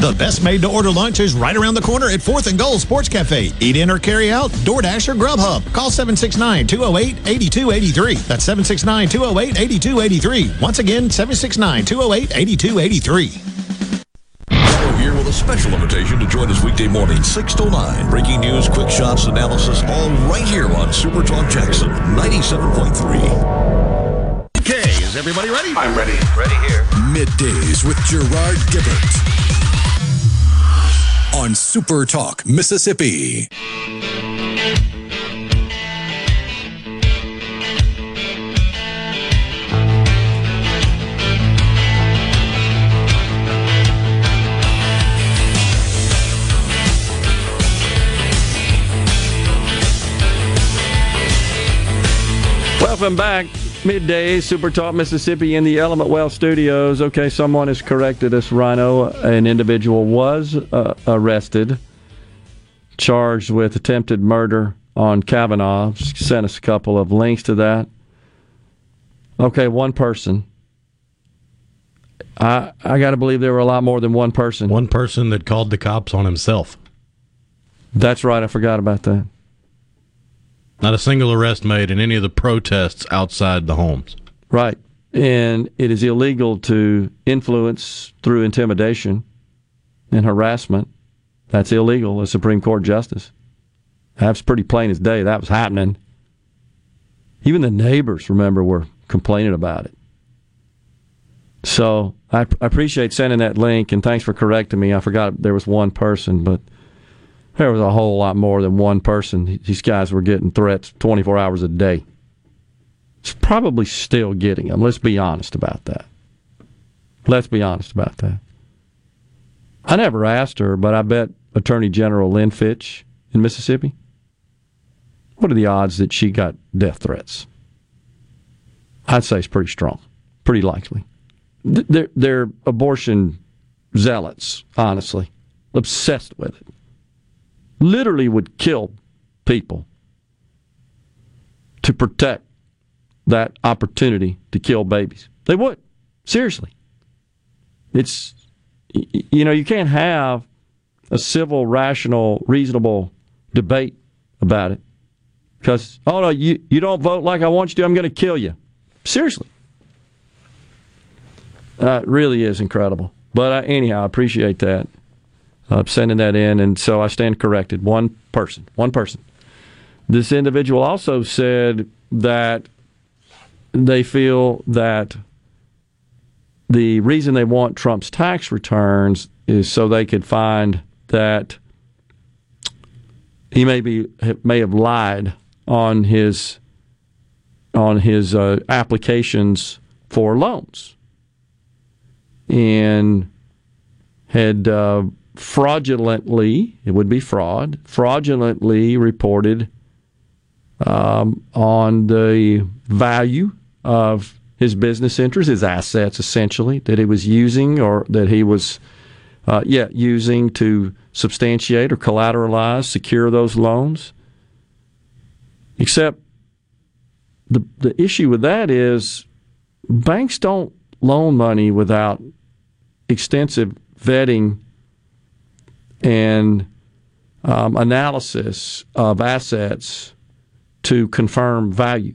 Speaker 53: The best made to order lunch is right around the corner at 4th and Goal Sports Cafe. Eat in or carry out, DoorDash or Grubhub. Call 769 208 8283. That's 769 208 8283. Once again, 769 208 8283
Speaker 55: here with a special invitation to join us weekday morning, 6 to 9. Breaking news, quick shots, analysis, all right here on Super Talk Jackson 97.3.
Speaker 53: Okay, is everybody ready?
Speaker 56: I'm ready.
Speaker 12: Ready here. Middays with Gerard Gibert on Super Talk, Mississippi.
Speaker 1: Welcome back. Midday, Super Talk Mississippi in the Element Wealth studios. Okay, someone has corrected us, Rhino. An individual was uh, arrested, charged with attempted murder on Kavanaugh. Sent us a couple of links to that. Okay, one person. I I got to believe there were a lot more than one person.
Speaker 2: One person that called the cops on himself.
Speaker 1: That's right. I forgot about that.
Speaker 2: Not a single arrest made in any of the protests outside the homes.
Speaker 1: Right. And it is illegal to influence through intimidation and harassment. That's illegal, a Supreme Court justice. That's pretty plain as day. That was happening. Even the neighbors, remember, were complaining about it. So I, I appreciate sending that link, and thanks for correcting me. I forgot there was one person, but there was a whole lot more than one person. These guys were getting threats 24 hours a day. It's probably still getting them. Let's be honest about that. Let's be honest about that. I never asked her, but I bet Attorney General Lynn Fitch in Mississippi. What are the odds that she got death threats? I'd say it's pretty strong, pretty likely. They're, they're abortion zealots, honestly, obsessed with it. Literally would kill people to protect that opportunity to kill babies. They would. Seriously. It's, you know, you can't have a civil, rational, reasonable debate about it because, oh no, you, you don't vote like I want you to, I'm going to kill you. Seriously. Uh, it really is incredible. But uh, anyhow, I appreciate that. Uh, sending that in, and so I stand corrected. One person, one person. This individual also said that they feel that the reason they want Trump's tax returns is so they could find that he may be may have lied on his on his uh, applications for loans and had uh, fraudulently it would be fraud fraudulently reported um, on the value of his business interests, his assets, essentially that he was using or that he was, uh, yeah, using to substantiate or collateralize, secure those loans. Except the the issue with that is banks don't loan money without extensive vetting and um, analysis of assets to confirm value.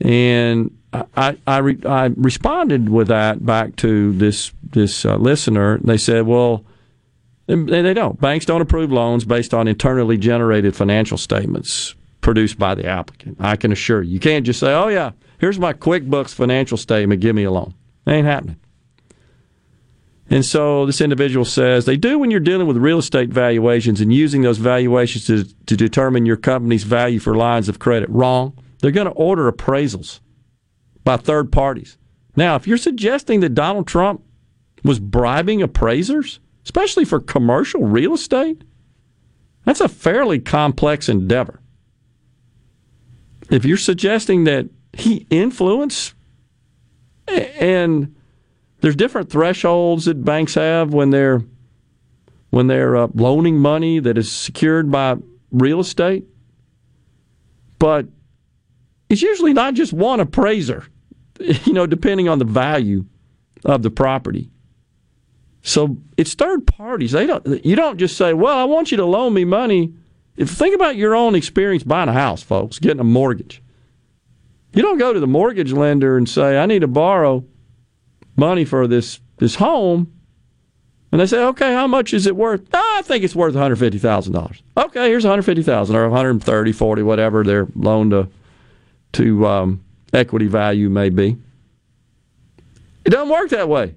Speaker 1: And I I, re, I responded with that back to this this uh, listener. They said, well. They don't. Banks don't approve loans based on internally generated financial statements produced by the applicant. I can assure you. You can't just say, "Oh yeah, here's my QuickBooks financial statement. Give me a loan." It ain't happening. And so this individual says they do when you're dealing with real estate valuations and using those valuations to, to determine your company's value for lines of credit. Wrong. They're going to order appraisals by third parties. Now, if you're suggesting that Donald Trump was bribing appraisers, especially for commercial real estate, that's a fairly complex endeavor. If you're suggesting that he influenced and there's different thresholds that banks have when they're when they're uh, loaning money that is secured by real estate. But it's usually not just one appraiser, you know, depending on the value of the property. So it's third parties. They don't. You don't just say, "Well, I want you to loan me money." If think about your own experience buying a house, folks, getting a mortgage. You don't go to the mortgage lender and say, "I need to borrow money for this this home, and they say, okay, how much is it worth? Oh, I think it's worth one hundred fifty thousand dollars. Okay, here's $150,000 or 130, 40, whatever their loan to to um, equity value may be. It doesn't work that way.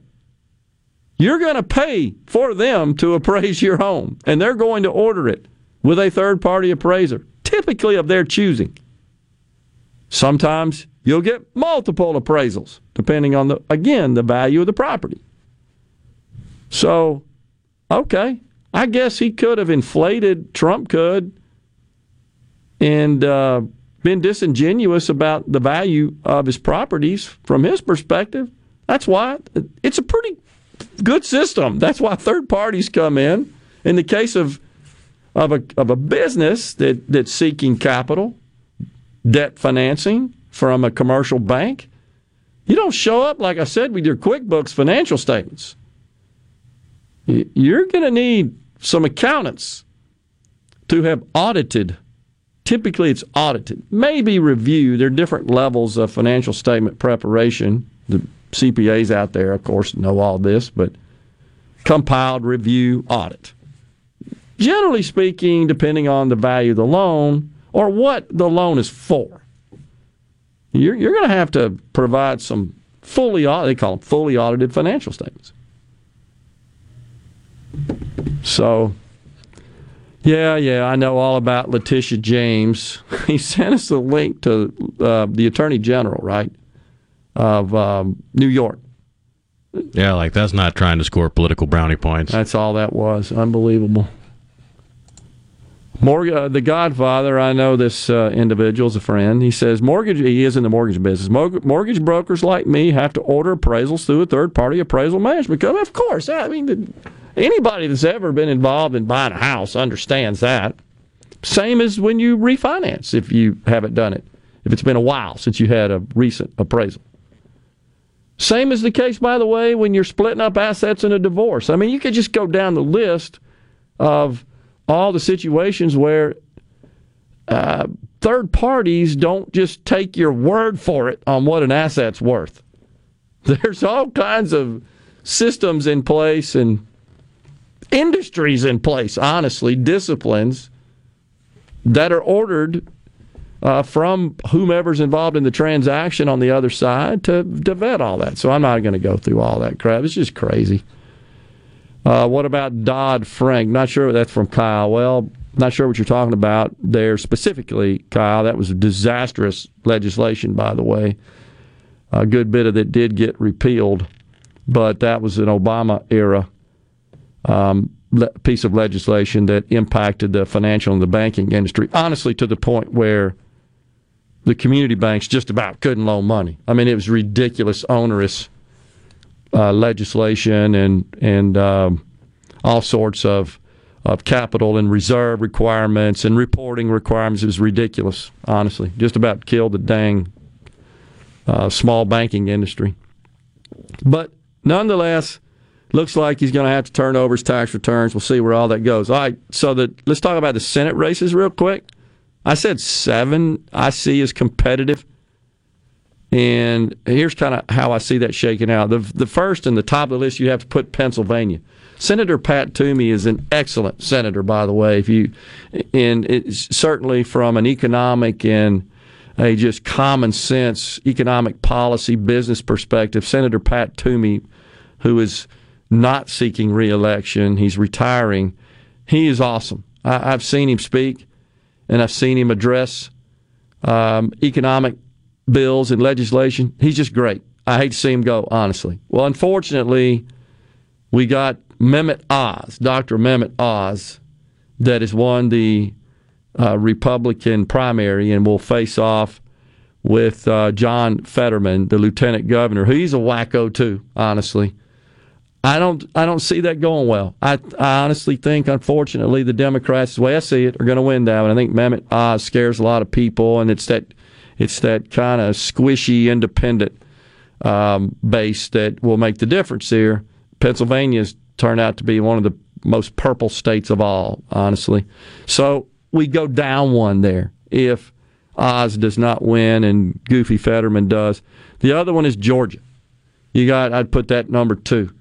Speaker 1: You're going to pay for them to appraise your home, and they're going to order it with a third party appraiser, typically of their choosing. Sometimes you'll get multiple appraisals depending on the again the value of the property. So, okay, I guess he could have inflated. Trump could, and uh, been disingenuous about the value of his properties from his perspective. That's why it's a pretty good system. That's why third parties come in. In the case of of a of a business that that's seeking capital, debt financing from a commercial bank, you don't show up, like I said, with your QuickBooks financial statements. You're going to need some accountants to have audited. Typically, it's audited, maybe reviewed. There are different levels of financial statement preparation. The CPAs out there, of course, know all this, but compiled, review, audit. Generally speaking, depending on the value of the loan or what the loan is for, you're, you're going to have to provide some fully they call them fully audited financial statements. So, yeah, yeah, I know all about Letitia James. He sent us a link to uh, the Attorney General, right, of um, New York.
Speaker 2: Yeah, like that's not trying to score political brownie points.
Speaker 1: That's all that was. Unbelievable. Mortgage, uh, the Godfather, I know this uh, individual is a friend. He says mortgage. He is in the mortgage business. Mortgage brokers like me have to order appraisals through a third party appraisal management company. Of course, I mean the, anybody that's ever been involved in buying a house understands that. Same as when you refinance if you haven't done it. If it's been a while since you had a recent appraisal. Same is the case, by the way, when you're splitting up assets in a divorce. I mean, you could just go down the list of all the situations where uh, third parties don't just take your word for it on what an asset's worth. There's all kinds of systems in place and industries in place, honestly, disciplines that are ordered uh, from whomever's involved in the transaction on the other side to, to vet all that. So I'm not going to go through all that crap. It's just crazy. Uh, what about Dodd Frank? Not sure that's from Kyle. Well, not sure what you're talking about there specifically, Kyle. That was disastrous legislation, by the way. A good bit of it did get repealed, but that was an Obama era um, le- piece of legislation that impacted the financial and the banking industry, honestly, to the point where the community banks just about couldn't loan money. I mean, it was ridiculous, onerous uh, legislation and and um, all sorts of of capital and reserve requirements and reporting requirements. Was ridiculous, honestly. Just about killed the dang uh, small banking industry. But nonetheless, looks like he's going to have to turn over his tax returns. We'll see where all that goes. All right, so the, let's talk about the Senate races real quick. I said seven I see as competitive. And here's kind of how I see that shaking out. The, the first and the top of the list, you have to put Pennsylvania. Senator Pat Toomey is an excellent senator, by the way. If you, and it's certainly from an economic and a just common sense economic policy business perspective, Senator Pat Toomey, who is not seeking reelection, he's retiring. He is awesome. I, have seen him speak, and I've seen him address um, economic bills and legislation. He's just great. I hate to see him go, honestly. Well, unfortunately, we got Mehmet Oz, Dr. Mehmet Oz, that has won the uh, Republican primary and will face off with uh, John Fetterman, the lieutenant governor. He's a wacko too, honestly. I don't, I don't see that going well. I, I honestly think, unfortunately, the Democrats, the way I see it, are going to win that one. I think Mehmet Oz scares a lot of people, and it's that it's that kind of squishy, independent um, base that will make the difference here. Pennsylvania's turned out to be one of the most purple states of all, honestly. So we go down one there if Oz does not win and Goofy Fetterman does. The other one is Georgia. You got, I'd put that number two.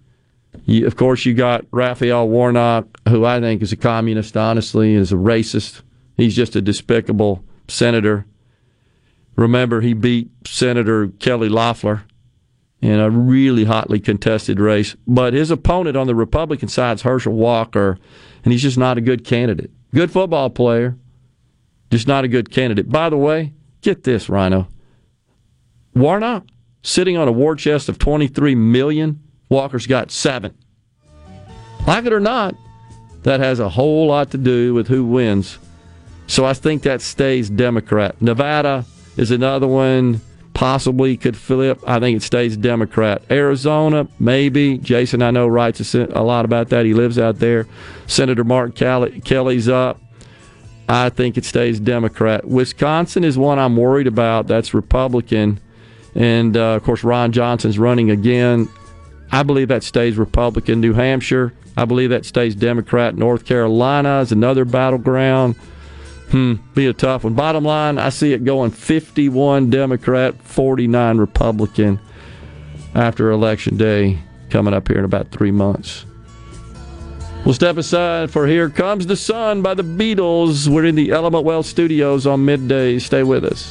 Speaker 1: You, of course, you got Raphael Warnock, who I think is a communist, honestly, is a racist. He's just a despicable senator. Remember, he beat Senator Kelly Loeffler in a really hotly contested race. But his opponent on the Republican side is Herschel Walker, and he's just not a good candidate. Good football player, just not a good candidate. By the way, get this, Rhino. Warnock sitting on a war chest of 23 million. Walker's got seven. Like it or not, that has a whole lot to do with who wins. So I think that stays Democrat. Nevada, is another one possibly could flip. I think it stays Democrat. Arizona, maybe. Jason, I know, writes a lot about that. He lives out there. Senator Mark Kelly's up. I think it stays Democrat. Wisconsin is one I'm worried about. That's Republican. And uh, of course, Ron Johnson's running again. I believe that stays Republican. New Hampshire, I believe that stays Democrat. North Carolina is another battleground. Hmm, be a tough one. Bottom line, I see it going 51 Democrat, 49 Republican after Election Day coming up here in about three months. We'll step aside for Here Comes the Sun by the Beatles. We're in the Element Wealth studios on midday. Stay with us.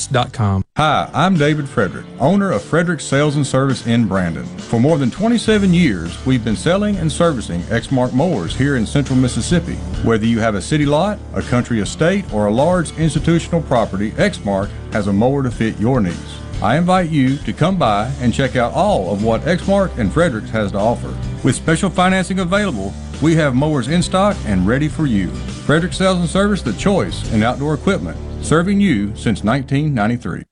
Speaker 38: Hi, I'm David Frederick, owner of Frederick Sales and Service in Brandon. For more than 27 years, we've been selling and servicing Exmark mowers here in central Mississippi. Whether you have a city lot, a country estate, or a large institutional property, Exmark has a mower to fit your needs. I invite you to come by and check out all of what Exmark and Fredericks has to offer. With special financing available, we have mowers in stock and ready for you. Frederick Sales and Service, the choice in outdoor equipment serving you since 1993.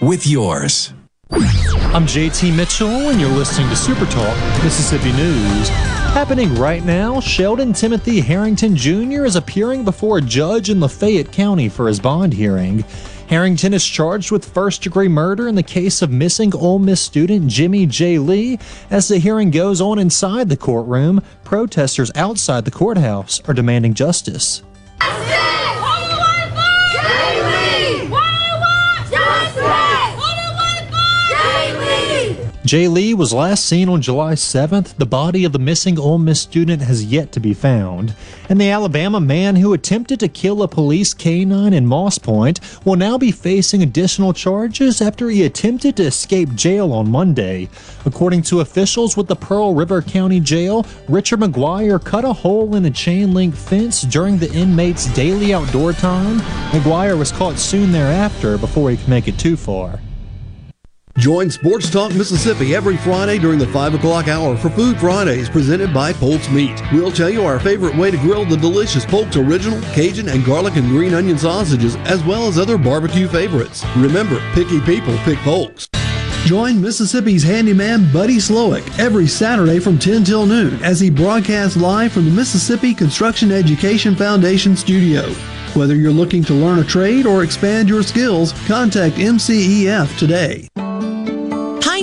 Speaker 12: with yours.
Speaker 49: I'm JT Mitchell, and you're listening to Super Talk Mississippi News. Happening right now, Sheldon Timothy Herrington Jr. is appearing before a judge in Lafayette County for his bond hearing. Herrington is charged with first degree murder in the case of missing Ole Miss student Jimmie Jay Lee. As the hearing goes on inside the courtroom, protesters outside the courthouse are demanding justice. Jay Lee was last seen on July 7th. The body of the missing Ole Miss student has yet to be found. And the Alabama man who attempted to kill a police canine in Moss Point will now be facing additional charges after he attempted to escape jail on Monday. According to officials with the Pearl River County Jail, Richard McGuire cut a hole in a chain link fence during the inmate's daily outdoor time. McGuire was caught soon thereafter before he could make it too far.
Speaker 57: Join Sports Talk Mississippi every Friday during the 5 o'clock hour for Food Fridays presented by Polk's Meat. We'll tell you our favorite way to grill the delicious Polk's Original, Cajun, and garlic and green onion sausages, as well as other barbecue favorites. Remember, picky people pick Polk's. Join Mississippi's handyman Buddy Slowick every Saturday from 10 till noon as he broadcasts live from the Mississippi Construction Education Foundation studio. Whether you're looking to learn a trade or expand your skills, contact MCEF today.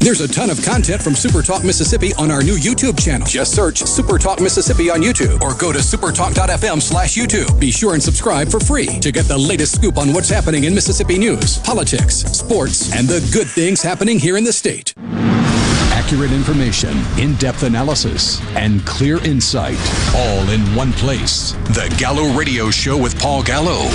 Speaker 12: There's a ton of content from Super Talk Mississippi on our new YouTube channel. Just search Super Talk Mississippi on YouTube or go to supertalk.fm slash YouTube. Be sure and subscribe for free to get the latest scoop on what's happening in Mississippi news, politics, sports, and the good things happening here in the state. Accurate information, in depth analysis, and clear insight, all in one place. The Gallo Radio Show with Paul Gallo.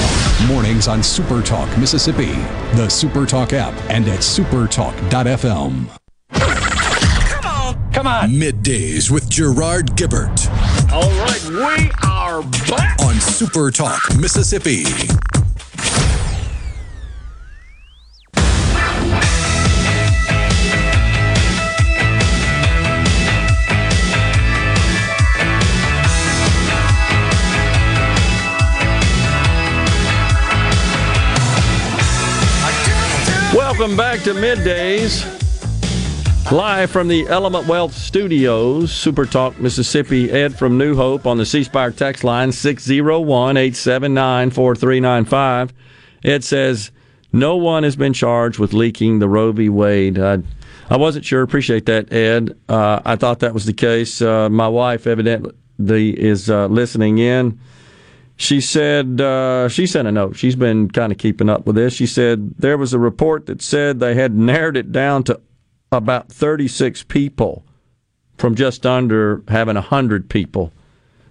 Speaker 12: Mornings on Super Talk Mississippi, the Super Talk app, and at supertalk.fm. Come on. Come on. Middays with Gerard Gibert.
Speaker 56: All right, we are back.
Speaker 12: On Super Talk Mississippi.
Speaker 1: Welcome back to Middays. Live from the Element Wealth Studios, Super Talk, Mississippi. Ed from New Hope on the C Spire text line 601 879 4395. Ed says, No one has been charged with leaking the Roe v. Wade. I, I wasn't sure. Appreciate that, Ed. Uh, I thought that was the case. Uh, my wife, evidently, is uh, listening in. She said uh, she sent a note. She's been kind of keeping up with this. She said there was a report that said they had narrowed it down to about 36 people from just under having 100 people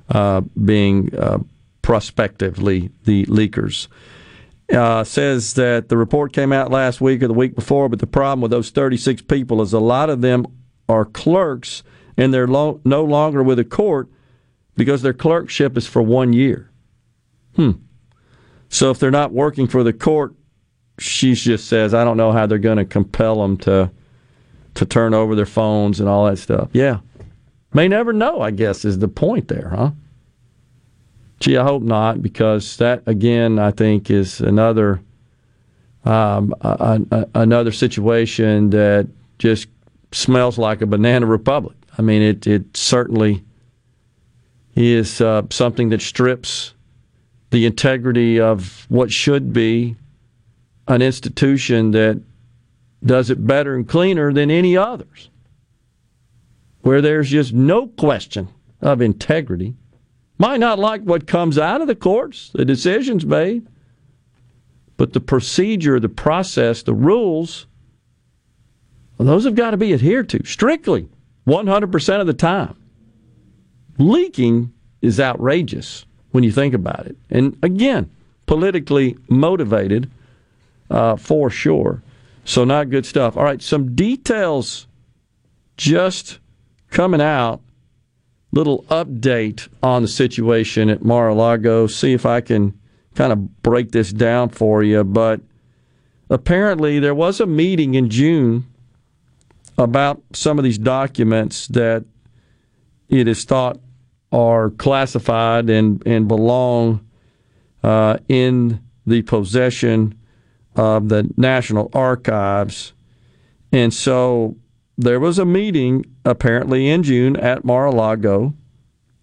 Speaker 1: uh, being uh, prospectively the leakers. Uh, says that the report came out last week or the week before, but the problem with those 36 people is a lot of them are clerks and they're lo- no longer with a court because their clerkship is for one year. Hmm. So if they're not working for the court, she just says, I don't know how they're going to compel them to to turn over their phones and all that stuff. Yeah. May never know, I guess, is the point there, huh? Gee, I hope not, because that, again, I think is another um, a, a, another situation that just smells like a banana republic. I mean, it, it certainly is uh, something that strips the integrity of what should be an institution that does it better and cleaner than any others, where there's just no question of integrity. Might not like what comes out of the courts, the decisions made, but the procedure, the process, the rules, well, those have got to be adhered to strictly 100% of the time. Leaking is outrageous when you think about it. And again, politically motivated uh, for sure. So, not good stuff. All right, some details just coming out. Little update on the situation at Mar a Lago. See if I can kind of break this down for you. But apparently, there was a meeting in June about some of these documents that it is thought are classified and, and belong uh, in the possession of the National Archives. And so there was a meeting apparently in June at Mar a Lago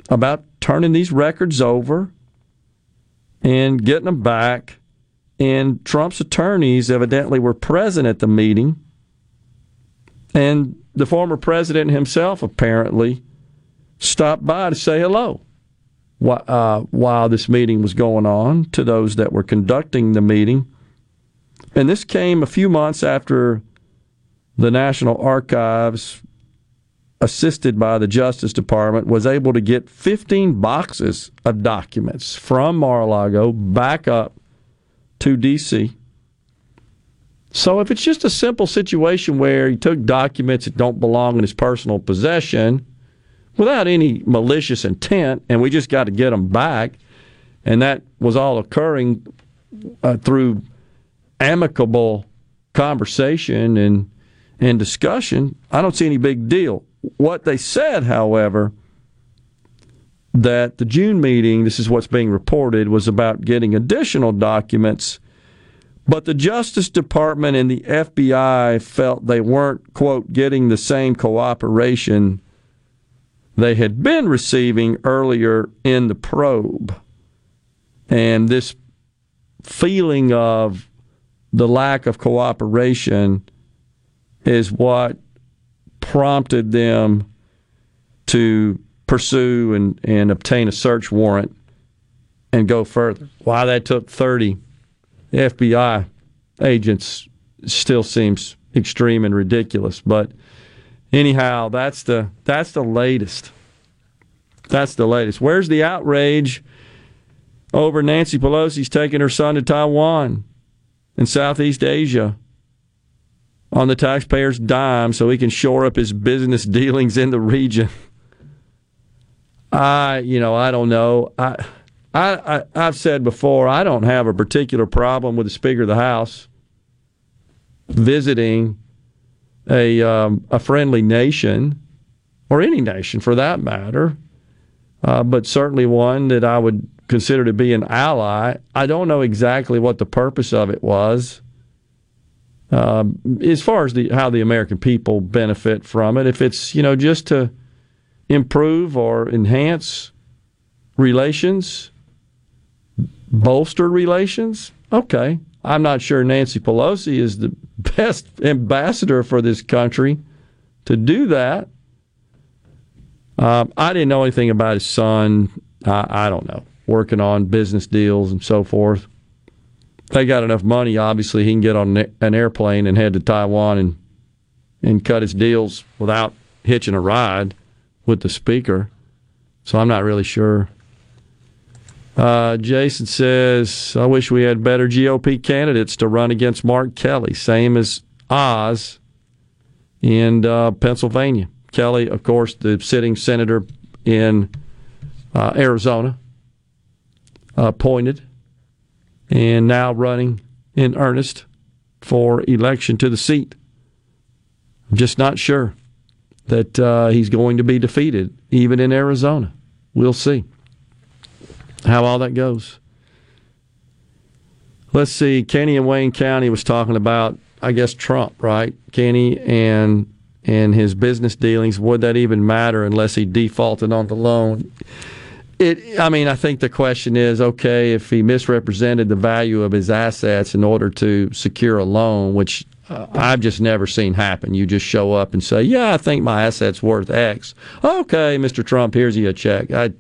Speaker 1: about turning these records over and getting them back. And Trump's attorneys evidently were present at the meeting. And the former president himself apparently stopped by to say hello uh, while this meeting was going on to those that were conducting the meeting. And this came a few months after the National Archives, assisted by the Justice Department, was able to get 15 boxes of documents from Mar a Lago back up to D.C. So if it's just a simple situation where he took documents that don't belong in his personal possession without any malicious intent, and we just got to get them back. And that was all occurring uh, through amicable conversation and and discussion. I don't see any big deal. What they said, however, that the June meeting, this is what's being reported, was about getting additional documents. But the Justice Department and the FBI felt they weren't, quote, getting the same cooperation they had been receiving earlier in the probe. And this feeling of the lack of cooperation is what prompted them to pursue and, and obtain a search warrant and go further. Why that took 30 FBI agents still seems extreme and ridiculous. But anyhow, that's the that's the latest. That's the latest. Where's the outrage over Nancy Pelosi's taking her son to Taiwan and Southeast Asia on the taxpayer's dime so he can shore up his business dealings in the region? I, you know, I don't know. I, I, I have said before, I don't have a particular problem with the Speaker of the House visiting a um, a friendly nation or any nation for that matter, uh, but certainly one that I would consider to be an ally. I don't know exactly what the purpose of it was. Um, as far as the how the American people benefit from it, if it's you know just to improve or enhance relations, bolster relations, okay. I'm not sure Nancy Pelosi is the best ambassador for this country to do that. Um, I didn't know anything about his son. I, I don't know. Working on business deals and so forth. They got enough money, obviously, he can get on an airplane and head to Taiwan and and cut his deals without hitching a ride with the speaker. So I'm not really sure uh, Jason says, I wish we had better GOP candidates to run against Mark Kelly, same as Oz in uh, Pennsylvania. Kelly, of course, the sitting senator in uh, Arizona, appointed and now running in earnest for election to the seat. I'm just not sure that uh, he's going to be defeated, even in Arizona. We'll see how all that goes. Let's see. Kenny in Wayne County was talking about, I guess, Trump, right? Kenny and and his business dealings. Would that even matter unless he defaulted on the loan? It. I mean, I think the question is, okay, if he misrepresented the value of his assets in order to secure a loan, which uh, I've just never seen happen. You just show up and say, "Yeah, I think my asset's worth X." Okay, Mr. Trump, here's you a check. I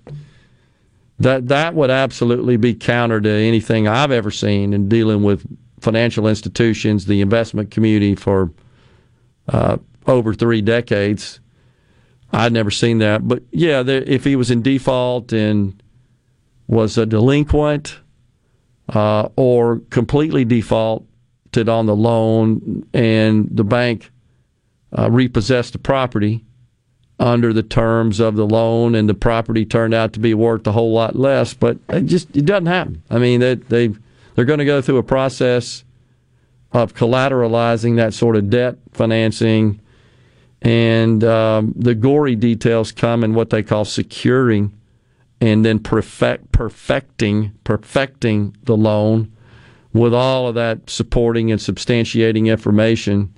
Speaker 1: that that would absolutely be counter to anything I've ever seen in dealing with financial institutions, the investment community for uh, over three decades. I'd never seen that, but yeah, there, if he was in default and was a delinquent uh, or completely defaulted on the loan, and the bank uh, repossessed the property under the terms of the loan, and the property turned out to be worth a whole lot less. But it just it doesn't happen. I mean, they they they're going to go through a process of collateralizing that sort of debt financing, and um, the gory details come in what they call securing, and then perfect, perfecting perfecting the loan with all of that supporting and substantiating information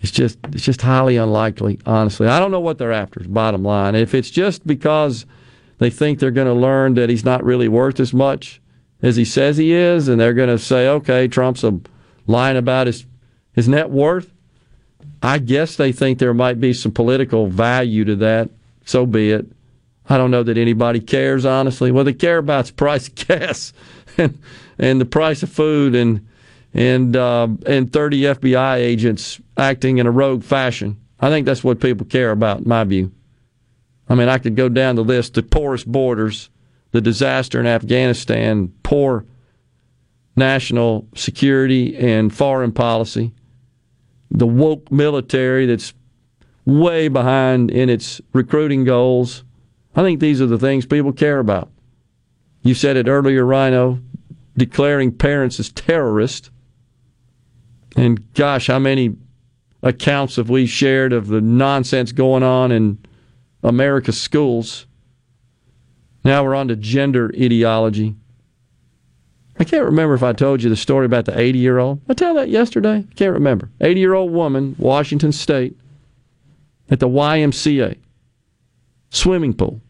Speaker 1: it's just it's just highly unlikely, honestly. I don't know what they're after. Bottom line, if it's just because they think they're going to learn that he's not really worth as much as he says he is, and they're going to say, okay, Trump's a lying about his his net worth. I guess they think there might be some political value to that. So be it. I don't know that anybody cares, honestly. What they care about is the price of gas and, and the price of food and and uh, and 30 FBI agents acting in a rogue fashion. I think that's what people care about, in my view. I mean, I could go down the list: the porous borders, the disaster in Afghanistan, poor national security and foreign policy, the woke military that's way behind in its recruiting goals. I think these are the things people care about. You said it earlier, Rhino, declaring parents as terrorists. And gosh, how many accounts have we shared of the nonsense going on in America's schools? Now we're on to gender ideology. I can't remember if I told you the story about the 80 year old. I tell that yesterday. I can't remember. 80 year old woman, Washington State, at the YMCA swimming pool.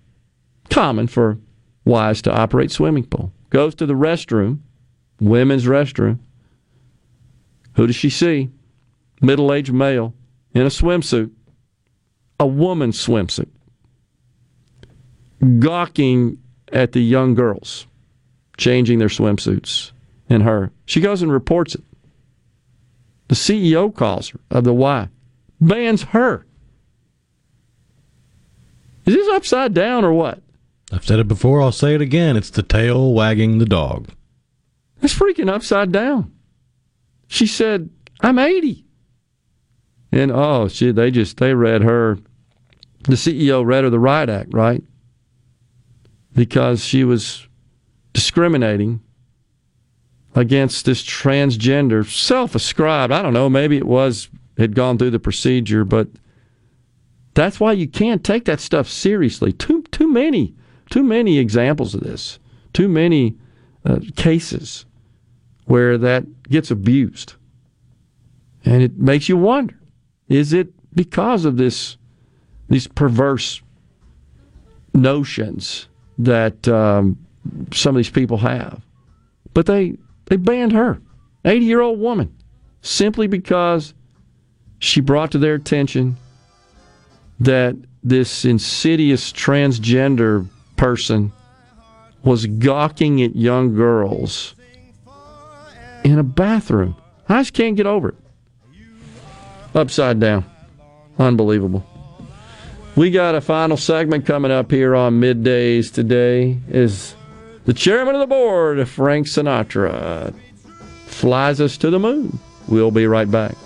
Speaker 1: Common for wives to operate swimming pool. Goes to the restroom, women's restroom, who does she see? Middle aged male in a swimsuit a woman's swimsuit, gawking at the young girls changing their swimsuits and her. She goes and reports it. The CEO calls her of the Y, bans her. Is this upside down or what?
Speaker 2: I've said it before, I'll say it again. It's the tail wagging the dog.
Speaker 1: It's freaking upside down. She said, I'm 80. And oh, she, they just, they read her, the CEO read her the Riot Act, right? Because she was discriminating against this transgender, self ascribed. I don't know, maybe it was, had gone through the procedure, but that's why you can't take that stuff seriously. Too, too many, too many examples of this, too many uh, cases where that gets abused. And it makes you wonder is it because of this these perverse notions that um, some of these people have? But they, they banned her, 80 year old woman, simply because she brought to their attention that this insidious transgender person was gawking at young girls in a bathroom. I just can't get over it. Upside down. Unbelievable. We got a final segment coming up here on middays today. Is the chairman of the board, Frank Sinatra, flies us to the moon. We'll be right back.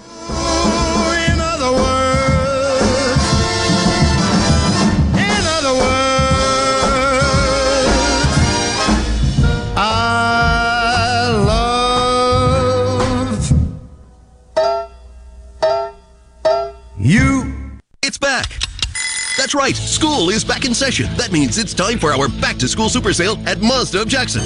Speaker 58: That's right, school is back in session. That means it's time for our back to school super sale at Mazda of Jackson.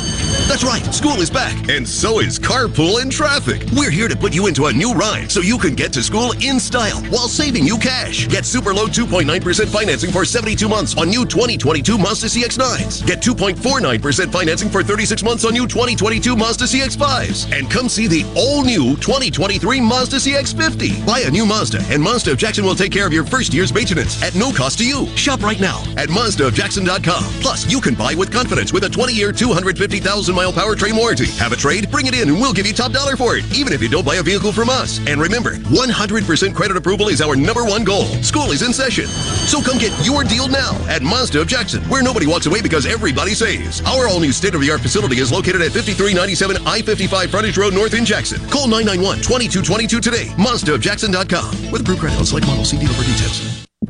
Speaker 58: That's right, school is back, and so is carpool and traffic. We're here to put you into a new ride so you can get to school in style while saving you cash. Get super low 2.9% financing for 72 months on new 2022 Mazda CX-9s. Get 2.49% financing for 36 months on new 2022 Mazda CX-5s. And come see the all new 2023 Mazda CX-50. Buy a new Mazda, and Mazda of Jackson will take care of your first year's maintenance at no cost to you. Shop right now at MazdaofJackson.com. Plus, you can buy with confidence with a 20-year, 250,000 mile powertrain warranty. Have a trade? Bring it in and we'll give you top dollar for it, even if you don't buy a vehicle from us. And remember, 100% credit approval is our number one goal. School is in session. So come get your deal now at Mazda of Jackson, where nobody walks away because everybody saves. Our all-new state-of-the-art facility is located at 5397 I-55 Frontage Road North in Jackson. Call 991-2222 today. MazdaofJackson.com. With group credit on select model. See dealer for details.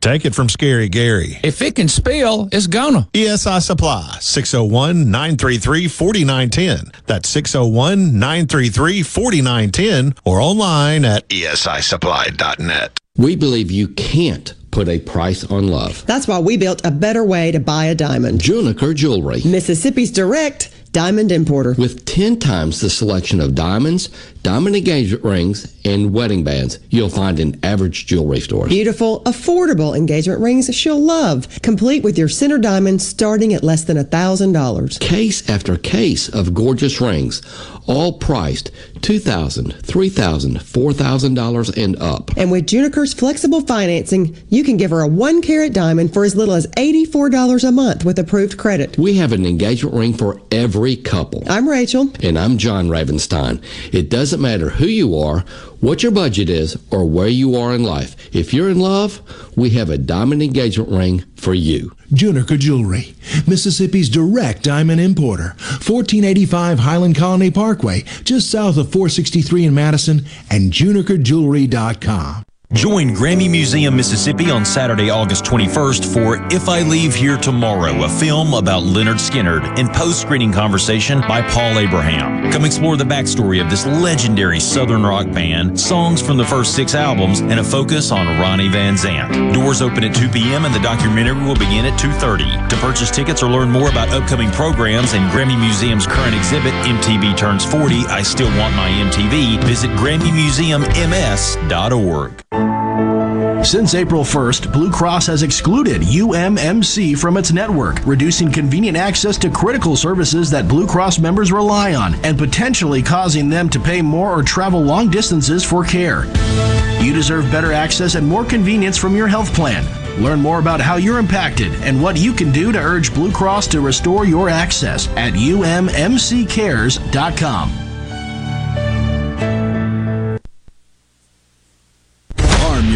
Speaker 4: Take it from Scary Gary.
Speaker 8: If it can spill, it's gonna.
Speaker 4: ESI Supply, 601 933 4910. That's 601 933 4910 or online at esisupply.net.
Speaker 24: We believe you can't put a price on love.
Speaker 59: That's why we built a better way to buy a diamond.
Speaker 24: Juniker Jewelry.
Speaker 59: Mississippi's direct diamond importer.
Speaker 24: With 10 times the selection of diamonds, diamond engagement rings, and wedding bands you'll find in average jewelry stores.
Speaker 59: Beautiful, affordable engagement rings she'll love, complete with your center diamond starting at less than a $1,000.
Speaker 24: Case after case of gorgeous rings, all priced $2,000, $3,000, $4,000 and up.
Speaker 59: And with Juniker's flexible financing, you can give her a one carat diamond for as little as $84 a month with approved credit.
Speaker 24: We have an engagement ring for every couple.
Speaker 59: I'm Rachel.
Speaker 24: And I'm John Ravenstein. It doesn't matter who you are, what your budget is, or where you are in life. If you're in love, we have a diamond engagement ring for you.
Speaker 60: Juniker Jewelry, Mississippi's direct diamond importer. 1485 Highland Colony Parkway, just south of 463 in Madison, and junikerjewelry.com.
Speaker 61: Join Grammy Museum Mississippi on Saturday, August 21st for If I Leave Here Tomorrow, a film about Lynyrd Skynyrd and post-screening conversation by Paul Abraham. Come explore the backstory of this legendary Southern rock band, songs from the first six albums, and a focus on Ronnie Van Zant. Doors open at 2 p.m. and the documentary will begin at 2.30. To purchase tickets or learn more about upcoming programs and Grammy Museum's current exhibit, MTV Turns 40, I Still Want My MTV, visit GrammyMuseumMS.org.
Speaker 62: Since April 1st, Blue Cross has excluded UMMC from its network, reducing convenient access to critical services that Blue Cross members rely on and potentially causing them to pay more or travel long distances for care. You deserve better access and more convenience from your health plan. Learn more about how you're impacted and what you can do to urge Blue Cross to restore your access at ummccares.com.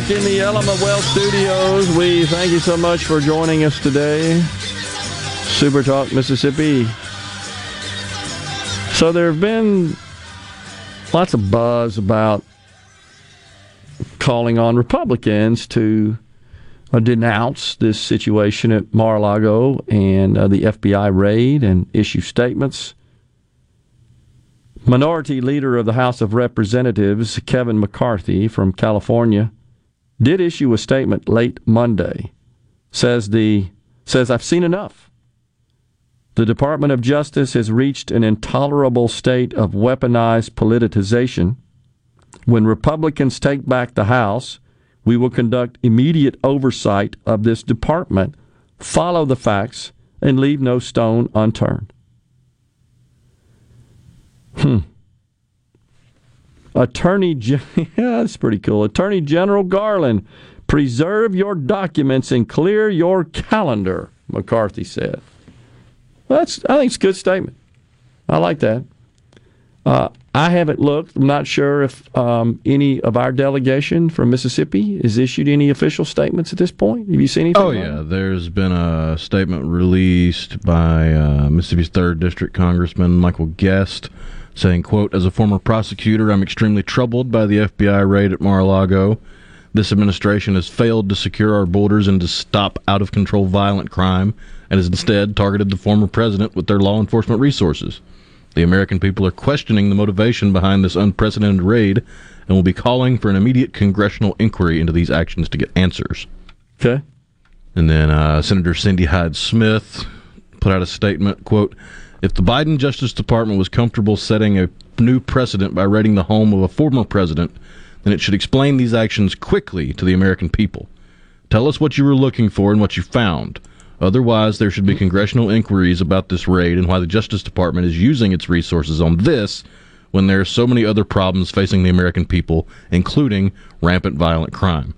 Speaker 1: Back in the Element Wealth Studios. We thank you so much for joining us today. Super Talk Mississippi. So there have been lots of buzz about calling on Republicans to uh, denounce this situation at Mar-a-Lago and uh, the FBI raid and issue statements. Minority Leader of the House of Representatives, Kevin McCarthy from California, did issue a statement late Monday. Says the says I've seen enough. The Department of Justice has reached an intolerable state of weaponized politicization. When Republicans take back the House, we will conduct immediate oversight of this department, follow the facts, and leave no stone unturned. Hmm. Attorney, Gen- yeah, that's pretty cool. Attorney General Garland, preserve your documents and clear your calendar. McCarthy said. Well, that's I think it's a good statement. I like that. Uh, I haven't looked. I'm not sure if um, any of our delegation from Mississippi has issued any official statements at this point. Have you seen anything?
Speaker 2: Oh yeah, there's been a statement released by uh, Mississippi's third district Congressman Michael Guest, saying, "quote As a former prosecutor, I'm extremely troubled by the FBI raid at Mar-a-Lago. This administration has failed to secure our borders and to stop out of control violent crime, and has instead targeted the former president with their law enforcement resources." The American people are questioning the motivation behind this unprecedented raid and will be calling for an immediate congressional inquiry into these actions to get answers.
Speaker 1: Okay.
Speaker 2: And then uh, Senator Cindy Hyde Smith put out a statement, quote, if the Biden Justice Department was comfortable setting a new precedent by raiding the home of a former president, then it should explain these actions quickly to the American people. Tell us what you were looking for and what you found. Otherwise, there should be congressional inquiries about this raid and why the Justice Department is using its resources on this when there are so many other problems facing the American people, including rampant violent crime.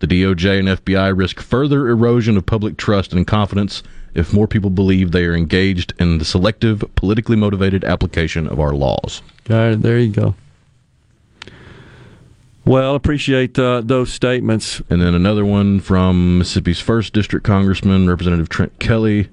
Speaker 2: The DOJ and FBI risk further erosion of public trust and confidence if more people believe they are engaged in the selective, politically motivated application of our laws.
Speaker 1: All right, there you go. Well, appreciate uh, those statements.
Speaker 2: And then another one from Mississippi's first district congressman, Representative Trent Kelly.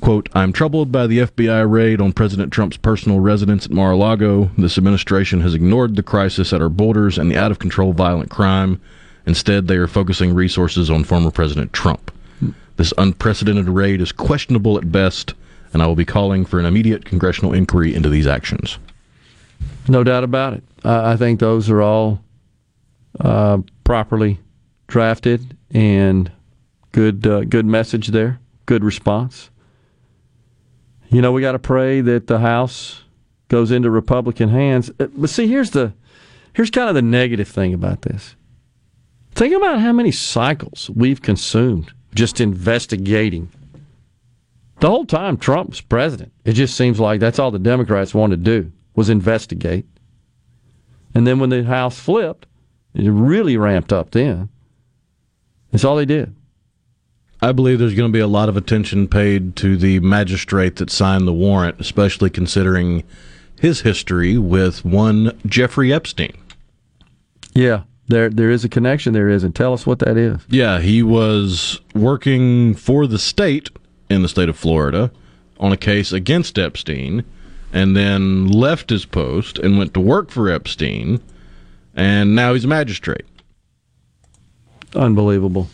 Speaker 2: Quote, I'm troubled by the FBI raid on President Trump's personal residence at Mar a Lago. This administration has ignored the crisis at our borders and the out of control violent crime. Instead, they are focusing resources on former President Trump. This unprecedented raid is questionable at best, and I will be calling for an immediate congressional inquiry into these actions.
Speaker 1: No doubt about it. I think those are all uh, properly drafted and good. Uh, good message there. Good response. You know, we got to pray that the House goes into Republican hands. Uh, but see, here's the here's kind of the negative thing about this. Think about how many cycles we've consumed just investigating. The whole time Trump was president, it just seems like that's all the Democrats wanted to do was investigate. And then when the House flipped, it really ramped up then. That's all they did.
Speaker 2: I believe there's going to be a lot of attention paid to the magistrate that signed the warrant, especially considering his history with one Jeffrey Epstein.
Speaker 1: Yeah, there there is a connection there is, and tell us what that is.
Speaker 2: Yeah, he was working for the state in the state of Florida on a case against Epstein, and then left his post and went to work for Epstein, and now he's a magistrate.
Speaker 1: Unbelievable.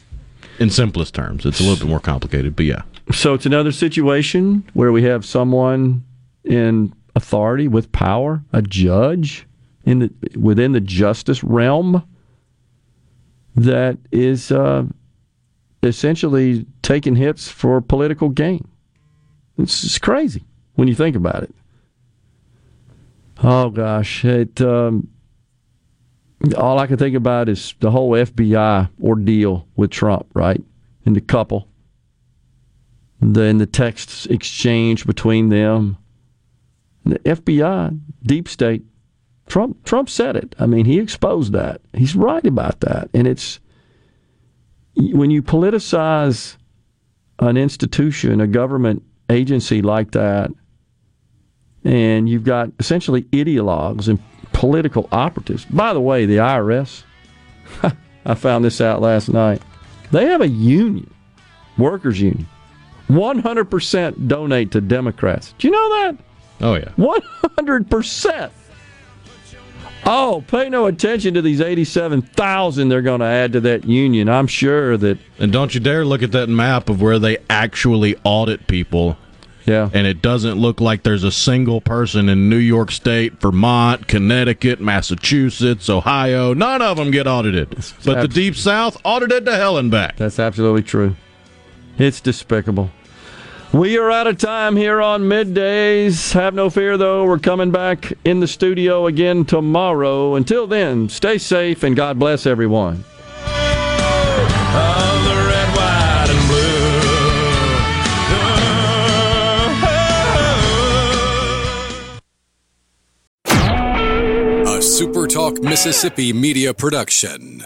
Speaker 2: In simplest terms, it's a little bit more complicated, but yeah.
Speaker 1: So it's another situation where we have someone in authority with power, a judge in the within the justice realm that is uh, essentially taking hits for political gain. It's, it's, crazy when you think about it. Oh gosh, it. Um, all I can think about is the whole FBI ordeal with Trump, right? And the couple. Then the texts exchange between them. The FBI, deep state, Trump Trump said it. I mean, he exposed that. He's right about that. And it's when you politicize an institution, a government agency like that, and you've got essentially ideologues and political operatives. By the way, the IRS, I found this out last night. They have a union, workers' union. 100% donate to Democrats. Do you know that?
Speaker 2: Oh, yeah.
Speaker 1: 100%. Oh, pay no attention to these 87,000 they're going to add to that union. I'm sure that.
Speaker 2: And don't you dare look at that map of where they actually audit people.
Speaker 1: Yeah.
Speaker 2: And it doesn't look like there's a single person in New York State, Vermont, Connecticut, Massachusetts, Ohio. None of them get audited. but the Deep South audited to hell and back.
Speaker 1: That's absolutely true. It's despicable. We are out of time here on middays. Have no fear, though. We're coming back in the studio again tomorrow. Until then, stay safe and God bless everyone.
Speaker 12: A SuperTalk Mississippi media production.